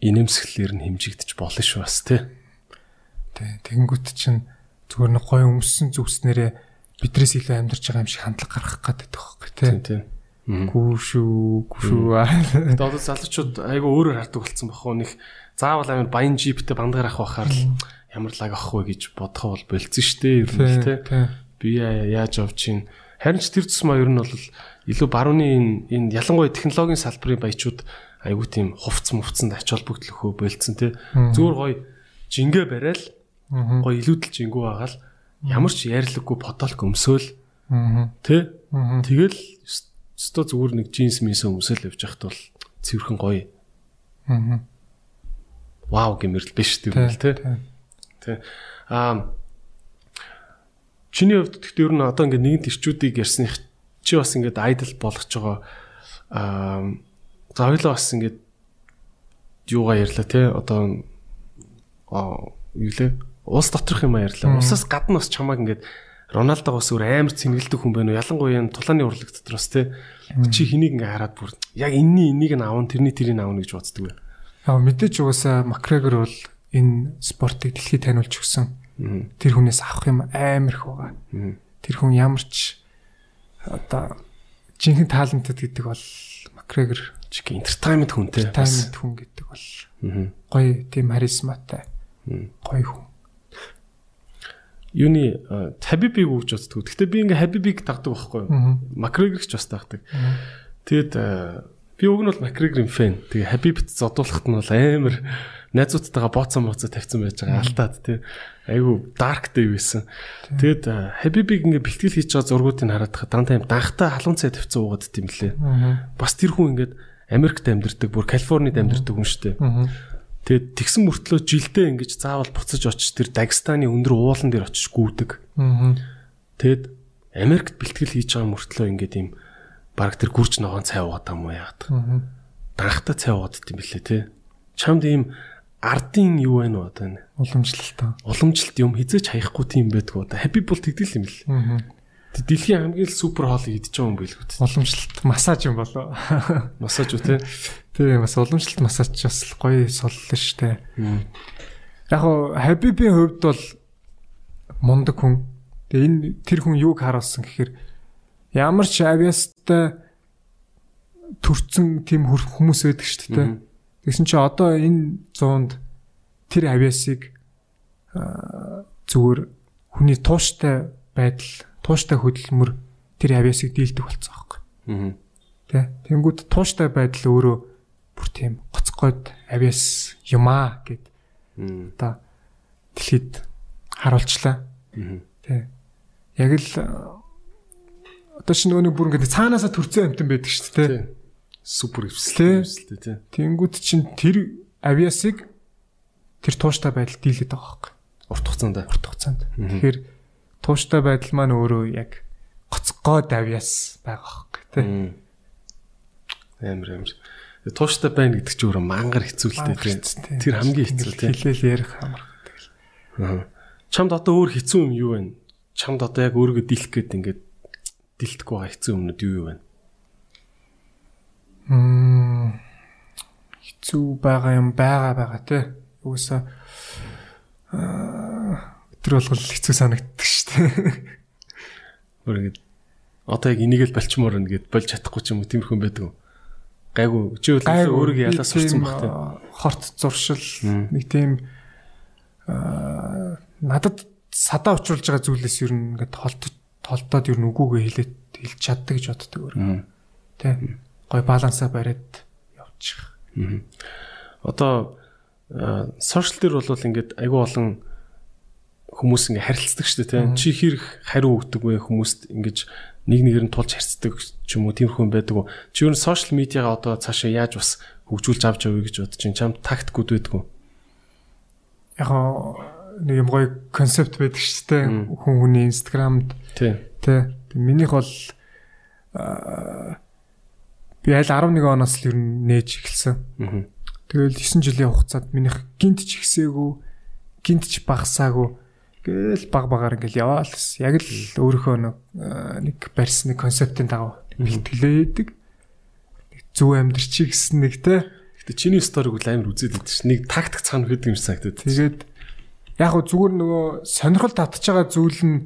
инэмсэглэлээр нь хэмжигдэж болно шүү бас те. Тэ тэгэнгүүт чинь зүгээр нэг гоё өмссөн зүгснэрээ бидрээс илүү амьдарч байгаа юм шиг хандлага гаргах гэдэг байхгүй тий. Тийм тийм. Гүү шүү, гүү шүү. Тэгээд одоо залуучууд айгүй өөрөөр хардаг болсон бахуу нэг заавал амир баян джиптэй бандагаар авах бахаар л ямар лаг авах вэ гэж бодох бол болцсон шүү дээ ер нь. Тий. Би яа- яаж авч чинь харин ч тэр тусмаа ер нь бол илүү барууны энэ энэ ялангуяа технологийн салбарын баячууд айгүй тийм хувц мувцанд ач холбогдлохөө болцсон те. Зүгээр гоё жингээ барайл гоё илүүдэл жингүү байгаал ямар ч ярьлаггүй потолк өмсөөл те. Тэгэл өсто зүгээр нэг джинс мисэ өмсөөл явж байхад бол цэвэрхэн гоё Аа. вау гэмэрл биш тийм л те. Тэ. Аа чиний хувьд гэхдээ ер нь одоо ингээд нэгэн төрчүүдийг ярьсных чи бас ингээд айдл болгож байгаа аа за хоёлоо бас ингээд юугаа ярьла те одоо юу лээ улс доторх юм ярьлаа. Улсаас гадна бас чамааг ингээд Роналдогоос өөр амар цэнгэлдэг хүн байна уу? Ялангуяа тулааны урлаг дотроос те. Чи хэнийг ингээ хараад бүр яг энэний энийг нь аавн тэрний тэрийг аавна гэж боддөг вэ? Аа мэдээж угаасаа Макгрегор бол энэ спортыг дэлхийд таниулж өгсөн. Тэр хүнээс авах юм амар их байгаа. Тэр хүн ямар ч одоо жинхэнэ таалантд гэдэг бол Макгрегор чиг entertainment хүн те. Entertainment хүн гэдэг бол гоё тийм харизматай. Гоё хүн юуны Хабибиг үгж боддог. Гэхдээ би ингээ Хабибиг тагдаг байхгүй юу? Макрегорч бас тагдаг. Тэгэд би уг нь бол Макрегорын фэн. Тэгээ Хабибт зодуулахт нь бол амар найзуудтайгаа бооцсон моцоо тавьсан байж байгаа алтаад тий. Айгу дарк day байсан. Тэгэд Хабибиг ингээ бэлтгэл хийж байгаа зургуудыг хараад дандаа юм данхтай халуун цай тавьсан уугаад дим лээ. Бас тэр хүн ингээд Америкт амьдардаг, бүр Калифорнид амьдардаг хүн шүү дээ. Тэгээд тэгсэн мөртлөө жилдээ ингэж заавал буцаж очиж тэр Дагестаны өндөр уулан дээр очиж гүйдэг. Тэгэд Америкт бэлтгэл хийж байгаа мөртлөө ингэж юм баг тэр гүрч ногоон цай уугаад юм уу яагаад. Аа. Данхтай цай уугаад дим билээ те. Чамд ийм ардын юу байна уу одоо энэ? Уламжлалт. Уламжлалт юм хизээч хаяхгүй тийм байдгүй одоо. Happy Bull тэгдэл юм бэл. Аа Дэлхийн хамгийн л супер хоолыг идчихэж байгаа юм билгүү. Уламжлалт массаж юм болоо. Массаж үү те? Тийм бас уламжлалт массаж бас гоё соллоо штэ. Яг хоо Хабибийн хувьд бол мундаг хүн. Тэгээ энэ тэр хүн юуг харуулсан гэхээр ямар ч авиастай төрцөн тийм хүмүүс байдаг шүү дээ. Тэгсэн чи одоо энэ зуунд тэр авиасыг зүгээр хүний тууштай байдал тууштай хөдөлмөр тэр авиасыг дийлдэг болсон байхгүй. Аа. Тэ. Тэнгүүд тууштай байдал өөрөө бүр тийм гоцгойд авиас юмаа гэд. Одоо дэлхийд харуулчлаа. Аа. Тэ. Яг л одоо шинэ нөгөө бүр ингээд цаанаасаа төрцөн амтан байдаг шүү дээ. Супер эвсэлтэй тэ. Тэнгүүд чин тэр авиасыг тэр тууштай байдал дийлээд байгаа байхгүй. Урт хугацаанд. Урт хугацаанд. Тэгэхээр тууштай байдал маань өөрөө яг гоцгоо давьяас байгаа хөөхгүй тий. Амар амар. Тууштай байна гэдэг чинь өөрөө мангар хэцүү л дээ тий. Тэр хамгийн хэцүү тий. Хэлэл ярих амар тэгэл. Аа. Чамд одоо өөр хэцүү юм юу вэ? Чамд одоо яг өөрийгөө дийлэх гээд ингээд дийлдэхгүй байгаа хэцүү юмнууд юу юу вэ? Хэцүү байгаа юм байгаа байгаа. Угсаа аа тэр болгол хэцүү санагддаг шүү дээ. Өөр ингэ одоо яг энийг л болчмоор нэгэд болж чадахгүй ч юм уу тиймэрхүү байдаг уу? Гайгүй чи бол өөрийгөө ялаа сурцсан баг те. Хорт зуршил нэг тийм надад садаа учруулж байгаа зүйлээс ер нь ингээд холдож толдоод ер нь үгүйгээ хэлээд хэлж чаддаг гэж боддог өөр. Тэ. Гой балансаа бариад явчих. Одоо сошиал дээр бол ингээд айгүй олон хүмүүс ингээ харилцдаг шүү дээ тийм чи хэрэг хариу өгдөг вэ? Хүмүүст ингэж нэг нэгээр нь тулж харцдаг ч юм уу? Тиймэрхүү байдаг уу чи ер нь сошиал медиагаа одоо цаашаа яаж бас хөгжүүлж авч явъя гэж бодож чинь чам тактикуд байдаг уу яг нэг юм гоё концепт байдаг шүү дээ хүн хүний инстаграмд тий. тий минийх бол би аль 11 оноос л ер нь нээж эхэлсэн тэгэл 9 жилийн хугацаанд минийх гинт ч ихсээгүй гинт ч багасаагүй Гээл баг багаар ингээл яваал. Яг л өөрийнхөө нэг барьсан нэг концептын дагав бэлтгэлээдэг. Зөв амьдрчий гэсэн нэг те. Гэтэ чиний сториг бол амар үзээд байдаг ш. Нэг тактик цаана хөдөг юм санагдаад. Тэгээд яг хөө зүгээр нөгөө сонирхол татж байгаа зүйл нь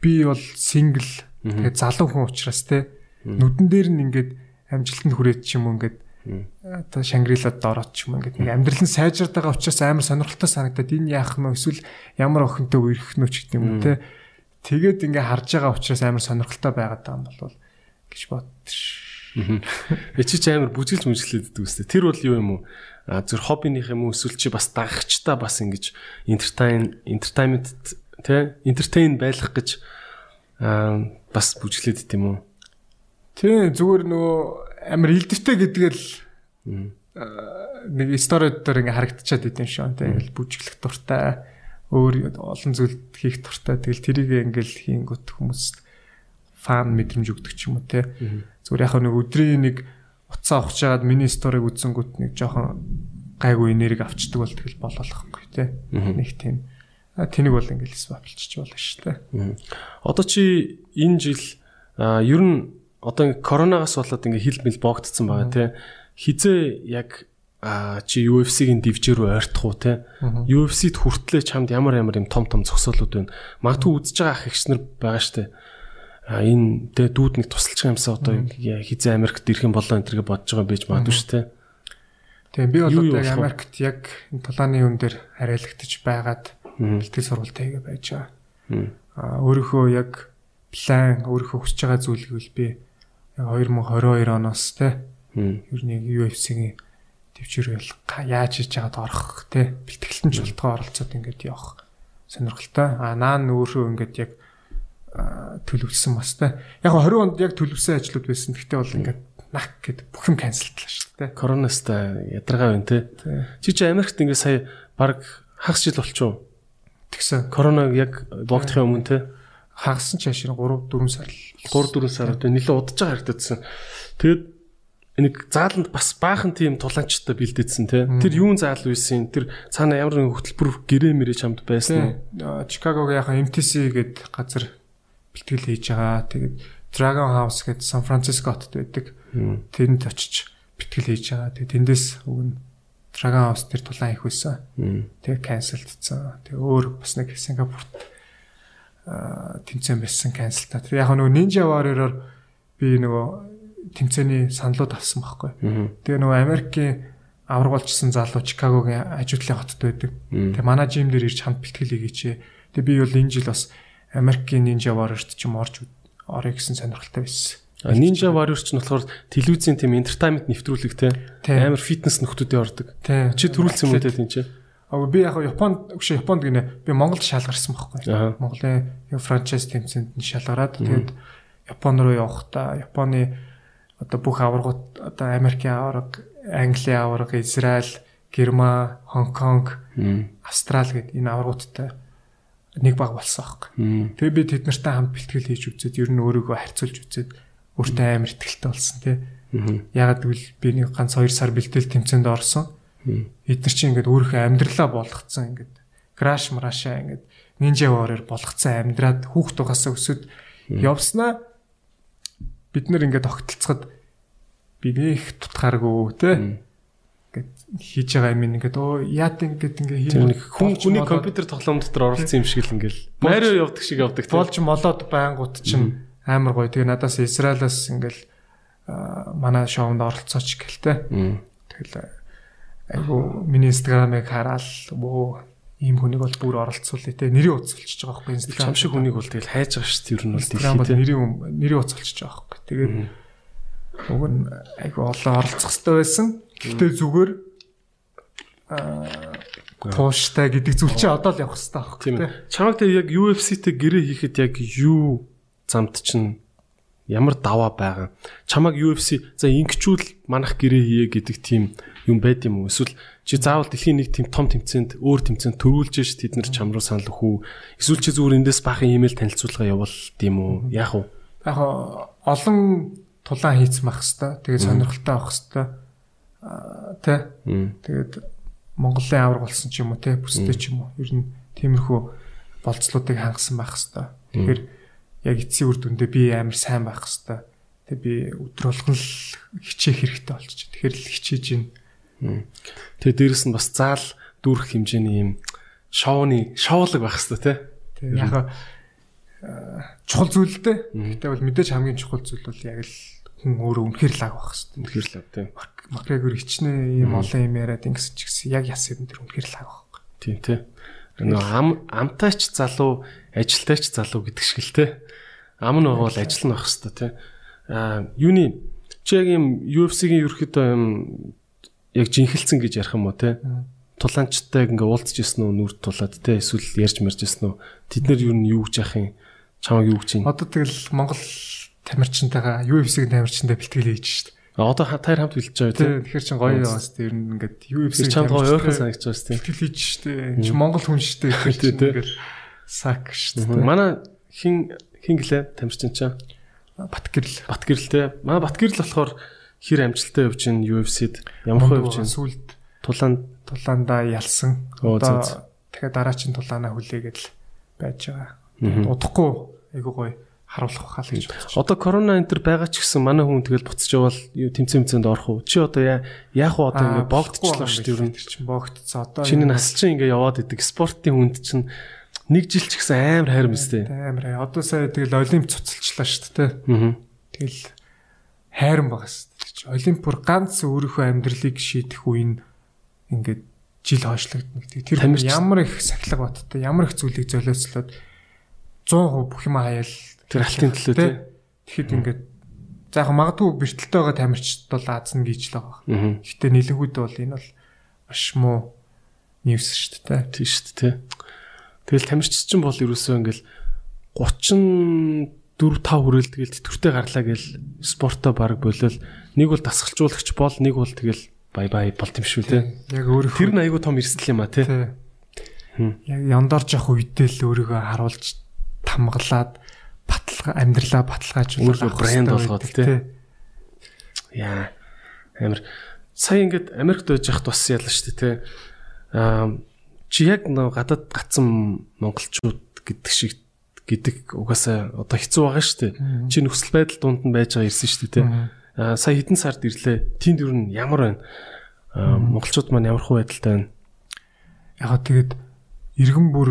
би бол сингл тэгээд залуу хүн учраас те. Нүдэн дээр нь ингээд амжилтанд хүрээд ч юм уу ингээд одоо Шангрилад ороод ч юм ингээд нэг амьдрал нь сайжраад байгаа учраас амар сонирхолтой санагдаад энэ яах нь эсвэл ямар охинтой үерх нь ч гэдэг юм уу те. Тэгээд ингээ харж байгаа учраас амар сонирхолтой байгаад байгаа юм болов гэж бодчих. Э чи ч амар бүжиглж мүжиглээд байдаг үстэй. Тэр бол юу юм уу? Зөв хоббиных юм уу эсвэл чи бас дагагчтай бас ингэж entertain entertainment те entertain байх гэж бас бүжиглээд дим үү? Тий зүгээр нөгөө амар илдэвтэй гэдгээл нэг сторид дээр ингээ харагдчихад идэв шүү. Тэгэл бүжиглэх дуртай өөр олон зүйл хийх дуртай. Тэгэл тэрийг ингээл хийнгүүт хүмүүс фан мэдрэмж өгдөг ч юм уу те. Зүгээр яг нэг өдрийн нэг уцаа ухчаад миний сториг үзсэнгүүт нэг жоохон гайгүй нэрийг авчдаг бол тэгэл болоолохгүй те. Нэг тийм тэнийг бол ингээл болчих болно шүү дээ. Одоо чи энэ жил ер нь одоо ингээ коронавигаас болоод ингээ хил мэл боогдсон байгаа те. Хизээ яг а чи UFC-ийн дивжээр рүү ойртох уу те. UFC-д хүртлээ чамд ямар ямар юм том том зогсоолууд байна. Магадгүй үзэж байгаа ах эгч нар байгаа штэ. А энэ тэ дүүд нэг тусалж байгаа юмсаа одоо хизээ Америкт ирэх юм болоо энэ төргээ бодож байгаа байж магадгүй штэ. Тэгээ би бол одоо яг Америкт яг энэ тулааны юм дээр хариалагдчих байгаад бэлтгэл сургалт хийгээ байж байгаа. А өөрийнхөө яг план өөрийнхөө хүсэж байгаа зүйлийг би 2022 оноос те ер нь UFC-ийн төвчөр бол яаж хийж байгаад орох те бэлтгэлтэн ч болтгоо оролцоод ингээд явах сонирхолтой. А наа нөөрөө ингээд яг төлөвлөсөн бас те. Яг 20 онд яг төлөвсөн ажлууд байсан. Гэхдээ бол ингээд нах гэд бүх юм канселтлаа шүү дээ. Коронавитой ядаргаа байна те. Чи чи Америкт ингээд сая баг хагас жил болчихоо. Тэгсэн. Коронавиг яг боогдохын өмнө те. Хагасан ч хашир 3 4 сар 3 4 сар одоо нэлээд удаж байгаа харагдсан. Тэгэд нэг зааланд бас баахан тийм тулаанчтай бэлдээдсэн те. Тэр юун заал үйсэн? Тэр цаана ямар нэг хөтөлбөр гэрээ мэрэ чамд байсан уу? Чикагог яхаа MTC гээд газар бэлтгэл хийж байгаа. Тэгээд Dragon House гээд Сан Францискот байдаг. Тэнд очиж бэлтгэл хийж байгаа. Тэгээд тэндээс өгн Dragon House тэр тулаан их байсан. Тэгээд cancelдсан. Тэгээд өөр бас нэг Сингапурт тэмцээн байсан cancelта. Тэр яг нөгөө Ninja Warrior-оор би нөгөө тэмцээний саналууд авсан байхгүй. Тэгээ нөгөө Америкийн аврагуулжсэн залуу Чикагогийн ажуутлын хотод байдаг. Тэгээ манай жим дээр ирж хамт бэлтгэл хийгээч. Тэгээ би бол энэ жил бас Америкийн Ninja Warrior-т ч юм орж орё гэсэн сонирхолтой байсан. Ninja Warrior ч нь болохоор телевизийн тийм entertainment нэвтрүүлэг те амар фитнес нөхдүүдийн ордог. Чи төрүүлсэн юм үү те тийм чи? Аа би яг Японд өгш Японд гинэ би Монголд шалгарсан байхгүй. Монголын франчайз тэмцээнд нь шалгараад тэгээд Япон руу явахдаа Японы одоо бүх аваргууд одоо Америкийн аварга, Английн аварга, Израиль, Герман, Хонконг, Австрал гэдэг энэ аваргуудтай нэг баг болсон аахгүй. Тэгээ би тэд нартай хамт бэлтгэл хийж үзээд ер нь өөрийгөө харьцуулж үзээд өөртөө амар ихтэй болсон тий. Ягаад гэвэл би нэг ганц 2 сар бэлтгэл тэмцээнд орсон. Эд нар чинь ингээд өөрийнхөө амьдралаа болгоцсон ингээд краш марашаа ингээд нинжа warrior болгоцсон амьдраад хүүхд тугасаа өсөд явснаа. Бид нэр ингээд огтлцоход би нэх тутгааргүй те. Ингээд хийж байгаа юм ингээд оо яат ингээд ингээд хийх нэг хүн хүний компьютер тоглоом дотор оролцсон юм шиг л ингээд майроо явдаг шиг явдаг болж молоод байнгут чинь амар гоё. Тэгээ надаас Израилаас ингээд манай шоунд оролцооч гэлтэй тэгэл айгу миний инстаграмыг хараад оо ийм хүнийг бол бүр оролцуулъя те. Нэрийн утас болчихж байгаа байхгүй инстаграм чам шиг хүнийг бол тэгэл хайж байгаа шүү дээ ер нь бол инстаграм бол нэрийн нэрийн утас болчихж байгаа байхгүй. Тэгээд уг нь айгу олон оролцох хэрэгтэй байсан. Гэхдээ зүгээр тууштай гэдэг зүйл чинь одоо л явах хэрэгтэй байхгүй тийм. чамаг тэр яг UFC-тэй гэрээ хийхэд яг юу замд чинь ямар даваа байгаа? Чамаг UFC за ингэчүүл манах гэрээ хие гэдэг тийм юм байд юм уу? Эсвэл чи заавал дэлхийн нэг тийм том тэмцээнд өөр тэмцээнд төрүүлж ш тэд нар чам руу санал өгөх үү? Эсвэл чи зүгээр эндээс баахан имэйл танилцуулга явуул тийм үү яах вэ? Яг олон тулаан хийцэн байх хэвээр тэгээд сонирхолтой авах хэвээр тэ? Тэгээд Монголын авраг болсон ч юм уу тэ? Бүстэй ч юм уу? Ер нь тиймэрхүү болцлуудыг хангасан байх хэвээр. Тэгэхээр яг эцсийн үр дүндээ би амар сайн байх хэвээр. Тэг би өдөр болгон л хичээх хэрэгтэй болчих. Тэгэхээр л хичээж байна Тэгээ дээрэс нь бас заал дүүрэх хэмжээний юм шоуны шоулог байх хэрэгтэй тий. Тэгээ яг чухал зүйл дээ. Гэтэ бол мэдээж хамгийн чухал зүйл бол яг л хүн өөрөө үнэхэр лаг байх хэрэгтэй. Үнэхэр лаг тий. Макгрегор хичнээн юм олон юм яриад ингэсэн ч гэсэн яг яс юм тэр үнэхэр лаг байх. Тийм тий. Нөгөө ам амтайч залуу, ажилтайч залуу гэдэг шиг л тий. Ам нь бол ажил нь байх хэрэгтэй тий. Аа юуны чи яг юм UFC-гийн ерөөхдөө юм яг жинхэлсэн гэж ярих юм уу те? Тулаанчтай ингээ уулзж ирсэн үү нүр тулаад те? Эсвэл ярьж мэрж ирсэн үү тэд нар юу юу гэж яах юм? Чамаг юу гэж юм? Одоо тэгэл Монгол тамирчинтайгаа UFC-ийн тамирчинтай бэлтгэл хийж штт одоо таар хамт бэлтэж байгаа тийм тэгэхээр чин гоё яваас тэр нь ингээд UFC-ийн чамд гоё ойрхон санагдаж байна тийм бэлтгэл хийж штт чи Монгол хүн штт тэгэхээр сак штт манай хин хин гэлээ тамирчин чаа Батгэрэл Батгэрэл те? Манай Батгэрэл болохоор хэр амжилттай явж байна UFC-д ямар хөө явж байна сүлд Тулаан тулаандаа ялсан. Оо, Одоо дахиад дараагийн тулаанаа хүлээгээд л байж байгаа. Удахгүй айгуу гоё харуулах байхаа л гэж байна. Одоо корона энэ төр байгаа ч гэсэн манай хүн тэгэл буцаж явал юу тэмцээн тэмцээнд орох уу? Чи одоо яа яах вэ одоо ингээ богдчихлоо шүү дээ ер нь. чинь богдцоо одоо Чиний нас чинь ингээ яваад идэг спортын хүнд чинь нэг жил ч гэсэн амар хайр мэстэй. амар. Одоо сая тэгэл олимп цуцалчлаа шүү дээ. Аа. Тэгэл хайран байгаа дээ. Олимпиур ганц өөрийнхөө амьдралыг шийдэх үе нь ингээд жил хойшлогдно гэдэг. Тэр ямар их сахилга баттай, ямар их зүйлийг золиослоод 100% бүх юм хаяал Тэр алтын төлөө тий. Тэгэхэд ингээд за яг магадгүй бэртэлтэй байгаа тамирчид бол аазна гэж л байгаа. Аа. Гэхдээ нийлэнгүйдээ бол энэ бол маш муу ньюс шүү дээ. Тийм шүү дээ тий. Тэгэл тамирчид чинь бол ерөөсөө ингээл 34 5 хүрэл тэгэл тэтгэвртэй гарлаа гэл спортоо баг болол нэг бол дасгалжуулагч бол нэг бол тэгэл бай бай болт юм шүү тий. Яг өөрийнхөө Тэр нь айгүй том эрсдэл юм а. Тий. Яг яндорж явах үедээ л өөрийгөө харуулж тамгалаад баталгаа амьдралаа баталгаажуулах брэнд болгоод, тий. Яа. Амир сая ингээд Америкт байж хахад бас ялла шүү тий. Аа чи яг нөө гадаад гацсан монголчууд гэдэг шиг гэдэг угаасаа одоо хэцүү байгаа шүү дээ. Чи нөхцөл байдал дунд нь байж байгаа ирсэн шүү дээ. Аа сая хэдэн сард ирлээ. Тэнд юу н ямар байна? Монголчууд маань ямар хөө байдалтай байна? Яг тэгээд иргэн бүр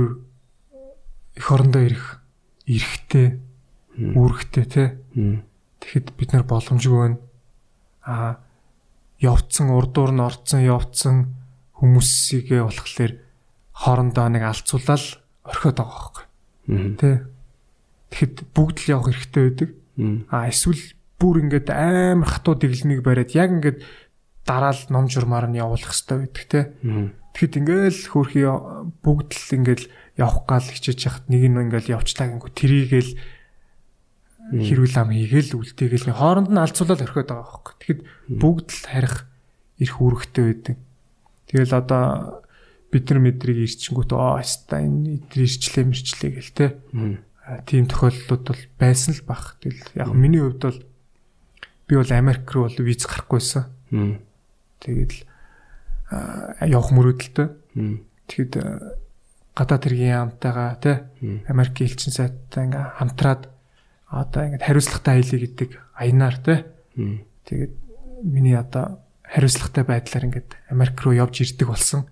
эх орондоо ирэх эрэхтэй үүрэгтэй тий. Тэгэхэд бид нар боломжгүй байна. Аа явцсан урдуур нь орцсон явцсан хүмүүсийгээ болохоор хоорондоо нэг алцуулаад орхиод байгаа байхгүй. Тэ. Тэгэхэд бүгд л явах хэрэгтэй байдаг. А эсвэл бүр ингээд амар хатуу дэглэмийг бариад яг ингээд дараал ном журмаар нь явуулах хэрэгтэй байдаг те. Тэгэхэд ингээл хөөрхий бүгд л ингээд явах гал хичээж яхад нэг нь ингээл явчлаа гингүү трийгээл хэрүүл ам хийгээл үлдээгээл хооронд нь алцуулаад орхиод байгаа байхгүй. Тэгэхэд бүгд л харих ирэх үүрэгтэй байдаг. Тэгэл одоо бид нар мэдрийг ирчингүүт оо хаста энэ идэр ирчлээ мэрчлээ гэл те. Тийм тохиолдлууд бол байсан л бах. Тэгэл яг миний хувьд бол би бол Америк руу бол виз гарахгүйсэн. Тэгэл явах мөрөөдөлтөө. Тэгэхэд гадаад хэргийн яамтайгаа те Америк элчин сайттай ингээ хамтраад одоо ингээ хариуцлагатай аялыг гэдэг аянаар те. Тэгээд миний одоо хариуцлагатай байдлаар ингээд Америк руу явж ирдэг болсон.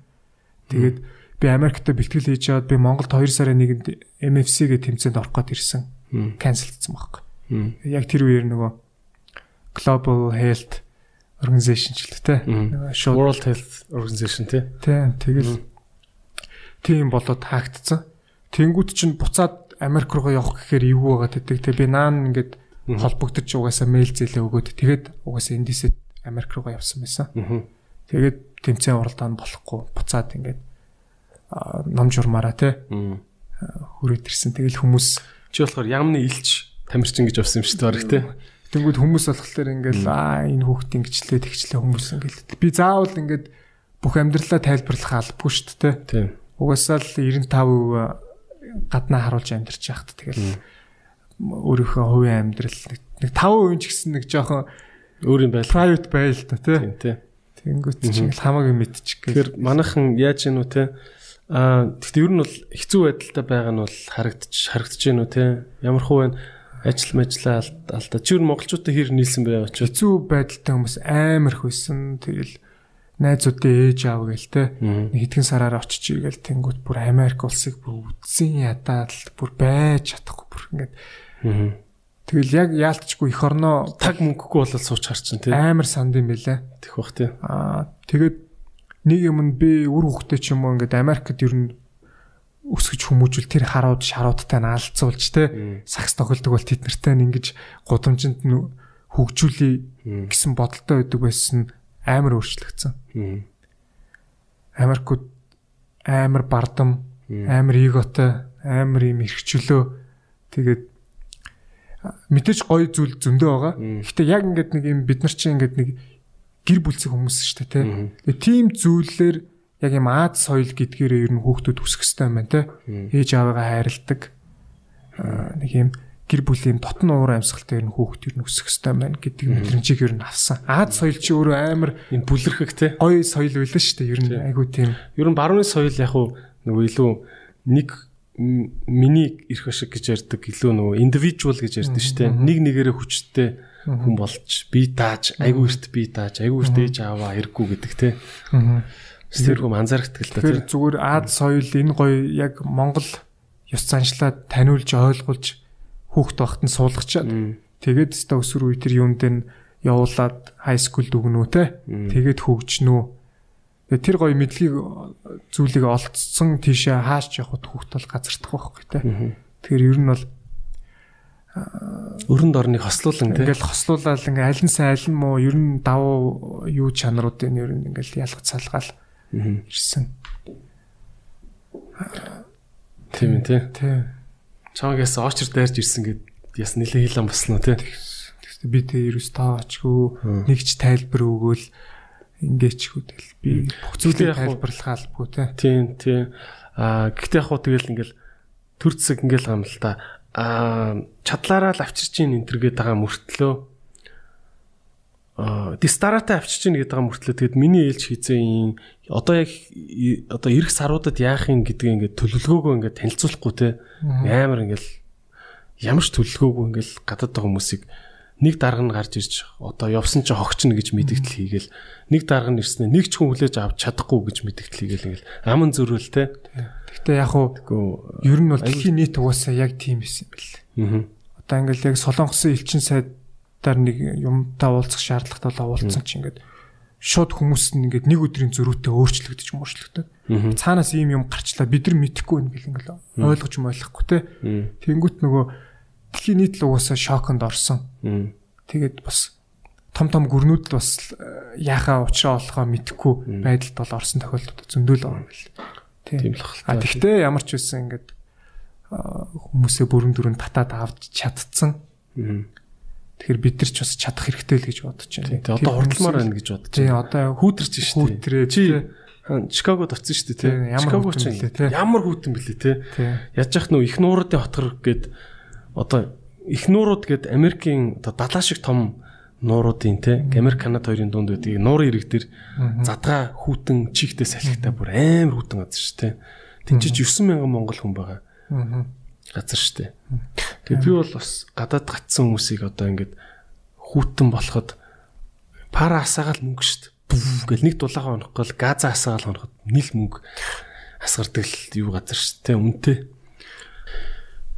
Тэгээд би Америкт бэлтгэл хийж аваад би Монголд 2 сарын 1-нд MFC-гээ тэмцээнд орох гээд ирсэн. Канселдсан байхгүй. Яг тэр үеэр нөгөө Global Health Organization ч л тэ. Нөгөө шууд World Health Organization тий. тий тэгэл тийм болоод хаагдцсан. Тэнгүүт чинь буцаад Америк руу явах гэхээр эвгүй байгаа гэдэг. Тэг би наан ингээд холбогдож угаасаа мэйл зээлээ өгөөд тэгээд угаасаа эндээсээ Америк руугаа явсан байсан. Тэгээд тэмцээн уралдаанд болохгүй буцаад ингээд ном журмаараа те хүрээд ирсэн. Тэгэл хүмүүс Чи болохоор ямны илч тамирчин гэж авсан юм шүү дээ бараг тий. тэнгууд хүмүүс болохоор ингээл аа энэ хүүхд ингэчлээ тэгчлээ хүмүүс ингээл би заавал ингээд бүх амьдралаа тайлбарлах албагүй шүү дээ те. Угаасаа л 95% гаднаа харуулж амьдарч яхад тэгэл өөрийнхөө хувийн амьдрал нэг 5% ч гэсэн нэг жоохон Өөр юм байл. private байл та тий. Тэнгүүт чинь л хамаагүй мэдчих гээл. Тэгэхээр манайхан яаж гэнэ үү те? Аа гэхдээ ер нь бол хэцүү байдалтай байгаа нь бол харагдаж харагдаж гэнэ үү те? Ямар хуу байна ажил мэжлээ алдаа чи нь монголчуудад хэр нийлсэн бэ очиж хэцүү байдалтай хүмүүс амар байсан. Тэгэл найзуудын ээж аав гээл те. Нэг хэдхэн сараар очиж игээл тэнгүүт бүр Америк улсыг бүр үдсэн ядаад бүр байж чадахгүй бүр ингээд Тэгэл яг яалтчгүй эх орноо таг мөнгөгүй болол сууч харчин те амар санд юм байлаа. тэх бах те Аа тэгээд нэг юм нь би үр хөвгтэй ч юм уу ингээд Америкт ер нь өсгөж хүмүүжүүл тэр харууд шаруудтай нь алцуулж те сакс тоглодог бол тэд нартай нь ингэж гудамжинд нь хөгжүүлээ гэсэн бодолтой байдаг байсан. Амар өөрчлөгдсөн. Америкууд амар бардам, амар эготой, амар юм эрхчлөө. Тэгээд мэдээж гоё зүйл зөндөө байгаа. Гэхдээ яг ингээд нэг юм бид нар чинь ингээд нэг гэр бүлцэг хүмүүс шүү дээ тий. Тийм зүйлээр яг юм аад соёл гэдгээрээ ер нь хүүхдүүд өсөх хэрэгтэй юм байна тий. Ээж аавыгаа хайрладаг. Нэг юм гэр бүлийн дотн уур амьсгалтай ер нь хүүхд ер нь өсөх ёстой байна гэдэг мэдрэмжийг ер нь авсан. Аад соёл чи өөрөө амар Энэ бүлэрхэг те. гоё соёл байлаа шүү дээ. Ер нь айгуу тийм Ер нь барууны соёл яг уу нөгөө илүү нэг миний эрх ашиг гэж ярьдаг илүү нөгөө индивидуал гэж ярьдаг шүү дээ. Нэг нэгээрээ хүчтэй хүн болж бие тааж, айгүй эрт бие тааж, айгүй эрт ээж аваа хэрэггүй гэдэг те. Тэрхүү анзаарахдаг л та те. зүгээр аад соёл энэ гоё яг Монгол ёс заншлаад таниулж ойлгуулж хүүхд багт нь суулгачаад. Тэгээд өстө өсвөр үе тэр юунд нь явуулаад хай скул дүгнүү те. Тэгээд хөгжнүү тэгээд тэр гоё мэдлэгийг зүйлийг олцсон тийшээ хааш явахд хүүхд бол газардах байхгүй те. Тэгэхээр ер нь бол Өрөнд орныг хослуулан те. ингээл хослуулаад ингээ аль нь сайн аль нь муу ер нь давуу юу чанаруудын ер нь ингээл ялгац салгаал ирсэн. Тийм ээ те. тий Чамгаас очер дайрч ирсэн гэд яс нилээ хилэн те. Тэгвэл би тэ ерөөс тоочгүй нэгч тайлбар өгөөл ингээчгүй тэгэл би бүх зүйлийг Гэхдээ яг хуу- тайлбарлах албагүй те. Тийм тийм. Аа гэхдээ яг хуу тэгэл ингээл төр зэсэг ингээл гам л та. Аа чадлаараа л авчирч ийн энэ төргээд байгаа мөртлөө аа дистаратаа авчирч ийн гэдэг байгаа мөртлөө тэгэд миний ээлж хийзээ одоо яг одоо эх саруудад яах юм гэдгийг ингээд төлөвлөгөөгөө ингээд танилцуулахгүй те амар ингээл ямар ч төлөвлөгөөгүй ингээл гадаад байгаа хүмүүсийг нэг дарга нь гарч ирж одоо явсан чи хогчно гэж мэдгдэл хийгээл. Нэг дарга нь ирснээр нэг ч хүн хүлээж авч чадахгүй гэж мэдгдэл хийгээл ингээл. Аман зөрүүл те. Гэхдээ яг Гүү ер нь бол дэлхийн нийт угаасаа яг тийм байсан юм бэл. аа Одоо ингээл яг солонгосын элчин сайдаар нэг юмтай уулзах шаардлагатай бол уулзсан чи ингээд шууд хүмүүс нь ингээд нэг өдрийн зөрүүтэй өөрчлөгдөж мөрчлөгдөв. Цаанаас ийм юм гарчлаа бид нар мэдэхгүй ингээл ингээл ойлгож ойлгохгүй те. Тэнгүүт нөгөө дэлхийн нийт л угаасаа шоконд орсон. Тэгээд бас том том гүрнүүд л бас э, яахаа уучраа олохоо мэдэхгүй байдалд бол орсон тохиолдол зөндөл байгаа юм бэл. Тийм л хэл А тэгтээ ямар ч үсэн ингээд хүмүүсээ бүрэн дүрэн татаад авч чадцсан. Тэгэхээр бид нар ч бас чадах хэрэгтэй л гэж бодож байна. Тэгээ одоо хурдламаар байна гэж бодож Тий одоо Хүүтэрч шүү дээ. Хүүтрээ, Чи Чикагод очсон шүү дээ Тий, тий. ямар Чикаго хүүтэн ч бэлээ, тий. ямар хүүтэн тий. тий. Яаж яах нөө их нууруудын хотгор гээд одоо их нуурууд гээд Америкийн одоо далаа шиг том нууруудын тий Америк Канада хоёрын дунд байдаг нуурын ирэг дээр задгаа хүүтэн чихтэй салхитай бүр амар хүүтэн газар шүү тий. Тинчиж 9000 монгол хүн байгаа газар шүү дээ. Тэгээ би бол бас гадаад гацсан хүмүүсийг одоо ингээд хүүтэн болоход пара асаагаал мөнгө шүү гэл нэг дулаагаа онохгүй л газа асаагаал оноход нийл мөнгө асгардаг л юу газар шүү дээ. Үнэтэй.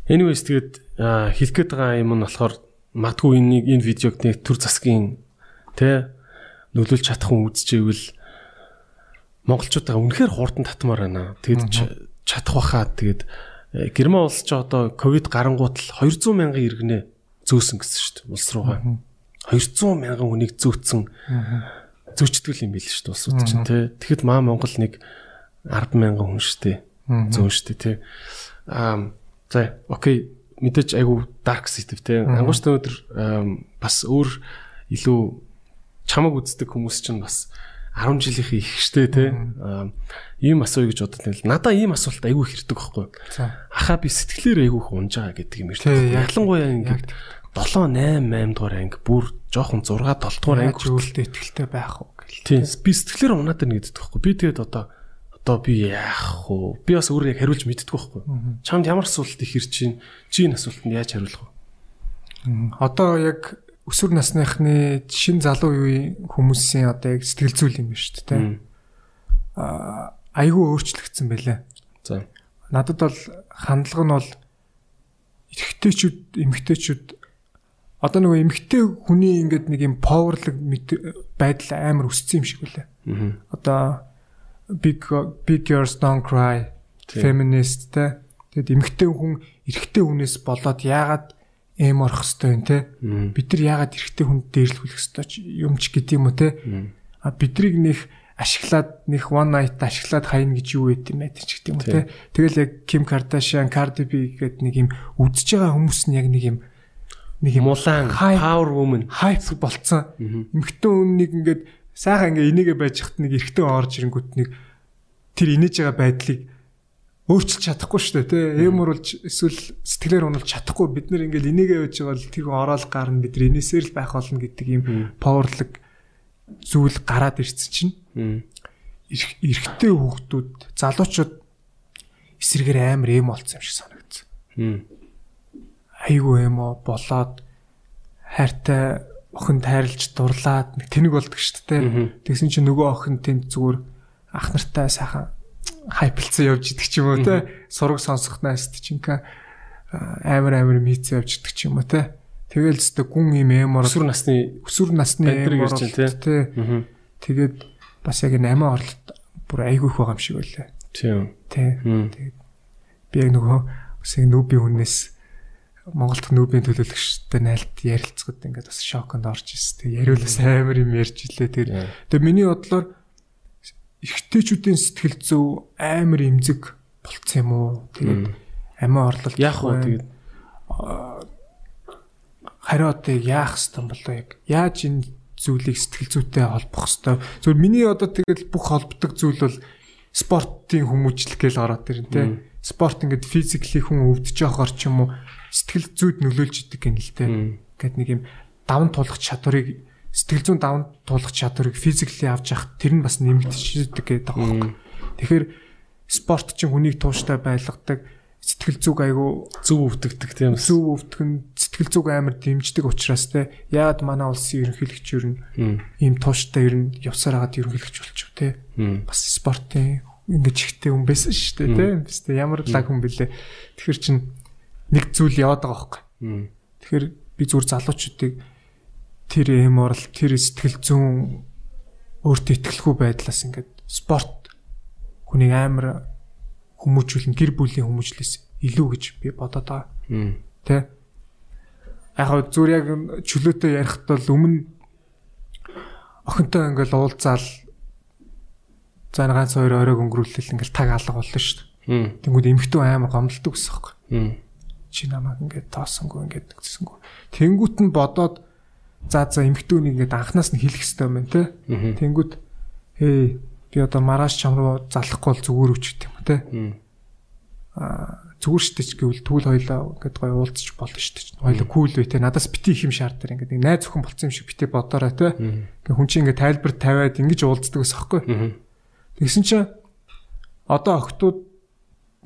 Anyways тэгээд хэлэх гээд байгаа юм нь болохоор магадгүй энэ энэ видеог нэг төр засгийн тэ нөлөөлж чадах хүн үзчихвэл монголчуудаа үнэхээр хурдан татмаар байна. Тэгэд ч- чадах баха тэгээд э, Герман улс ч одоо ковид гарангуут л 200 мянган иргэнэ зөөсөн гэсэн шүү дээ улс руугаа. 200 мянган хүнийг зөөцсөн зөөчдөг юм билээ шүү дээ улсууд чинь тий. Тэгэхэд маа Монгол нэг 10 мянган хүн шүү дээ. Зөөн шүү дээ тий. Аа за окей мэдээж айгу dark sensitive тий. Ангууштай өдөр ам, бас өөр илүү чамаг үздэг хүмүүс чинь бас 10 жилийнхээ их штэ тий. Аа, Ийм асууя гэж бодод байл. Надаа ийм асуулт айгүй их ирдэг байхгүй. Ахаа би сэтгэлээр айгүй их унж байгаа гэдэг юм яг- Ялангуяа ингээд 7 8 8 дугаар анги бүр жоохон 6 7 дугаар анги үүлдэ ихтэй байх уу гэл. Тийм би сэтгэлээр унаад байна гэдэг байхгүй. Би тэгээд одоо одоо би яах вэ? Би бас өөрөө яг хариулж мэддэг байхгүй. Чамд ямар асуулт их ирж чинь чи энэ асуултанд яаж хариулах вэ? Одоо яг өсвөр насныхны шин залуу үеийн хүмүүсийн одоо яг сэтгэл зүйн юм байна шүү дээ. Аа айгүй өөрчлөгдсөн байлаа. За. Надад бол хандлага нь бол эрэгтэйчүүд, эмэгтэйчүүд одоо нөгөө эмэгтэй хүний ингээд нэг юм поверлог байдал амар өссөн юм шиг үлээ. Одоо big big girls don't cry feminist те. Тэгэд эмэгтэй хүн эрэгтэй хүнээс болоод яагаад эм орох хэвтэй юм те. Бид нар яагаад эрэгтэй хүнд дээрлэхүүлэх хэвтэй юм ч гэдэг юм уу те. А бидрийг нэх ашиглаад нэх one night ашиглаад хайна гэж юу байт юм бэ ч гэдэг юм те. Тэгэл яг Kim Kardashian, Cardi B гэдэг нэг юм үдсэж байгаа хүмүүс нь яг нэг юм нэг юм Мулан, Hype. power woman. хайп болцсон. Эмхтэн хүн нэг ингээд сайхан ингээ энийгээ байж хат нэг эргэтэй орж ирэнгүүт нэг тэр инээж байгаа байдлыг өөрчилж чадахгүй шүү дээ тий. Эм оруулж эсвэл сэтгэлээр унуулж чадахгүй бид нар ингээл энийгээ байж байгаа л тэр хүн ороод гарна бид нар энэсээр л байх болно гэдэг юм паверлог зүйл гараад ирсэн чинь эрэгтэй хүүхдүүд залуучууд эсрэгээр амар эм болцсон юм шиг санагдсан. Айгу эмо болоод хайртай охинд хайрлж дурлаад нэг тэнэг болдог шүү дээ. Тэгсэн чинь нөгөө охин тэнд зүгээр ах нартай сайхан хайплцсан явж идэг ч юм уу те. Сураг сонсох наст чинка амар амар мийц явж идэг ч юм уу те. Тэгэл зөте гүн юм эмор өсвөр насны өсвөр насны эмор ирж байна те. тэгээд бас яг энэ амиа орлт бүр айгүй их байгаа юм шиг байлаа. Тийм. Те тэгээд би яг нөгөө үсэг нүүби хүнээс Монголд нүүбийн төлөөлөгчтэй найлт ярилцгаад ингээд бас шоконд орж ирсэн. Тэг яриулаас амар юм ярьж илээ. Тэр. Тэгээ миний бодлоор эрэгтэйчүүдийн сэтгэл зүй амар эмзэг болцсон юм уу? Тэгээд амиа орлол яах вэ? тэгээд хариу одоо яах хэвтан болоо яг яаж энэ зүйлийг сэтгэл зүйтэй холбох хэвтан зөв миний одоо тэгэл бүх холбдог зүйл бол спортын хүмүүжлэх гээл ороод ирэн тэ. Спорт ингээд физикли хүн өвдөж явахаар ч юм уу сэтгэл зүйд нөлөөлж идэг гэнэ л тэ гэт нэг юм даван тулах чадварыг сэтгэл зүйн даван туулах чадварыг физикли авч явах тэр нь бас нэмэгдчихдэг гэдэг байгаа юм. Тэгэхээр спорт чинь хүнийг тууштай байлгадаг сэтгэл зүг айгу зөв өвдөгдөг тийм зөв өвдгөн сэтгэл зүг амар дэмждэг учраас те яад манай улсын ерөнхийлөгч ер нь ийм тууштай ер нь явсаар хагаад ерөнхийлөгч болчих те. Бас спортын ингэж ихтэй хүн байсан шүү дээ те. Ямар лаг хүн бэлээ. Тэгэхэр чин нэг зүйл яваад байгаа байхгүй тэгэхээр би зүгээр залуучуудыг тэр эморл тэр сэтгэл зүүн өөртөө итгэлгүй байдлаас ингээд спорт хүнийг амар хүмүүжүүлэн гэр бүлийн хүмүүжлээс илүү гэж би бодоод байгаа. Тэ? Яг зүгээр яг чөлөөтэй ярихт бол өмнө охинтой ингээл уулзаал за ганц хоёр оройг өнгөрүүлэл ингээл таг алга болно шүү дээ. Тэнгүүд эмхтэн амар гомдолдог гэсэн юм. Чи намайг ингээд тоосонгүй ингээд гэсэн. Тэнгүүт нь бодоод за за эмхтүүнийг ингээд анханаас нь хэлэх хэрэгтэй юм байна те. Тэнгүүд хээ би одоо маргааш чам руу залахгүй бол зүгээр үуч гэдэг юм те. Аа зүгээр штэ ч гэвэл түүл хоёлаа ингээд гоё уулзч болно штэ. Хоёлаа кул вэ те. Надаас бити их юм шаарддаг ингээд нэг найз зөвхөн болцсон юм шиг бити бодоорой те. Ингээд хүн чинь ингээд тайлбар тавиад ингэж уулздаг ус аахгүй. Тэгсэн чинь одоо охтууд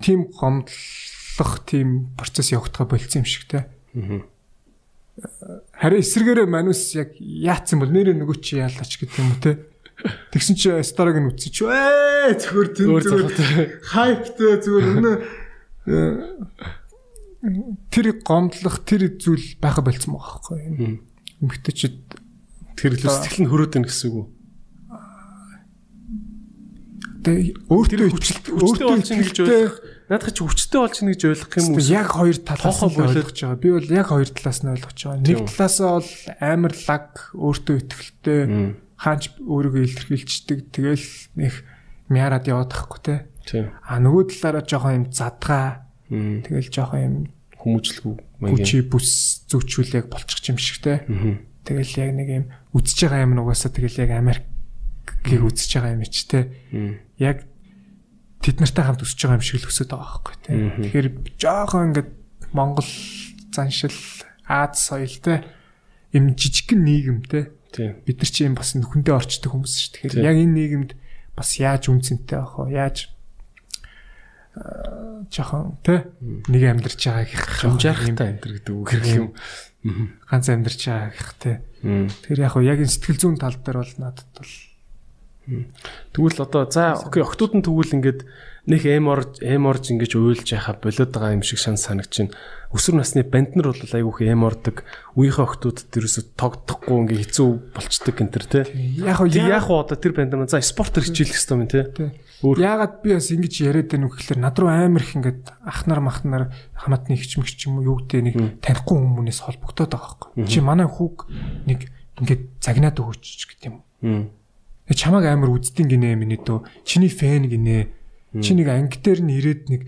тийм гомдлох тийм процесс явагдгаа болцсон юм шиг те. Аа харин эсэргээрээ манус яг яатсан бол нэрээ нөгөө чи яалаач гэдэг юм те. Тэгсэн чи старыг нь үтсэж ээ зөвхөр зүгээр хайптай зүгээр өнөө тэр гомдлох тэр зүйл байха болцсон байгаа байхгүй. Эмэгтэйчүүд тэр л сэтгэл нь хөрөөд байна гэсэн үг үү? Тэгээ өөртөө хүчтэй өөртөө болж ийн гэж ойлгох Наадах чи хүчтэй болж ийн гэж ойлгох юм уу? Яг хоёр талаас нь ойлгож байгаа. Би бол яг хоёр талаас нь ойлгож байгаа. Нэг талаасаа бол амар лаг өөртөө ихтэй хаач өөрийгөө илэрхийлждэг. Тэгэл нэг мяарад яваад тахгүй те. А нөгөө талаараа жоохон юм задгаа. Тэгэл жоохон юм хүмүүжлэгүй хүчи бүс зүгчүүл яг болчих юм шиг те. Тэгэл яг нэг юм үдсэж байгаа юм нугасаа тэгэл яг Америкийг үдсэж байгаа юм чи те. Яг тэд нартай хамт өсөж байгаа юм шиг л өсөд байгаа байхгүй тий. Тэгэхээр жоохон ингээд Монгол заншил Аз соёлтой юм жижигхэн нийгэмтэй бид нар чи юм бас нүхэндээ орчдөг хүмүүс шүү. Тэгэхээр яг энэ нийгэмд бас яаж үнцэнтэй байх вэ? Яаж жоохон тий нэг амьдарч байгаа гэх хамжаархтай амьдар гэдэг үг хэрэг юм. Ганц амьдарч байгаа гэх тий. Тэгэхээр яг яг энэ сэтгэл зүйн тал дээр бол надад бол Тэгвэл одоо за окей октод нь тэгвэл ингээд нэг эм орж эм орж ингэж уйлж яхаа болоод байгаа юм шиг шан санагч чинь өсвөр насны банд нар бол айгүйх эм ордог үеийнхээ октод дэрээс тогтохгүй ингээ хэцүү болцдог энэ төр тий. Яг яг одоо тэр банд нар за спортер хичээлэх хэрэгтэй юм тий. Яагаад би бас ингэж яриад байна вэ гэхээр над руу амар их ингээд ах нар мах нар хамаатны хичмэгч юм уу юу гэдэг нэг танихгүй хүмүүнээс холбогдоод байгаа байхгүй. Чи манай хүүг нэг ингээд загнаад өгөөч гэдэг юм. Чамаг амар үздэн гинэ миний дөө. Чиний фэн гинэ. Чи нэг анги дээр нь ирээд нэг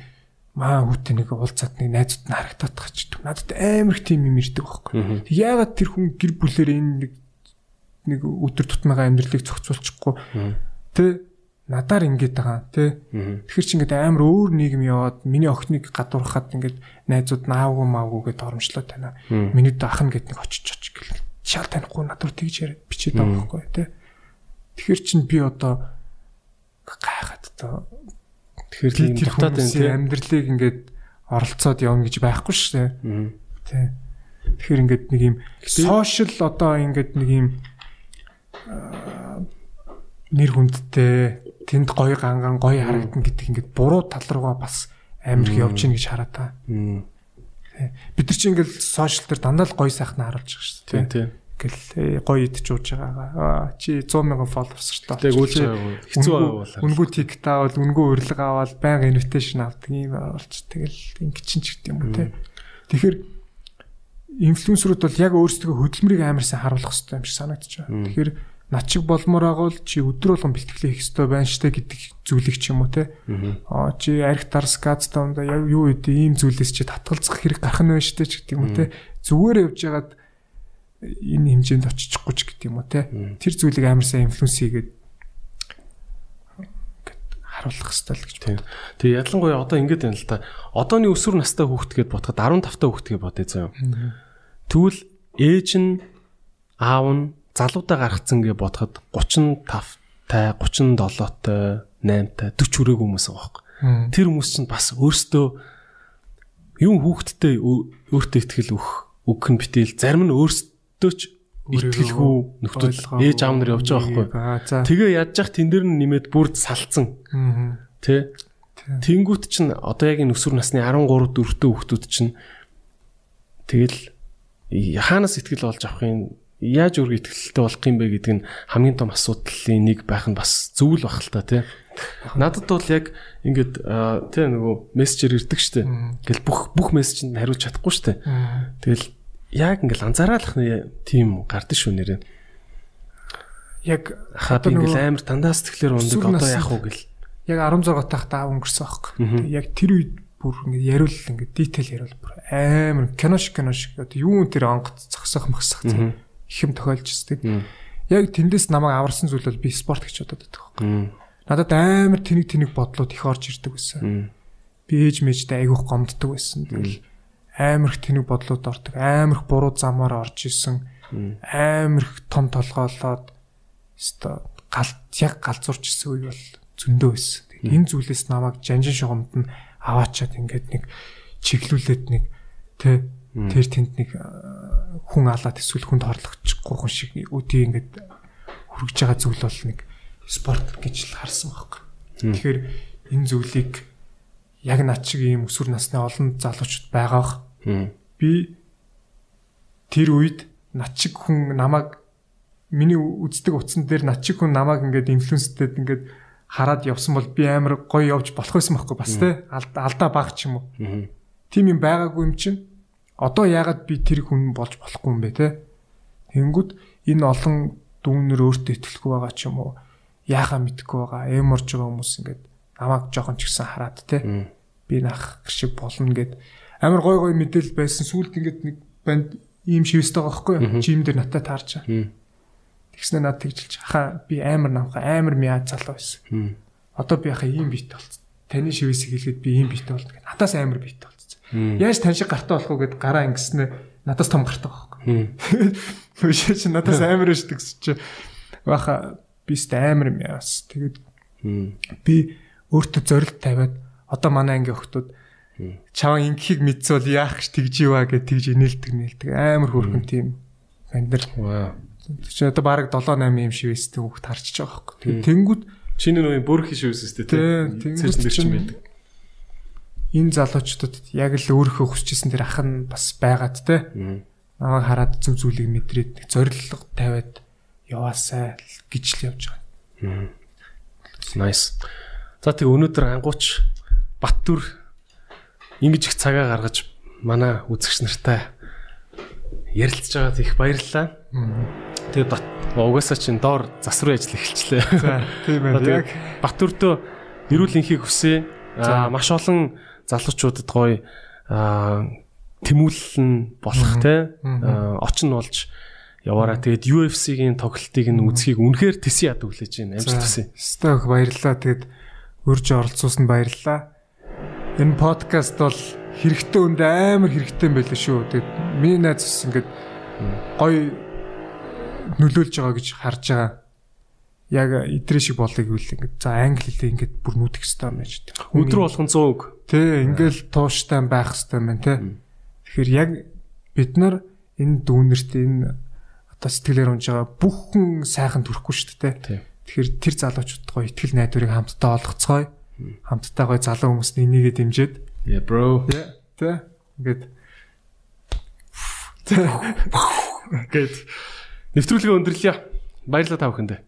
маа хүүтэй нэг уулзаад нэг найзууд нь харагдаад тахчих. Надад амар их тийм юм ирдэг байхгүй. Яагаад тэр хүн гэр бүлээр энэ нэг нэг өдөр тутмынхаа амьдралыг зохицуулчихгүй. Тэ надаар ингэж байгаа тий. Тэгэхээр чи ингээд амар өөр нийгэм яваад миний охиныг гадуурхаад ингээд найзууд наавгүй маавгүй гэд оромжлоо тана. Миний ах нь гэд нэг очиж очиж гэл. Шал танихгүй надад тэгж яриад бичээд байгаа байхгүй тий. Тэгэхээр чин би одоо гайхаад одоо Тэгэхээр тийм энэ хүмүүсийн тийм амьдралыг ингээд оролцоод явна гэж байхгүй шүү дээ. Тий. Тэгэхээр ингээд нэг юм сошиал одоо ингээд нэг юм нэр хүндтэй тэнд гоё ганган гоё харагдана гэдэг ингээд буруу тал руугаа бас амар их явж гин гэж хараад та. Бид нар чинь ингээд сошиал дээр дандаа л гоё сайхнаа харуулж байгаа шүү тийм дээ. тийм. Ингээл э, гоё идэж ууж байгаа. Аа, Чи 100 мянган followers шүү дээ. Тэг үүлж байгаа хэцүү байгаа бол. Үнгүү тикт авал, үнгүү урилга авал, байнга invitation авдаг юм болж тэгэл ингэ чин ч гэдэг юм уу те. Тэгэхээр инфлюенсерүүд бол яг өөрсдөө хөдөлмөрийг амар сайн харуулах хэрэгтэй юм шиг санагдаж байна. Тэгэхээр над чиг болмоор байгаа бол чи өдөр болгон бэлтгэлээ хийх хэрэгтэй байна штэ гэдэг зүйлийг ч юм уу те. Аа чи арх тарс газтаа яг юу үдэ ийм зүйлээс чи татгалзах хэрэг гарах нь байна штэ ч гэдэг юм уу те. Зүгээр явж ягаад энэ хэмжээнд очихгүй ч гэдэг юм уу те. Тэр зүйлийг амар сайн инфлюенс хийгээд харуулах хэрэгтэй л гэж Тийм. Тэгээ ялангуяа одоо ингэж байна л та. Одооны өсвөр настай хүүхэд гэд бодоход 15 та хүүхэд гэж бодъё заяа. Тэгвэл ээж нь аав нь залуудаа гаргацсан гэж бодоход 35 тай 37 тай 8 тай 40 хүрээгүй хүмүүс байгаа байхгүй. Тэр хүмүүс чинь бас өөрсдөө юм хүүхэдтэй өө- өөртөө ихтгэл өгөх өгөх нь битэл зарим нь өөрсдөө ч итгэлгүй ойлгоогүй. ээж аав нар явж байгаа байхгүй. Тэгээ яаж яах тэн дээр нь нэмээд бүр салцсан. Тэ. Тэнгүүт чинь одоо яг энэ өсвөр насны 13 4-т хүүхдүүд чинь тэгэл хаанаас ихтгэл олж авахын яаж өөр ихтгэлтэй болох юм бэ гэдэг нь хамгийн том асуудлын нэг байх нь бас зөв л бах л та тий. Надад бол яг ингээд тий нөгөө мессежээр ирдэг штэ. Тэгэл бүх бүх мессежинд хариулж чадахгүй штэ. Тэгэл яг ингээл анзаараалах нэ тийм гардаг шүү нэрээ. Яг Хаа би Одоо ингээл амар дандаа сэтгэлээр ундаг одоо яах вэ гэл. яг 16 тахта аав өнгөрсөн байхгүй. Яг тэр үед бүр ингэ яриул ингэ дитейл яриул бүр амар кино шиг кино шиг одоо юу тэр онгоц зогсох мөхсөх их юм тохиолжсдаг. Яг тэндээс намайг аварсан зүйл бол би спорт гэж бодоод байдаг байхгүй. Надад амар тэнэг тэнэг бодлууд их орж ирдэг байсан. Би ээж мэжтэй айгүйх гомддог байсан. Тэгэл амар их тэнэг бодлууд ордог. Амар их буруу замаар орж исэн. Амар их том толгоолоод өстой галт яг галзуурч исэн үе бол зөндөө байсан. Энэ зүйлээс намайг жанжин шугамд нь аваачаад ингээд нэг чиглүүлээд нэг тэ тэр тэнд нэг хүн алаад эсвэл хүнд хорлогчихгүй хүн шиг үдий ингээд хүрэж байгаа зүйл бол нэг спорт гэж л харсан байхгүй. Тэгэхээр энэ зүйлийг яг над шиг ийм өсвөр насны олон залуучууд байгаах би тэр үед над шиг хүн намайг миний үздэг утсан дээр над шиг хүн намайг ингээд инфлюенстэд ингээд хараад явсан бол би амар гоё явж болох байсан байхгүй бас те Алд- алдаа баг ч юм уу. Тим юм байгаагүй юм чинь одоо яагаад би тэр хүн болж болохгүй юм бэ те. Тэнгүүд энэ олон дүүнэр өөртөө итгэлгүй байгаа ч юм уу. Яахаа мэдгүй байгаа. Эм орж байгаа хүмүүс ингээд намайг жоохон ч гэсэн хараад те. Би нах шиг болно гэд амар гой гой мэдээл байсан сүулт ингээд нэг банд ийм шивстэй байгаа байхгүй? Жим дээр натаа таарч. Тэгснэ над тэгжилж хаа би амар намха амар мяа залуу байсан. Одоо би хаа ийм бит болц. Таны шивээс хэлгээд би ийм бит болт гэд надаас амар бит болц. Яаж тань шиг гартаа болох вэ гэд гараа ингэснэ надаас том гартаа байхгүй. Үшээ чи надаас амар шүү гэсэн чи баха би сте амар мяас. Тэгээд би өөртөө зорилт тавиад одоо манай анги охтууд чаваа ингэхийг мэдсэн бол яах гэж тэгж иваа гэж тэгж инээлдэг нээлдэг амар хөөрхөн тийм Вау. чи одоо баг 7 8 юм шивэстэй хүүхд харчиж байгаа. Тэгээд тэнгүүд Чиний нөө бүр хийш үсэстэй Тий, тий. тэнгуут Цэжин чинь- байдаг. энэ залуучуудад яг л өөрийнхөө хүсчихсэн тэр ах нь бас байгаад те. Намайг хараад зөв зүйлийг мэдрээд зориг тавиад яваасай гэж л явж байгаа. Nice. За тэг өнөөдөр ангууч Баттүр ингэж их цагаа гаргаж манай үзэгч нартай ярилцж байгаад их баярлалаа. Тэгээд бат угаасаа чинь доор засварын ажил эхэлчлээ. Тийм ээ. Яг Баттүртөө эрүүл энхийг хүсье. Аа маш олон залуучуудад гоё аа тэмүүлэл нь болох те очин болж яваараа тэгээд UFC-гийн тоглолтыг нь үзхийг үнэхээр тэсий яд өглөж байна. Амжилт хүсье. Стог баярлалаа. Тэгээд урьж оролцуулсан баярлалаа. Энэ подкаст бол хэрэгтэй үнд амар хэрэгтэй юм байл шүү. Тэгээд миний найз бас ингээд гоё нөлөөлж байгаа гэж харж байгаа. Яг идрээ шиг болыг үл ингээд за англи хэлээ ингээд бүр нүдэх хэрэгтэй юм яаж. Өдөр болгон 100 үг. Тэ ингээл тууштай байх хэрэгтэй юм байна те. Тэгэхээр яг бид нар энэ дүүнерт энэ одоо сэтгэлээр унж байгаа бүх хүн сайхан төрөхгүй шүү дээ. Тийм. Тэгэхээр тэр залуучууд гоё ихтгэл найдварыг хамтдаа олгоцгоё. Хамтдаа гоё залуу хүмүүст энийгээ дэмжиэд. Yeah bro. Тэ. Ингээд Гэт нэвтрүүлгээ өндөрлөе. Баярлалаа та бүхэндээ.